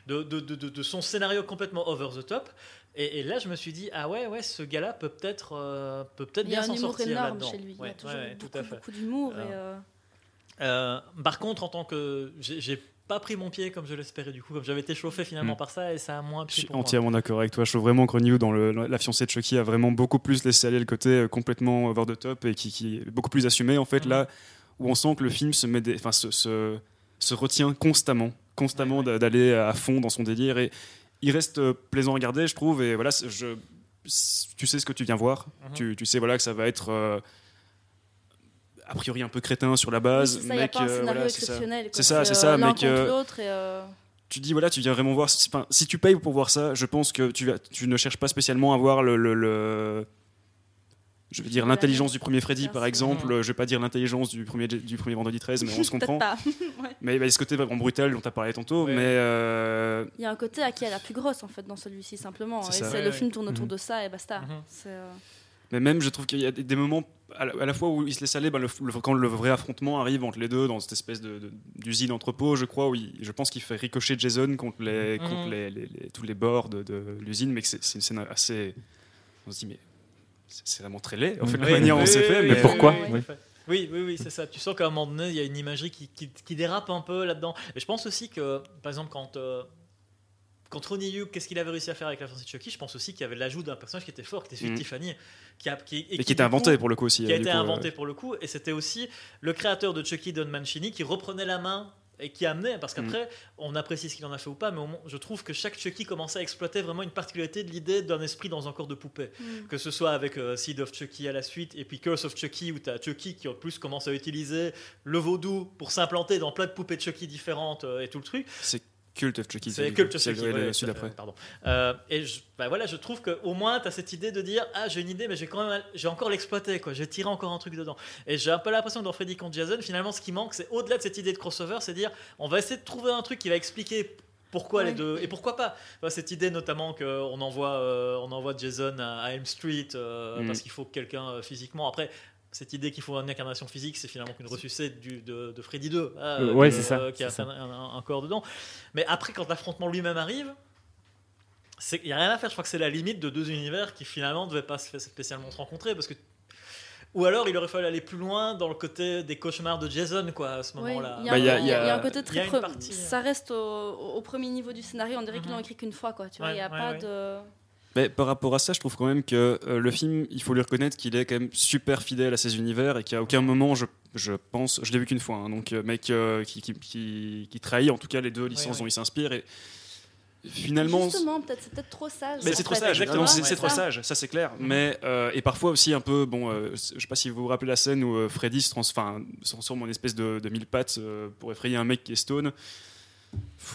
de, de- de- de- de son scénario complètement over the top. Et, et là, je me suis dit, ah ouais, ouais, ce gars-là peut peut-être euh, peut peut-être Il y a bien un s'en humour sortir énorme là-dedans. chez lui. Il y Ouais, a toujours ouais, ouais, beaucoup, tout à fait. beaucoup d'humour. Euh, euh, Euh, par contre, en tant que. J'ai pas pris mon pied comme je l'espérais, du coup, comme j'avais été chauffé finalement Mm. par ça, et ça a moins Je suis entièrement d'accord avec toi. Je trouve vraiment que New dans le, la fiancée de Chucky a vraiment beaucoup plus laissé aller le côté euh, complètement over the top et qui, qui est beaucoup plus assumé en fait Mhm. là où on sent que le film se met des, enfin se, se, se retient constamment, constamment d'a- d'aller à fond dans son délire et il reste euh, plaisant à regarder, je trouve. Et voilà, je, tu sais ce que tu viens voir. Mhm. tu, tu sais voilà que ça va être euh, a priori un peu crétin sur la base, oui, c'est ça, a pas un scénario voilà, c'est ça. exceptionnel. C'est ça, c'est euh, ça, l'autre et, euh, tu dis voilà tu viens vraiment voir si, tu payes pour voir ça je pense que tu, ne cherches pas spécialement à voir le, le- le- je veux dire l'intelligence du premier Freddy par exemple Mhm. je vais pas dire l'intelligence du premier du premier vendredi 13 mais on se comprend Peut-être pas. [LAUGHS] Ouais. mais bah, ce côté vraiment brutal? Dont tu as parlé tantôt Ouais. mais euh, Il y a un côté à qui est la plus grosse en fait dans celui-ci simplement. C'est Et ça. c'est Ouais, le ouais. film tourne autour Mhm. de ça et basta. C'est, euh, mais même je trouve qu'il y a des moments à la, à la fois où il se laisse aller, ben, le- le- quand le vrai affrontement arrive entre les deux dans cette espèce de- de- d'usine entrepôt, je crois, où il- je pense qu'il fait ricocher Jason contre, les, Mhm. contre les, les- les- tous les bords de, de l'usine, mais que c'est c'est une scène assez. On se dit, mais c'est vraiment très laid, en fait, la manière dont c'est oui, fait. mais pourquoi oui, oui, Oui. c'est ça. Tu sens qu'à un moment donné, il y a une imagerie qui, qui- qui dérape un peu là-dedans. Et je pense aussi que, par exemple, quand, euh, quand Ronnie Yu, qu'est-ce qu'il avait réussi à faire avec la franchise Chucky, je pense aussi qu'il y avait l'ajout d'un personnage qui était fort, qui était celui de Mhm. Tiffany, qui a, qui, Et qui, qui était inventé coup, pour le coup aussi. qui a euh, du été coup, inventé pour le coup, et c'était aussi le créateur de Chucky, Don Mancini, qui reprenait la main et qui amenait, parce qu'après, on apprécie ce qu'il en a fait ou pas, mais moins, je trouve que chaque Chucky commençait à exploiter vraiment une particularité de l'idée d'un esprit dans un corps de poupée. Mm. Que ce soit avec euh, Seed of Chucky à la suite, et puis Curse of Chucky, où tu as Chucky qui en plus commence à utiliser le vaudou pour s'implanter dans plein de poupées de Chucky différentes euh, et tout le truc. C'est Cult of Chucky. C'est Cult of C'est Chucky. le- ouais, celui d'après. Pardon. Euh, et je, bah voilà, je trouve qu'au moins, tu as cette idée de dire Ah, j'ai une idée, mais j'ai quand même j'ai encore l'exploité, quoi. J'ai tiré encore un truc dedans. Et j'ai un peu l'impression que dans Freddy contre Jason, finalement, ce qui manque, c'est au-delà de cette idée de crossover, c'est dire On va essayer de trouver un truc qui va expliquer. Pourquoi les deux et pourquoi pas Enfin, cette idée notamment qu'on envoie euh, on envoie Jason à, à Elm Street euh, Mm. parce qu'il faut quelqu'un euh, physiquement après cette idée qu'il faut une incarnation physique c'est finalement qu'une ressuscité de, de Freddy 2 hein, Euh, ouais, de- c'est ça, euh, qui a un, un- un corps dedans mais après quand l'affrontement lui-même arrive il n'y a rien à faire, je crois que c'est la limite de deux univers qui finalement ne devaient pas se- spécialement se rencontrer parce que ou alors il aurait fallu aller plus loin dans le côté des cauchemars de Jason quoi à ce moment-là. il y, a Bah, un- y y a- côté très. une pre- partie, Ça reste au, au premier niveau du scénario. On dirait qu'ils Mhm. l'ont écrit qu'une fois, quoi. Tu vois, Ouais, il n'y a ouais, pas ouais. de. Mais par rapport à ça, je trouve quand même que euh, le film, il faut lui reconnaître qu'il est quand même super fidèle à ses univers et qu'à aucun moment, je, je pense, je l'ai vu qu'une fois, hein, donc, euh, mais que- qui, qui, qui- qui trahit en tout cas les deux licences oui. dont il s'inspire. Et finalement, Justement, peut-être c'est peut-être trop sage. mais c'est trop sage, exactement, c'est ouais, trop ça. sage, ça c'est clair. Mais euh, et parfois aussi un peu, bon, euh, je sais pas si vous vous rappelez la scène où euh, Freddy se, trans se transforme en espèce de, de mille pattes euh, pour effrayer un mec qui est stone.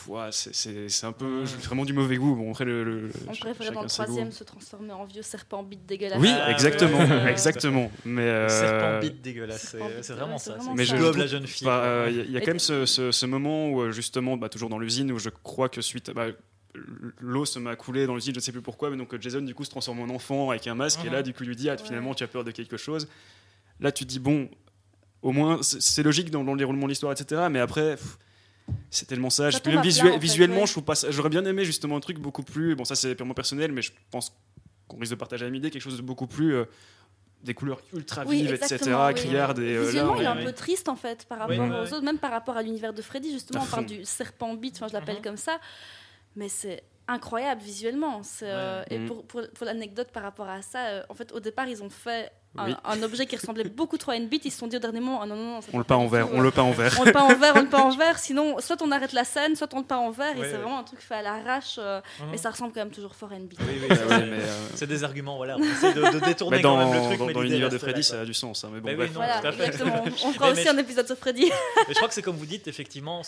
Ouais, c'est- c'est c'est un peu vraiment du mauvais goût. Bon, après, le, le- On ch- préférait dans le troisième se transformer en vieux serpent bite dégueulasse. Oui, Ah, exactement, [LAUGHS] exactement. Mais euh, Serpent bite dégueulasse, c'est vraiment ça. vraiment Mais je la jeune fille. bah, quoi. euh, il y a, il y a Et quand même ce, ce- ce moment où euh, justement, bah, toujours dans l'usine, où je crois que suite, bah, l'eau se m'a coulé dans l'usine, je ne sais plus pourquoi, mais donc Jason du coup se transforme en enfant avec un masque et Mhm. là du coup il lui dit ah, Ouais. finalement tu as peur de quelque chose. Là tu te dis bon, au moins c'est c'est logique dans, dans le déroulement de l'histoire etc. Mais après pff, c'est tellement sage. Ça Puis même fait, visuellement, ouais. je trouve pas. ça- J'aurais bien aimé justement un truc beaucoup plus. Bon ça c'est purement personnel, mais je pense qu'on risque de partager la même idée, quelque chose de beaucoup plus euh, des couleurs ultra vives, etc. oui. criardes et euh, Visuellement, là, il est un peu triste en fait par rapport aux autres, même par rapport à l'univers de Freddy. Justement, on parle du serpent bite, enfin, je l'appelle Mhm. comme ça. Mais c'est incroyable visuellement. Euh, Et Mhm. pour, pour, pour l'anecdote par rapport à ça, euh, en fait, au départ, ils ont fait Oui. un objet qui ressemblait beaucoup trop à une bite. Ils se sont dit au dernier moment, ah non, non, non, on le peint pas en vert, on le peint en vert. on le peint en vert, on le peint en [LAUGHS] vert. Sinon, soit on arrête la scène, soit on le peint en vert. Ouais, et c'est ouais. vraiment un truc fait à l'arrache. euh, Mhm. Mais ça ressemble quand même toujours fort à une bite. Oui, oui, Ah euh, C'est des arguments, voilà. On essaie de, de [LAUGHS] détourner mais quand dans, même le truc. dans- mais dans l'idée l'univers de Freddy, ça a du sens. hein, mais bon, Mais oui, bref. non, Voilà, tout à fait. exactement. On on [LAUGHS] fera Mais- aussi mais- un épisode sur Freddy. Mais je crois que c'est comme vous dites, effectivement,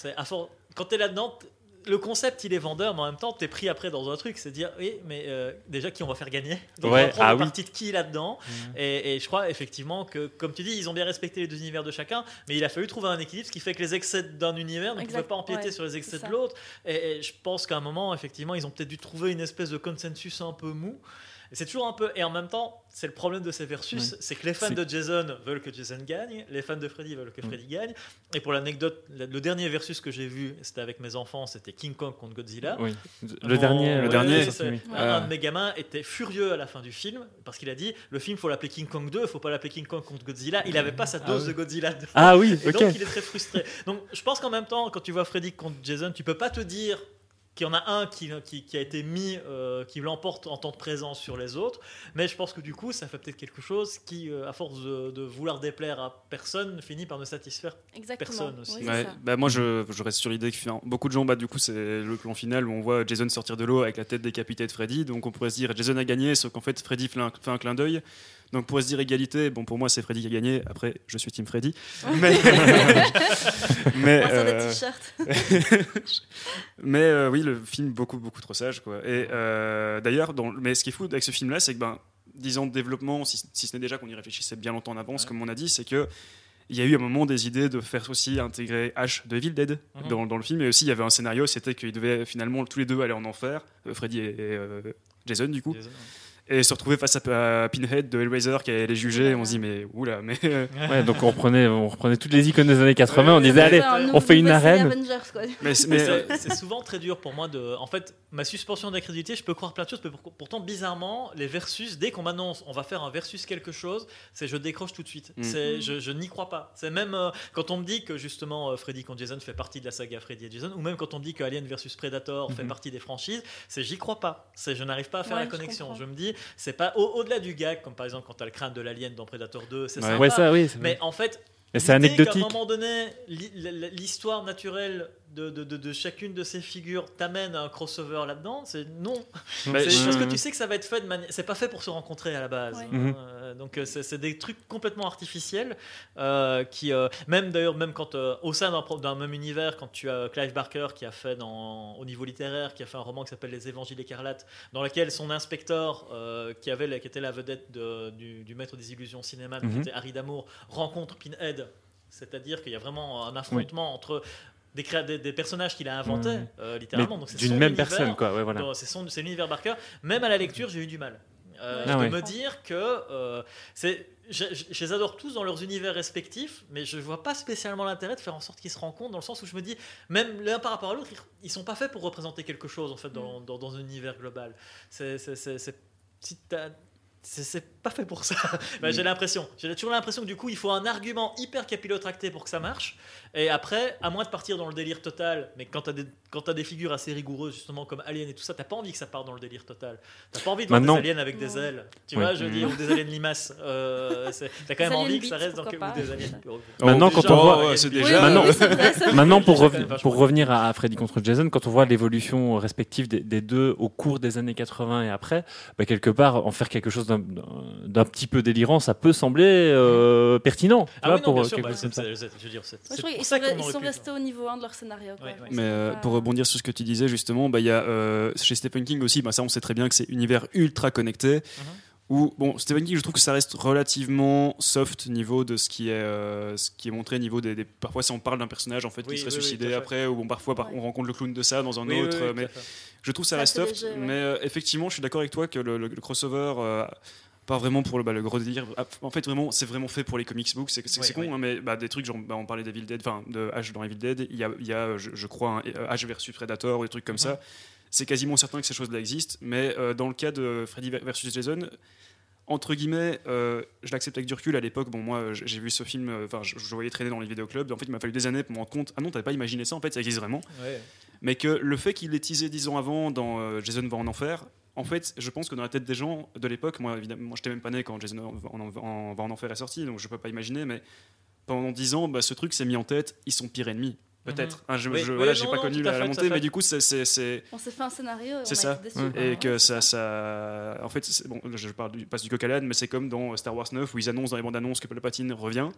quand tu es là-dedans, le concept il est vendeur, mais en même temps tu es pris après dans un truc, c'est dire oui, mais euh, déjà qui on va faire gagner? Donc Ouais, on va prendre ah le oui. parti de qui là-dedans? Et, et je crois effectivement que, comme tu dis, ils ont bien respecté les deux univers de chacun, mais il a fallu trouver un équilibre, ce qui fait que les excès d'un univers ne Exact, pouvaient pas empiéter ouais, sur les excès de l'autre. Et, et je pense qu'à un moment, effectivement, ils ont peut-être dû trouver une espèce de consensus un peu mou. Et c'est toujours un peu. Et en même temps, c'est le problème de ces versus, Ouais. c'est que les fans de Jason veulent que Jason gagne, les fans de Freddy veulent que. Freddy gagne. Et pour l'anecdote, le dernier versus que j'ai vu, c'était avec mes enfants, c'était King Kong contre Godzilla. Oui. Le dernier. le euh, dernier, ça. Un, un de mes gamins était furieux à la fin du film parce qu'il a dit le film faut l'appeler King Kong 2, il faut pas l'appeler King Kong contre Godzilla. Il avait pas sa Ah dose oui. de Godzilla. Ah oui, Et donc il est très frustré. Donc je pense qu'en même temps, quand tu vois Freddy contre Jason, tu peux pas te dire qu'il y en a un qui, qui, qui a été mis, euh, qui l'emporte en temps de présence sur les autres. Mais je pense que du coup, ça fait peut-être quelque chose qui, euh, à force de, de vouloir déplaire à personne, finit par ne satisfaire. Exactement. Personne aussi. Oui, Ouais, bah moi je, je reste sur l'idée que enfin, beaucoup de gens, bah, du coup c'est le plan final où on voit Jason sortir de l'eau avec la tête décapitée de Freddy, donc on pourrait se dire Jason a gagné, sauf qu'en fait Freddy fait un, fait un clin d'œil, donc on pourrait se dire égalité, bon pour moi c'est Freddy qui a gagné, après je suis Team Freddy, mais, [LAUGHS] [LAUGHS] mais, euh, [LAUGHS] mais euh, oui le film beaucoup beaucoup trop sage quoi, et euh, d'ailleurs dans- mais ce qui est fou avec ce film là c'est que ben, 10 ans de développement, si, si ce n'est déjà qu'on y réfléchissait bien longtemps en avance Ouais. comme on a dit, c'est que il y a eu à un moment des idées de faire aussi intégrer H de Evil Dead Mhm. dans, dans le film. Et aussi, il y avait un scénario, c'était qu'ils devaient finalement tous les deux aller en enfer, Freddy et, et, euh, Jason, du coup. Jason, Et se retrouver face à, Pinhead de Hellraiser qui allait les juger, on se dit mais oula, mais. Ouais, donc on reprenait, on reprenait toutes les icônes des années 80, on disait allez, on fait une arène. mais c'est souvent très dur pour moi de. En fait, ma suspension d'incrédulité, je peux croire plein de choses, mais pourtant bizarrement, les versus, dès qu'on m'annonce on va faire un versus quelque chose, c'est je décroche tout de suite. Mm. C'est je, je n'y crois pas. C'est même euh, quand on me dit que justement euh, Freddy contre Jason fait partie de la saga Freddy et Jason, ou même quand on me dit que Alien versus Predator fait mm-hmm. partie des franchises, c'est j'y crois pas. C'est je n'arrive pas à faire la connexion. Je, me dis c'est pas au-delà du gag, comme par exemple quand tu as le crâne de l'alien dans Predator 2, c'est ouais. ça. Oui, mais en fait, c'est anecdotique. À un moment donné, l'histoire naturelle de, de, de, chacune de ces figures t'amène à un crossover là-dedans C'est non. parce que tu sais que ça va être fait de manière. C'est pas fait pour se rencontrer à la base. Hein. Mhm. Euh, donc euh, c'est des trucs complètement artificiels euh, qui, même d'ailleurs, même quand au sein d'un même univers, quand tu as Clive Barker qui a fait dans, au niveau littéraire, qui a fait un roman qui s'appelle Les Évangiles écarlates, dans lequel son inspecteur, qui avait, qui était la vedette du, du, maître des illusions cinéma, qui mhm. était Harry Damour, rencontre Pinhead c'est-à-dire qu'il y a vraiment un affrontement entre des, des, personnages qu'il a inventés, mmh. euh, littéralement. D'une même personne, quoi. Ouais, voilà. C'est l'univers Barker. Même à la lecture, j'ai eu du mal. Euh, ah de me dire que euh, c'est je, les adore tous dans leurs univers respectifs, mais je vois pas spécialement l'intérêt de faire en sorte qu'ils se rencontrent, dans le sens où je me dis, même l'un par rapport à l'autre, ils, sont pas faits pour représenter quelque chose en fait dans, mmh. dans, dans un univers global. C'est c'est pas fait pour ça. [LAUGHS] Bah, j'ai l'impression. J'ai toujours l'impression que du coup, il faut un argument hyper capillotracté pour que ça marche. Et après, à moins de partir dans le délire total, mais quand t'as des, quand as des figures assez rigoureuses, justement comme Alien et tout ça, t'as pas envie que ça parte dans le délire total. T'as pas envie de voir des aliens avec des ailes. Tu vois, je dis, ou des aliens limaces. Euh, t'as quand même envie que ça reste dans ou des aliens. Maintenant, quand on voit. Maintenant, maintenant pour, pour revenir à Freddy contre Jason, quand on voit l'évolution respective des, deux au cours des années 80 et après, bah, quelque part, en faire quelque chose d'un petit peu délirant, ça peut sembler euh, pertinent. Ah oui, pour bien sûr, bah, je veux dire, c'est ils, sont, ils sont restés au niveau 1 de leur scénario. mais euh, pour rebondir sur ce que tu disais, justement, bah, il y a euh, chez Stephen King aussi, bah, ça on sait très bien que c'est univers ultra connecté. Uh-huh. Où, bon, Stephen King, je trouve que ça reste relativement soft niveau de ce qui est, ce qui est montré niveau des, Parfois, si on parle d'un personnage en fait qui serait suicidé après, ou bon, parfois on rencontre le clown de ça dans un autre, mais je trouve que ça reste soft. mais effectivement, je suis d'accord avec toi que le, le crossover pas vraiment pour le, bah, le gros délire. Ah, en fait, vraiment, c'est vraiment fait pour les comics books. C'est con, hein, mais bah, des trucs, genre, bah, on parlait d'Evil Dead, enfin, de H dans Evil Dead. Il y a, il y a je, crois, un H versus Predator ou des trucs comme ça. C'est quasiment certain que ces choses-là existent. Mais euh, dans le cas de Freddy versus Jason, entre guillemets, euh, je l'accepte avec du recul. À l'époque, bon, moi, j'ai vu ce film, euh, enfin, je, je, voyais traîner dans les vidéoclubs. En fait, il m'a fallu des années pour me rendre compte. Ah non, t'avais pas imaginé ça, en fait, ça existe vraiment. Mais que le fait qu'il l'ait teasé dix ans avant dans Jason va en enfer, en fait, je pense que dans la tête des gens de l'époque, moi, évidemment, moi, j'étais même pas né quand Jason va en enfer est sorti, donc je peux pas imaginer, mais pendant dix ans, bah, ce truc s'est mis en tête, ils sont pire ennemi. Peut-être. Mhm. Ah, je, n'ai j'ai pas connu la, montée, mais du coup, c'est. On s'est fait un scénario. C'est ça. Et que ça, ça. En fait, bon, je parle du, passe du coq à mais c'est comme dans Star Wars 9 où ils annoncent dans les bandes annonces que Palpatine revient.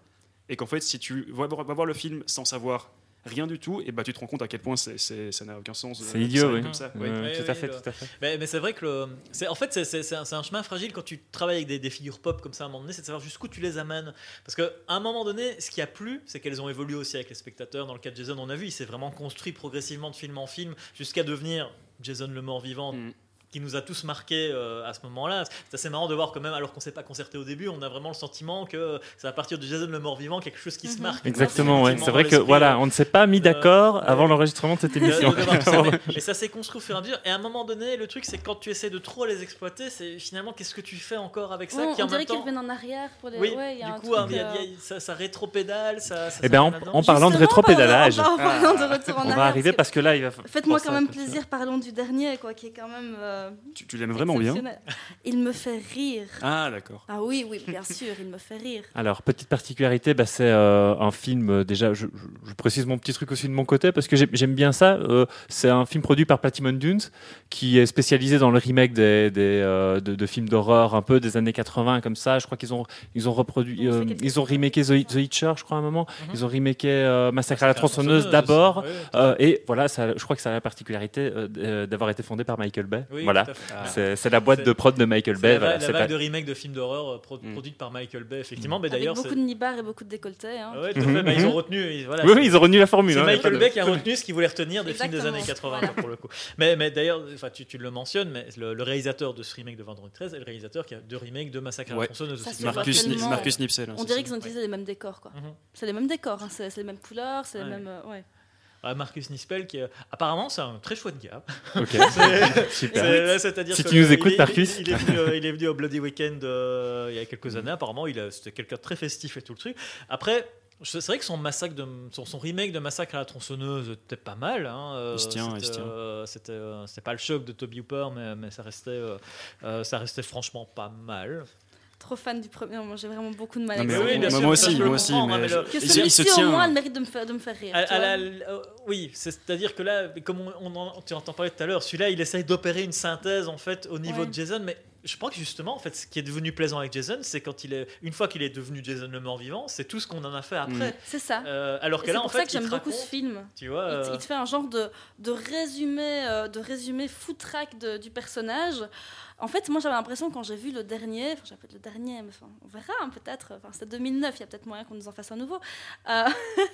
Et qu'en fait, si tu vas voir le film sans savoir rien du tout, et bah tu te rends compte à quel point c'est, ça n'a aucun sens. C'est idiot, oui. Comme ça. tout, à fait, tout à fait. Mais, c'est vrai que le, c'est, en fait c'est, un, un, chemin fragile quand tu travailles avec des, figures pop comme ça à un moment donné, c'est de savoir jusqu'où tu les amènes. Parce qu'à un moment donné, ce qui a plu, c'est qu'elles ont évolué aussi avec les spectateurs. Dans le cas de Jason, on a vu, il s'est vraiment construit progressivement de film en film jusqu'à devenir Jason le mort vivant. Mm qui nous a tous marqué euh, à ce moment-là. C'est assez marrant de voir que même alors qu'on ne s'est pas concerté au début, on a vraiment le sentiment que c'est à partir de Jason le mort-vivant quelque chose qui se mhm. marque. Exactement, ouais. c'est vrai que voilà, on ne s'est pas mis d'accord avant l'enregistrement de cette [LAUGHS] émission. [LAUGHS] et ça s'est construit au fur et à mesure. Et à un moment donné, le truc c'est que quand tu essaies de trop les exploiter, c'est finalement qu'est-ce que tu fais encore avec ça qui On dirait qu'ils reviennent en arrière pour les. Oui, du coup, hein, ça, ça rétro-pédale. Ça, eh ben, en, parlant de rétro-pédalage, on va arriver parce que là, il va. Faites-moi quand même plaisir, parlons du dernier, quoi, qui est quand même. Euh, tu, l'aimes vraiment bien Il me fait rire. Ah, d'accord. Ah oui, oui, bien sûr, il me fait rire. Alors, petite particularité, bah, c'est euh, un film, euh, déjà, je, précise mon petit truc aussi de mon côté, parce que j'aime bien ça. Euh, c'est un film produit par Platinum Dunes, qui est spécialisé dans le remake des, de, films d'horreur un peu des années 80, comme ça. Je crois qu'ils ont, ils ont reproduit, ils ont remaké The, The, Hitcher, je crois, à un moment. Mhm. Ils ont remaké Massacre à la tronçonneuse d'abord. et voilà, ça, je crois que ça a la particularité d'avoir été fondé par Michael Bay. voilà voilà. Ah. C'est la boîte de prod de Michael C'est Bay. la, voilà, la c'est vague pas- de remake de films d'horreur euh, pro- Mm. produite par Michael Bay, effectivement. Mais Avec d'ailleurs, beaucoup de nibards et beaucoup de décolletés. Hein. Ah ouais, tout à Mhm, fait. Bah, ils mhm. ont retenu. Voilà, Oui, oui, ils ont retenu la formule. C'est hein, Michael Bay de- qui a retenu ce qu'il voulait retenir des films des années 80 voilà. pour le coup. Mais, mais d'ailleurs, enfin, tu, tu le mentionnes, mais le, le réalisateur de ce remake de Vendredi 13 est le réalisateur qui a deux remakes de Massacre à la tronçonneuse. Marcus, Marcus Nipsey. là, On dirait qu'ils ont utilisé les mêmes décors. quoi. Mhm. C'est les mêmes décors, hein, c'est les mêmes couleurs, c'est les mêmes. Euh, Marcus Nispel, qui est- apparemment, c'est un très chouette gars. Ok, [LAUGHS] super. c'est- C'est-à-dire Si tu nous écoutes, Marcus. Il, il est venu, euh, il est venu au Bloody Weekend euh, il y a quelques années. Apparemment, c'était quelqu'un de très festif et tout le truc. Après. C'est vrai que son massacre, de, son, son remake de Massacre à la tronçonneuse était pas mal. hein, euh, c'était, euh, euh, pas le choc de Toby Hooper, mais, mais ça, restait, euh, euh, ça restait franchement pas mal. Trop fan du premier. Moi, j'ai vraiment beaucoup de mal Non, avec. Oui, bien moi, sûr, moi ça, aussi, je moi aussi. mais mais le- Que il se- se au tient. moins, a le mérite de me faire, de me faire rire. À- tu à vois. la- euh, oui, c'est- c'est-à-dire que là, comme on, on en- tu entends parler tout à l'heure, celui-là, il essaye d'opérer une synthèse en fait au niveau Ouais. de Jason, mais je crois que justement, en fait, ce qui est devenu plaisant avec Jason, c'est quand il est, une fois qu'il est devenu Jason le mort-vivant, c'est tout ce qu'on en a fait après. C'est ça. Euh, alors que là, en pour fait, ça que il j'aime beaucoup ce film. Tu vois, Il te, euh, il te fait un genre de, de résumé, euh, de résumé foutraque de- du personnage. En fait, moi j'avais l'impression quand j'ai vu le dernier, enfin j'appelle le dernier, mais enfin, on verra hein, peut-être, enfin, c'était 2009, il y a peut-être moyen qu'on nous en fasse un nouveau. Euh,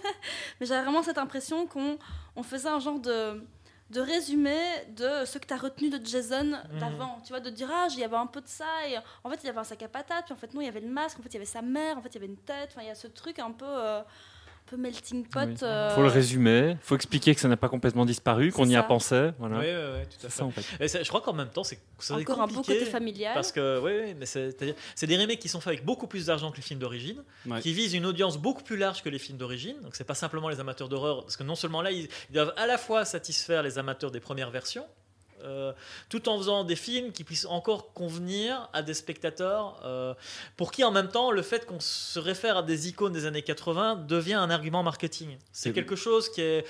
[LAUGHS] mais j'avais vraiment cette impression qu'on on faisait un genre de, de résumé de ce que tu as retenu de Jason d'avant. Tu vois, de dire, ah, il y avait un peu de ça, et en fait il y avait un sac à patates, puis en fait non, il y avait le masque, en fait il y avait sa mère, en fait il y avait une tête, enfin il y a ce truc un peu, euh, peu melting pot. Oui. euh, faut le résumer, faut expliquer que ça n'a pas complètement disparu, qu'on y a pensé. Voilà. ouais, ouais, tout à fait. ça en fait. Et c'est- je crois qu'en même temps, c'est c'est Encore un beau côté familial. Parce que, oui, oui, mais c'est c'est-à-dire- c'est des remakes qui sont faits avec beaucoup plus d'argent que les films d'origine, Ouais. qui visent une audience beaucoup plus large que les films d'origine. Donc, c'est pas simplement les amateurs d'horreur, parce que non seulement là, ils, ils doivent à la fois satisfaire les amateurs des premières versions, euh, tout en faisant des films qui puissent encore convenir à des spectateurs euh, pour qui, en même temps, le fait qu'on se réfère à des icônes des années 80 devient un argument marketing. C'est quelque chose qui est.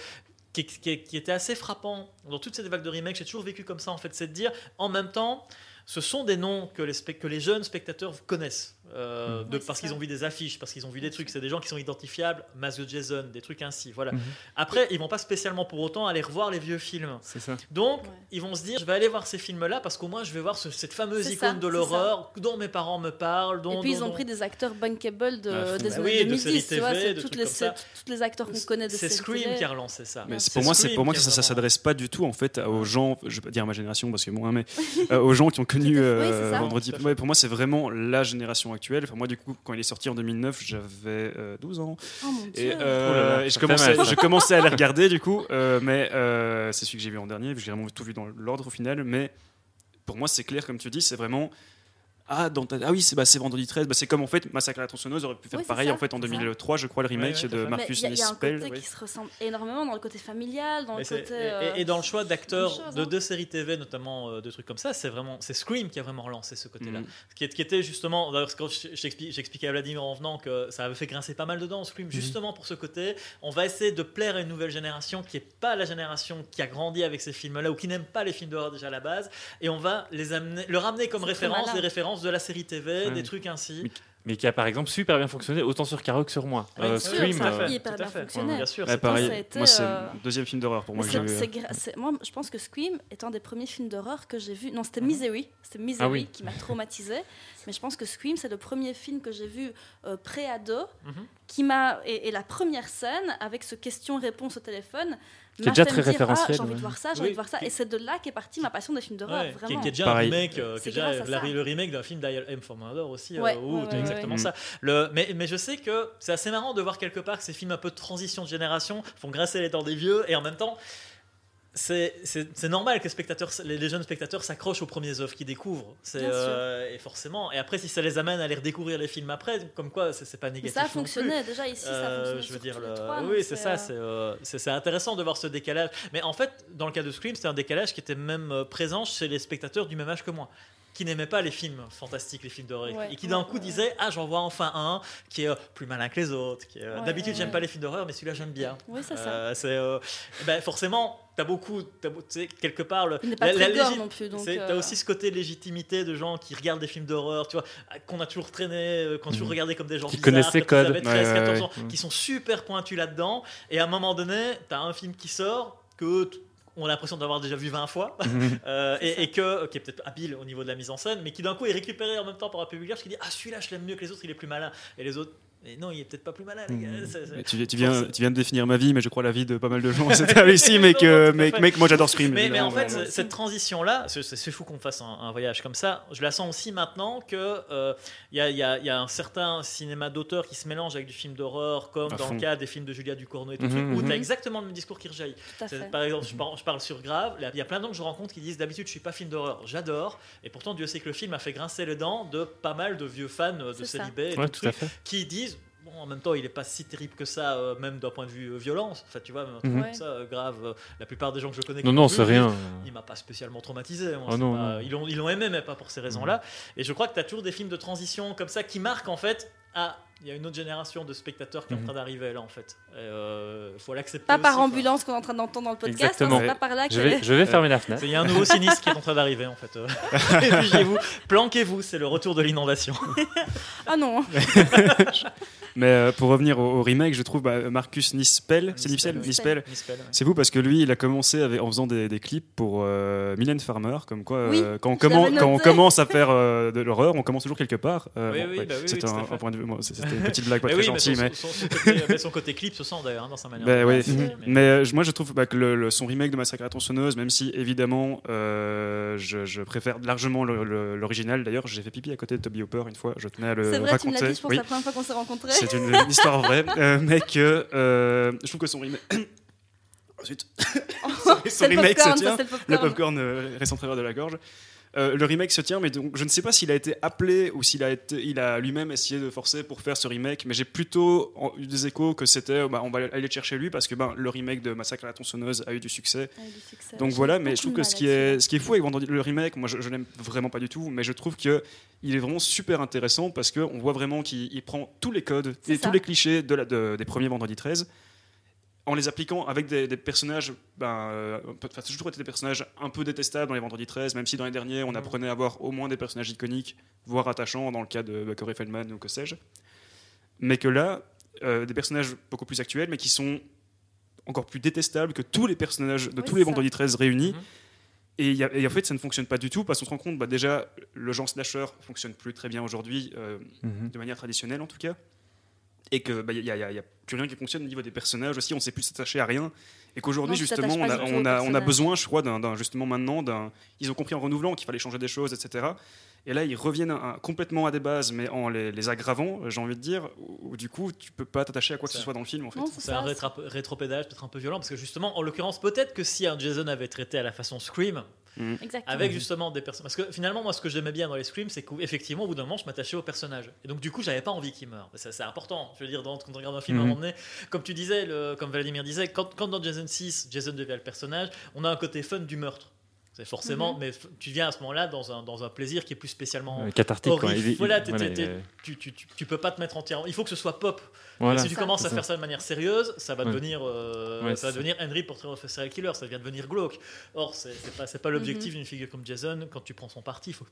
Qui, qui- qui était assez frappant dans toutes ces vagues de remake. J'ai toujours vécu comme ça, en fait, c'est de dire en même temps, ce sont des noms que les, que les jeunes spectateurs connaissent. Euh, de, Oui, c'est parce qu'ils ont vu des affiches, parce qu'ils ont vu des trucs. C'est des gens qui sont identifiables, de Jason, des trucs ainsi. Voilà. Mhm. Après, ils vont pas spécialement pour autant aller revoir les vieux films. C'est ça. Donc, Ouais. ils vont se dire, je vais aller voir ces films-là parce qu'au moins, je vais voir ce- cette fameuse C'est icône ça, de l'horreur dont mes parents me parlent. Dont, Et puis dont- ils ont dont- pris des acteurs bankable de, fond. des Bah années oui, de 2010, séries tu vois, TV, c'est de toutes les, les acteurs qu'on connaît de C'est Scream qui a relancé ça. Mais pour moi, c'est Scream pour moi que ça, s'adresse pas du tout en fait aux gens, je vais pas dire ma génération parce que moi, mais [LAUGHS] euh, aux gens qui ont connu euh. Vendredi. Pour moi, c'est vraiment la génération actuelle. Enfin, moi, du coup, quand il est sorti en 2009, j'avais euh, 12 ans. Oh mon et, euh, Oh là là, et je commençais, je commençais à les regarder du coup, euh, mais euh, c'est celui que j'ai vu en dernier. J'ai vraiment tout vu dans l'ordre au final, mais pour moi, c'est clair comme tu dis, c'est vraiment ah, dans ta- ah oui, c'est bah, vendredi 13. Bah, c'est comme en fait Massacre à la tronçonneuse aurait pu faire Oui, pareil ça, en fait en c'est ça. 2003, je crois, le remake Ouais, ouais, de Marcus il y, a- il y a un Nispel. côté ouais. qui se ressemble énormément dans le côté familial, dans Mais le côté. et- euh, et, et dans le choix d'acteurs de hein. deux séries TV, notamment euh, de trucs comme ça, c'est vraiment c'est Scream qui a vraiment relancé ce côté-là. Mhm. Ce qui, était justement, d'ailleurs, quand j'expliquais à Vladimir en venant que ça avait fait grincer pas mal dedans, Scream, Mhm. justement pour ce côté. On va essayer de plaire à une nouvelle génération qui n'est pas la génération qui a grandi avec ces films-là ou qui n'aime pas les films d'horreur déjà à la base, et on va les amener, leur ramener comme référence des références de la série TV, Ouais. des trucs ainsi. Mais qui a par exemple super bien fonctionné autant sur Caro que sur moi. Ouais, Euh, sûr, Scream, ça a euh, fait hyper bien fonctionné. Bien sûr, pareil. ça a été, moi, c'est euh, le deuxième film d'horreur pour moi. que gra- moi, je pense que Scream est un des premiers films d'horreur que j'ai vu. Non, c'était Mhm. Misery. C'était Misery Ah oui. qui m'a traumatisé. Mais je pense que Scream, c'est le premier film que j'ai vu euh, pré-ado Mhm. qui m'a et, et la première scène avec ce question-réponse au téléphone Qui est déjà très dire, référentiel, Ah, j'ai envie de voir ça, j'ai envie de voir ça. Et c'est de là qu'est partie ma passion des films d'horreur, Ouais, qui, vraiment. qui est déjà Pareil. un remake, euh, le remake d'un film d'I M for Murder aussi, euh, où ouais, c'est ouais, exactement ouais. ça. Le, mais, mais je sais que c'est assez marrant de voir quelque part que ces films un peu de transition de génération font grincer les dents des vieux et en même temps. C'est normal que les, spectateurs, les, les jeunes spectateurs s'accrochent aux premiers œuvres qu'ils découvrent. Euh, et forcément. Et après, si ça les amène à aller redécouvrir les films après, comme quoi, c'est pas Mais négatif. ça a non plus. fonctionné déjà ici, ça a Euh, fonctionné je veux dire, le- donc oui, c'est ça. euh, C'est euh, c'est- intéressant de voir ce décalage. Mais en fait, dans le cas de Scream, c'était un décalage qui était même euh, présent chez les spectateurs du même âge que moi qui n'aimaient pas les films fantastiques, les films d'horreur, Ouais, et qui d'un ouais, coup ouais. disaient Ah, j'en vois enfin un qui est euh, plus malin que les autres. euh, D'habitude, j'aime pas les films d'horreur, mais celui-là, j'aime bien. Oui, c'est ça. Euh, c'est, euh, ben, forcément, t'as beaucoup, tu sais, quelque part, le, Il n'est pas la- la non plus. Donc, euh, T'as aussi ce côté légitimité de gens qui regardent des films d'horreur, tu vois, qu'on a toujours traîné, euh, qu'on a toujours Mhm. regardé comme des gens Qui bizarres, avaient 13, Ouais, ouais, 14 ans, ouais. qui sont super pointus là-dedans. Et à un moment donné, t'as un film qui sort que on a l'impression d'avoir déjà vu 20 fois, Mhm. [LAUGHS] euh, et, et que, qui est peut-être habile au niveau de la mise en scène, mais qui d'un coup est récupéré en même temps par un public large qui dit Ah, celui-là, je l'aime mieux que les autres, il est plus malin. Et les autres, mais non, il est peut-être pas plus malin, les gars. C'est- c'est- Mais Tu, tu viens, tu viens de définir ma vie, mais je crois la vie de pas mal de gens. [LAUGHS] C'était ici, mais que, tout mais que moi j'adore Scream. Mais, mais en fait, cette transition-là, c'est c'est fou qu'on fasse un, un voyage comme ça. Je la sens aussi maintenant que euh, il y, a, il y a- il y a un certain cinéma d'auteur qui se mélange avec du film d'horreur, comme À dans fond. le cas des films de Julia Ducournau et tout, Mhm, le truc, où mhm. tu as exactement le même discours qui rejaillit. Tout. Par exemple, je parle, je parle sur Grave, il y a plein de gens que je rencontre qui disent d'habitude je suis pas film d'horreur, j'adore, et pourtant Dieu sait que le film a fait grincer les dents de pas mal de vieux fans euh, de. Célibé et Ouais, tout tout qui disent bon en même temps il est pas si terrible que ça euh, même d'un point de vue euh, violence, enfin tu vois même un truc Mhm. comme ça euh, grave, euh, la plupart des gens que je connais Non, non, c'est rien. il m'a pas spécialement traumatisé. moi, Oh c'est non, pas- non. Ils l'ont ils l'ont aimé, mais pas pour ces raisons-là. Et je crois que tu as toujours des films de transition comme ça qui marquent en fait. Ah, il y a une autre génération de spectateurs qui est en Mhm. train d'arriver là en fait. Il faut l'accepter. Pas par aussi, ambulance qu'on est en train d'entendre dans le podcast. hein, Exactement. C'est pas par là que. Je vais, je vais fermer la fenêtre. Il y a un nouveau sinistre qui est en train d'arriver en fait. [LAUGHS] [LAUGHS] Réfugiez-vous, planquez-vous, c'est le retour de l'inondation. [LAUGHS] Ah non. Mais euh, pour revenir au, au remake, je trouve bah, Marcus Nispel, c'est Nispel, Nispel, oui. Nispel. Nispel, ouais. C'est vous parce que lui, il a commencé avec- en faisant des, des clips pour euh, Mylène Farmer, comme quoi Oui, euh, quand, on quand commence à faire euh, de l'horreur, on commence toujours quelque part. Oui, bon, oui, ouais, bah oui, c'était un, point de vue. C'était une petite [LAUGHS] blague pas très gentille, son, mais. son- son côté, son côté clip se sent d'ailleurs hein, dans sa manière. Bah de ouais. faire, mais- [LAUGHS] Mais euh, moi, je trouve bah, que le, le- son remake de Massacre à la tronçonneuse, même si évidemment euh, je, je préfère largement l'original. D'ailleurs, j'ai fait pipi à côté de Toby Hopper une fois. Je tenais à le C'est vrai, tu me raconter. l'as dit, je pense, Oui. la première fois qu'on s'est rencontrés. C'est une, une histoire vraie, euh, mais que euh, je trouve que son remake. [COUGHS] Ensuite, [LAUGHS] son C'est le remake se tient. ça, le popcorn. euh, reste en travers de la gorge. Euh, le remake se tient, mais donc, je ne sais pas s'il a été appelé ou s'il a, été, il a lui-même essayé de forcer pour faire ce remake, mais j'ai plutôt eu des échos que c'était bah, on va aller le chercher lui parce que ben, le remake de Massacre à la tronçonneuse a eu du succès. Du succès. Donc voilà, mais je trouve que ce qui, est, ce qui est fou avec le remake, moi je, je l'aime vraiment pas du tout, mais je trouve que il est vraiment super intéressant parce qu'on voit vraiment qu'il il prend tous les codes et ça. tous les clichés de la- de- des premiers Vendredi 13 en les appliquant avec des, des personnages, ben, euh, enfin, ça a toujours été des personnages un peu détestables dans les Vendredi 13, même si dans les derniers on apprenait à avoir au moins des personnages iconiques, voire attachants, dans le cas de bah, Corey Feldman ou que sais-je. Mais que là, euh, des personnages beaucoup plus actuels, mais qui sont encore plus détestables que tous les personnages de Oui, tous les c'est ça. Vendredi 13 réunis. Mhm. Et, il y a- et en fait, ça ne fonctionne pas du tout parce qu'on se rend compte, bah, déjà, le genre slasher fonctionne plus très bien aujourd'hui, euh, Mhm. de manière traditionnelle en tout cas. Et qu'il n'y a, y a- y a plus rien qui fonctionne au niveau des personnages aussi, on ne sait plus s'attacher à rien. Et qu'aujourd'hui, justement, on a, on, on besoin, je crois, d'un, d'un- justement maintenant, d'un, ils ont compris en renouvelant qu'il fallait changer des choses, etc. Et là, ils reviennent à- complètement à des bases, mais en les, les aggravant, j'ai envie de dire, où, où du coup, tu peux pas t'attacher à quoi que ce soit dans le film, en fait. C'est un rétropédage peut-être un peu violent parce que justement, en l'occurrence, peut-être que si un Jason avait traité à la façon Scream, Exactement. avec justement des personnes. Parce que finalement, moi, ce que j'aimais bien dans les Scream, c'est qu'effectivement, au bout d'un moment, je m'attachais au personnage. Et donc, du coup, j'avais pas envie qu'il meure. Ça, C'est important. Je veux dire, dans- quand on regarde un film à un moment donné, comme tu disais, le- comme Vladimir disait, quand, quand dans Jason 6, Jason devient le personnage, on a un côté fun du meurtre. C'est forcément, Mhm. mais tu viens à ce moment-là dans un, dans un plaisir qui est plus spécialement. Euh, cathartique. quoi. Il- Voilà, euh, Tu, tu, tu, tu peux pas te mettre entièrement. Il faut que ce soit pop. voilà. si tu Ça. commences à faire ça de manière sérieuse, ça va Ouais. devenir, euh, Ouais, ça va devenir Henry Portrait of a Serial Killer, ça vient devenir glauque. Or, c'est c'est pas, c'est pas l'objectif Mhm. d'une figure comme Jason. Quand tu prends son parti, il faut,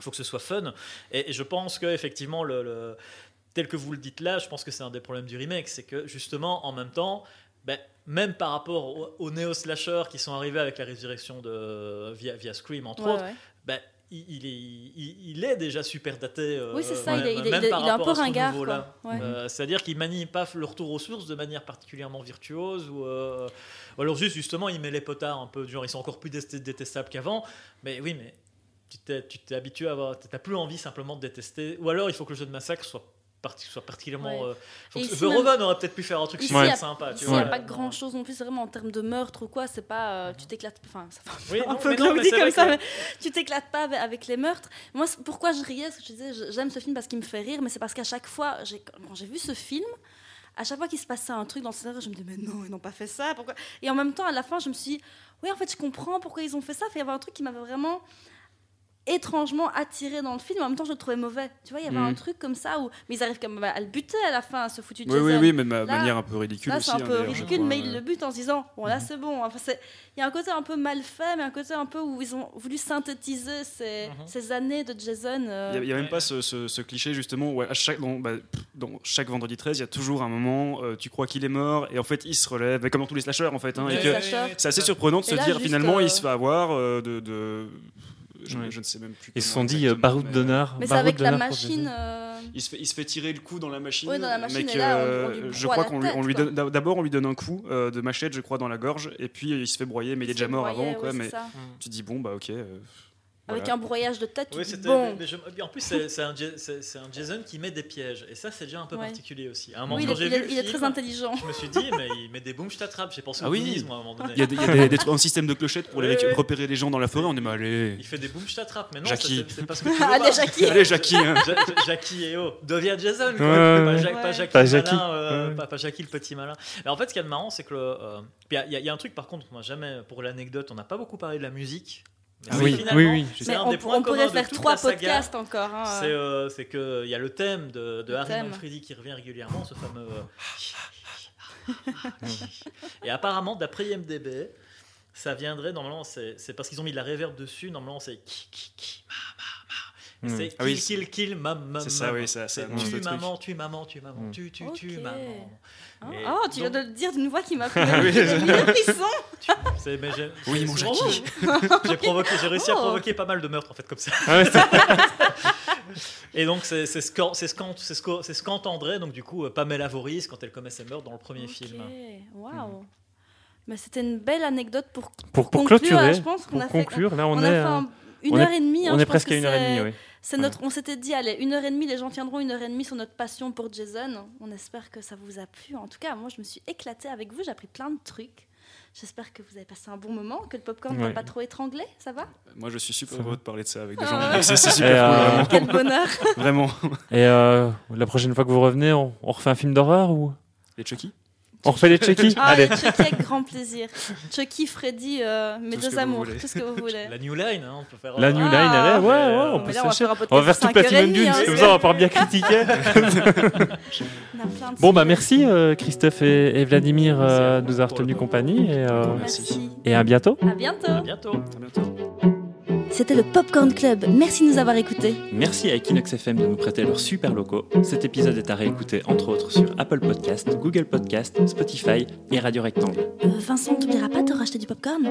faut que ce soit fun. Et, et je pense que effectivement, le, le- tel que vous le dites là, je pense que c'est un des problèmes du remake, c'est que justement, en même temps, ben, même par rapport aux, aux néo-slashers qui sont arrivés avec la résurrection de via, via Scream entre Ouais, autres, ouais. il, est, il, il est déjà super daté. Oui, c'est ça, il même- est, il est- même il est- par il est un peu ce ringard. Ouais. Euh, C'est-à-dire qu'il manie pas le retour aux sources de manière particulièrement virtuose ou, euh, ou alors juste justement il met les potards un peu du genre ils sont encore plus dé- détestables qu'avant. Mais oui, mais tu t'es tu habitué à avoir, t'as plus envie simplement de détester. Ou alors il faut que le jeu de massacre soit parti- soit particulièrement. Ouais. euh, ici, Verhoeven aurait peut-être pu faire un truc Ici, super a- sympa. Ici, Tu il n'y vois. a pas grand chose non plus, vraiment en termes de meurtre ou quoi, c'est pas. euh, tu t'éclates. Enfin, ça fait Oui, un non, peu non, comme ça, mais tu t'éclates pas avec, les meurtres. Moi, pourquoi je riais Parce que je disais, j'aime ce film parce qu'il me fait rire, mais c'est parce qu'à chaque fois, quand j'ai vu ce film, à chaque fois qu'il se passait un truc dans le scénario, je me disais, mais non, ils n'ont pas fait ça. Pourquoi? Et en même temps, à la fin, je me suis dit, oui, en fait, je comprends pourquoi ils ont fait ça. Il y avait un truc qui m'avait vraiment étrangement attiré dans le film, en même temps je le trouvais mauvais. Tu vois, il y avait un truc comme ça où mais ils arrivent quand même à le buter à la fin, ce foutu Oui, Jason. oui, oui, mais de ma- manière un peu ridicule Là, aussi. c'est un hein, peu ridicule, crois, mais ils le butent en se disant Bon, là, Mhm. c'est bon. Enfin, c'est- il y a un côté un peu mal fait, mais un côté un peu où ils ont voulu synthétiser ces, Mhm. ces années de Jason. euh, Il n'y a, il y a même pas ce, ce- ce cliché justement où à chaque, dans, bah, dans chaque vendredi 13, il y a toujours un moment, euh, tu crois qu'il est mort et en fait il se relève, mais comme dans tous les slashers en fait. hein, et ouais, ouais. c'est assez surprenant de Et se là, dire finalement euh, il se fait avoir euh, de. de- je, Ouais. je ne sais même plus. Ils se sont dit euh, baroud mais, d'honneur. Mais c'est baroud avec la machine. Euh, Il se, fait, il se fait tirer le coup dans la machine. Oui, dans la machine, mais et là, on- on lui je crois qu'on lui, on lui donne. D'abord, on lui donne un coup euh, de machette, je crois, dans la gorge, et puis il se fait broyer, mais il est déjà mort broyait, avant, quoi. ouais, c'est mais ça. tu dis bon, bah ok. Avec un broyage de tête, tu Oui. Bon. mais je- En plus, c'est un, un Jason qui met des pièges. Et ça, c'est déjà un peu Ouais. particulier aussi. À un moment, Oui, il quand est, j'ai il vu le il est très intelligent. Je me suis dit, mais il met des booms, je t'attrape. J'ai pensé Ah au oui. à un moment donné. Il y a, des- il y a des, des trucs- un système de clochettes pour les Ouais, ouais. repérer les gens dans la forêt, on est mal allé. Il fait des booms, je t'attrape. Mais non, Jackie. c'est- c'est parce que tu [LAUGHS] veux Allez, pas. Jackie Allez, Jackie, hein. Ja- Ja- Jackie et oh, deviens Jason, quoi. Pas, ouais. Pas. Jackie Pas le Jackie. malin, euh, Ouais. pas, pas Jackie le petit malin. Mais en fait, ce qui est marrant, c'est que euh, il y a- y, a- y a un truc par contre, moi jamais pour l'anecdote, on n'a pas beaucoup parlé de la musique. Ah oui, oui, oui. c'est Mais un on, des points on pourrait faire trois podcasts encore. hein, C'est euh. c'est que il y a le thème de, de Le Harry thème. Manfredi qui revient régulièrement, ce fameux. euh, [LAUGHS] Et apparemment, d'après IMDb, ça viendrait normalement, c'est c'est parce qu'ils ont mis de la reverb dessus. Normalement, c'est Hmm. C'est Ah oui, kill kill kill ma ma C'est ça, ma. oui, ça, ça C'est annonce tu le truc. maman, tu maman, tu maman, Mm. tu tu tu Ok. maman. Et oh, tu viens de donc- le dire d'une voix qui m'a [LAUGHS] fait Oui, mais j'ai- Oui, mon Jackie. [LAUGHS] J'ai provoqué, j'ai réussi à Oh. provoquer pas mal de meurtres en fait comme ça. Ah [LAUGHS] Et donc c'est c'est ce qu'en- c'est ce ce qu'entendrait donc du coup euh, Pamela Voorhees quand elle commet ses meurtres dans le premier Ok, film. Waouh. Mais c'était une belle anecdote pour, Pour, pour conclure. clôturer, je pense qu'on pour a fait, conclure, là on, on est, a fait euh, un- une on est- heure et demie. hein, on je est presque que à une heure et demie, oui. C'est notre, on s'était dit, allez, une heure et demie, les gens tiendront une heure et demie sur notre passion pour Jason. On espère que ça vous a plu. En tout cas, moi, je me suis éclatée avec vous. J'ai appris plein de trucs. J'espère que vous avez passé un bon moment, que le popcorn Ouais. n'a pas trop étranglé. Ça va Moi, je suis super heureux de parler de ça avec des Ah gens. ouais. C'est Et, super cool, euh, vraiment. Quel bonheur [LAUGHS] Vraiment. Et euh, la prochaine fois que vous revenez, on, on refait un film d'horreur ou? Et Chucky? On refait les Chucky Ah, Allez. les Chucky avec grand plaisir. Chucky, Freddy, euh, mes deux amours, tout ce que vous voulez. La New Line, hein, on peut faire. La euh, New Ah. Line, allez, ouais, ouais, Mais on peut là, on va se faire un On va podcast faire tout de 5 Platinum Dunes, hein, comme parce ça on va pouvoir bien critiquer. [LAUGHS] [LAUGHS] on a plein de Bon, bah merci euh, Christophe et, et Vladimir euh, de nous avoir tenu compagnie et, euh, Merci. et à bientôt. À bientôt. À bientôt. À bientôt. C'était le Popcorn Club. Merci de nous avoir écoutés. Merci à Equinox FM de nous prêter leurs super locaux. Cet épisode est à réécouter entre autres sur Apple Podcast, Google Podcast, Spotify et Radio Rectangle. Euh, Vincent, t'oublieras pas de racheter du popcorn?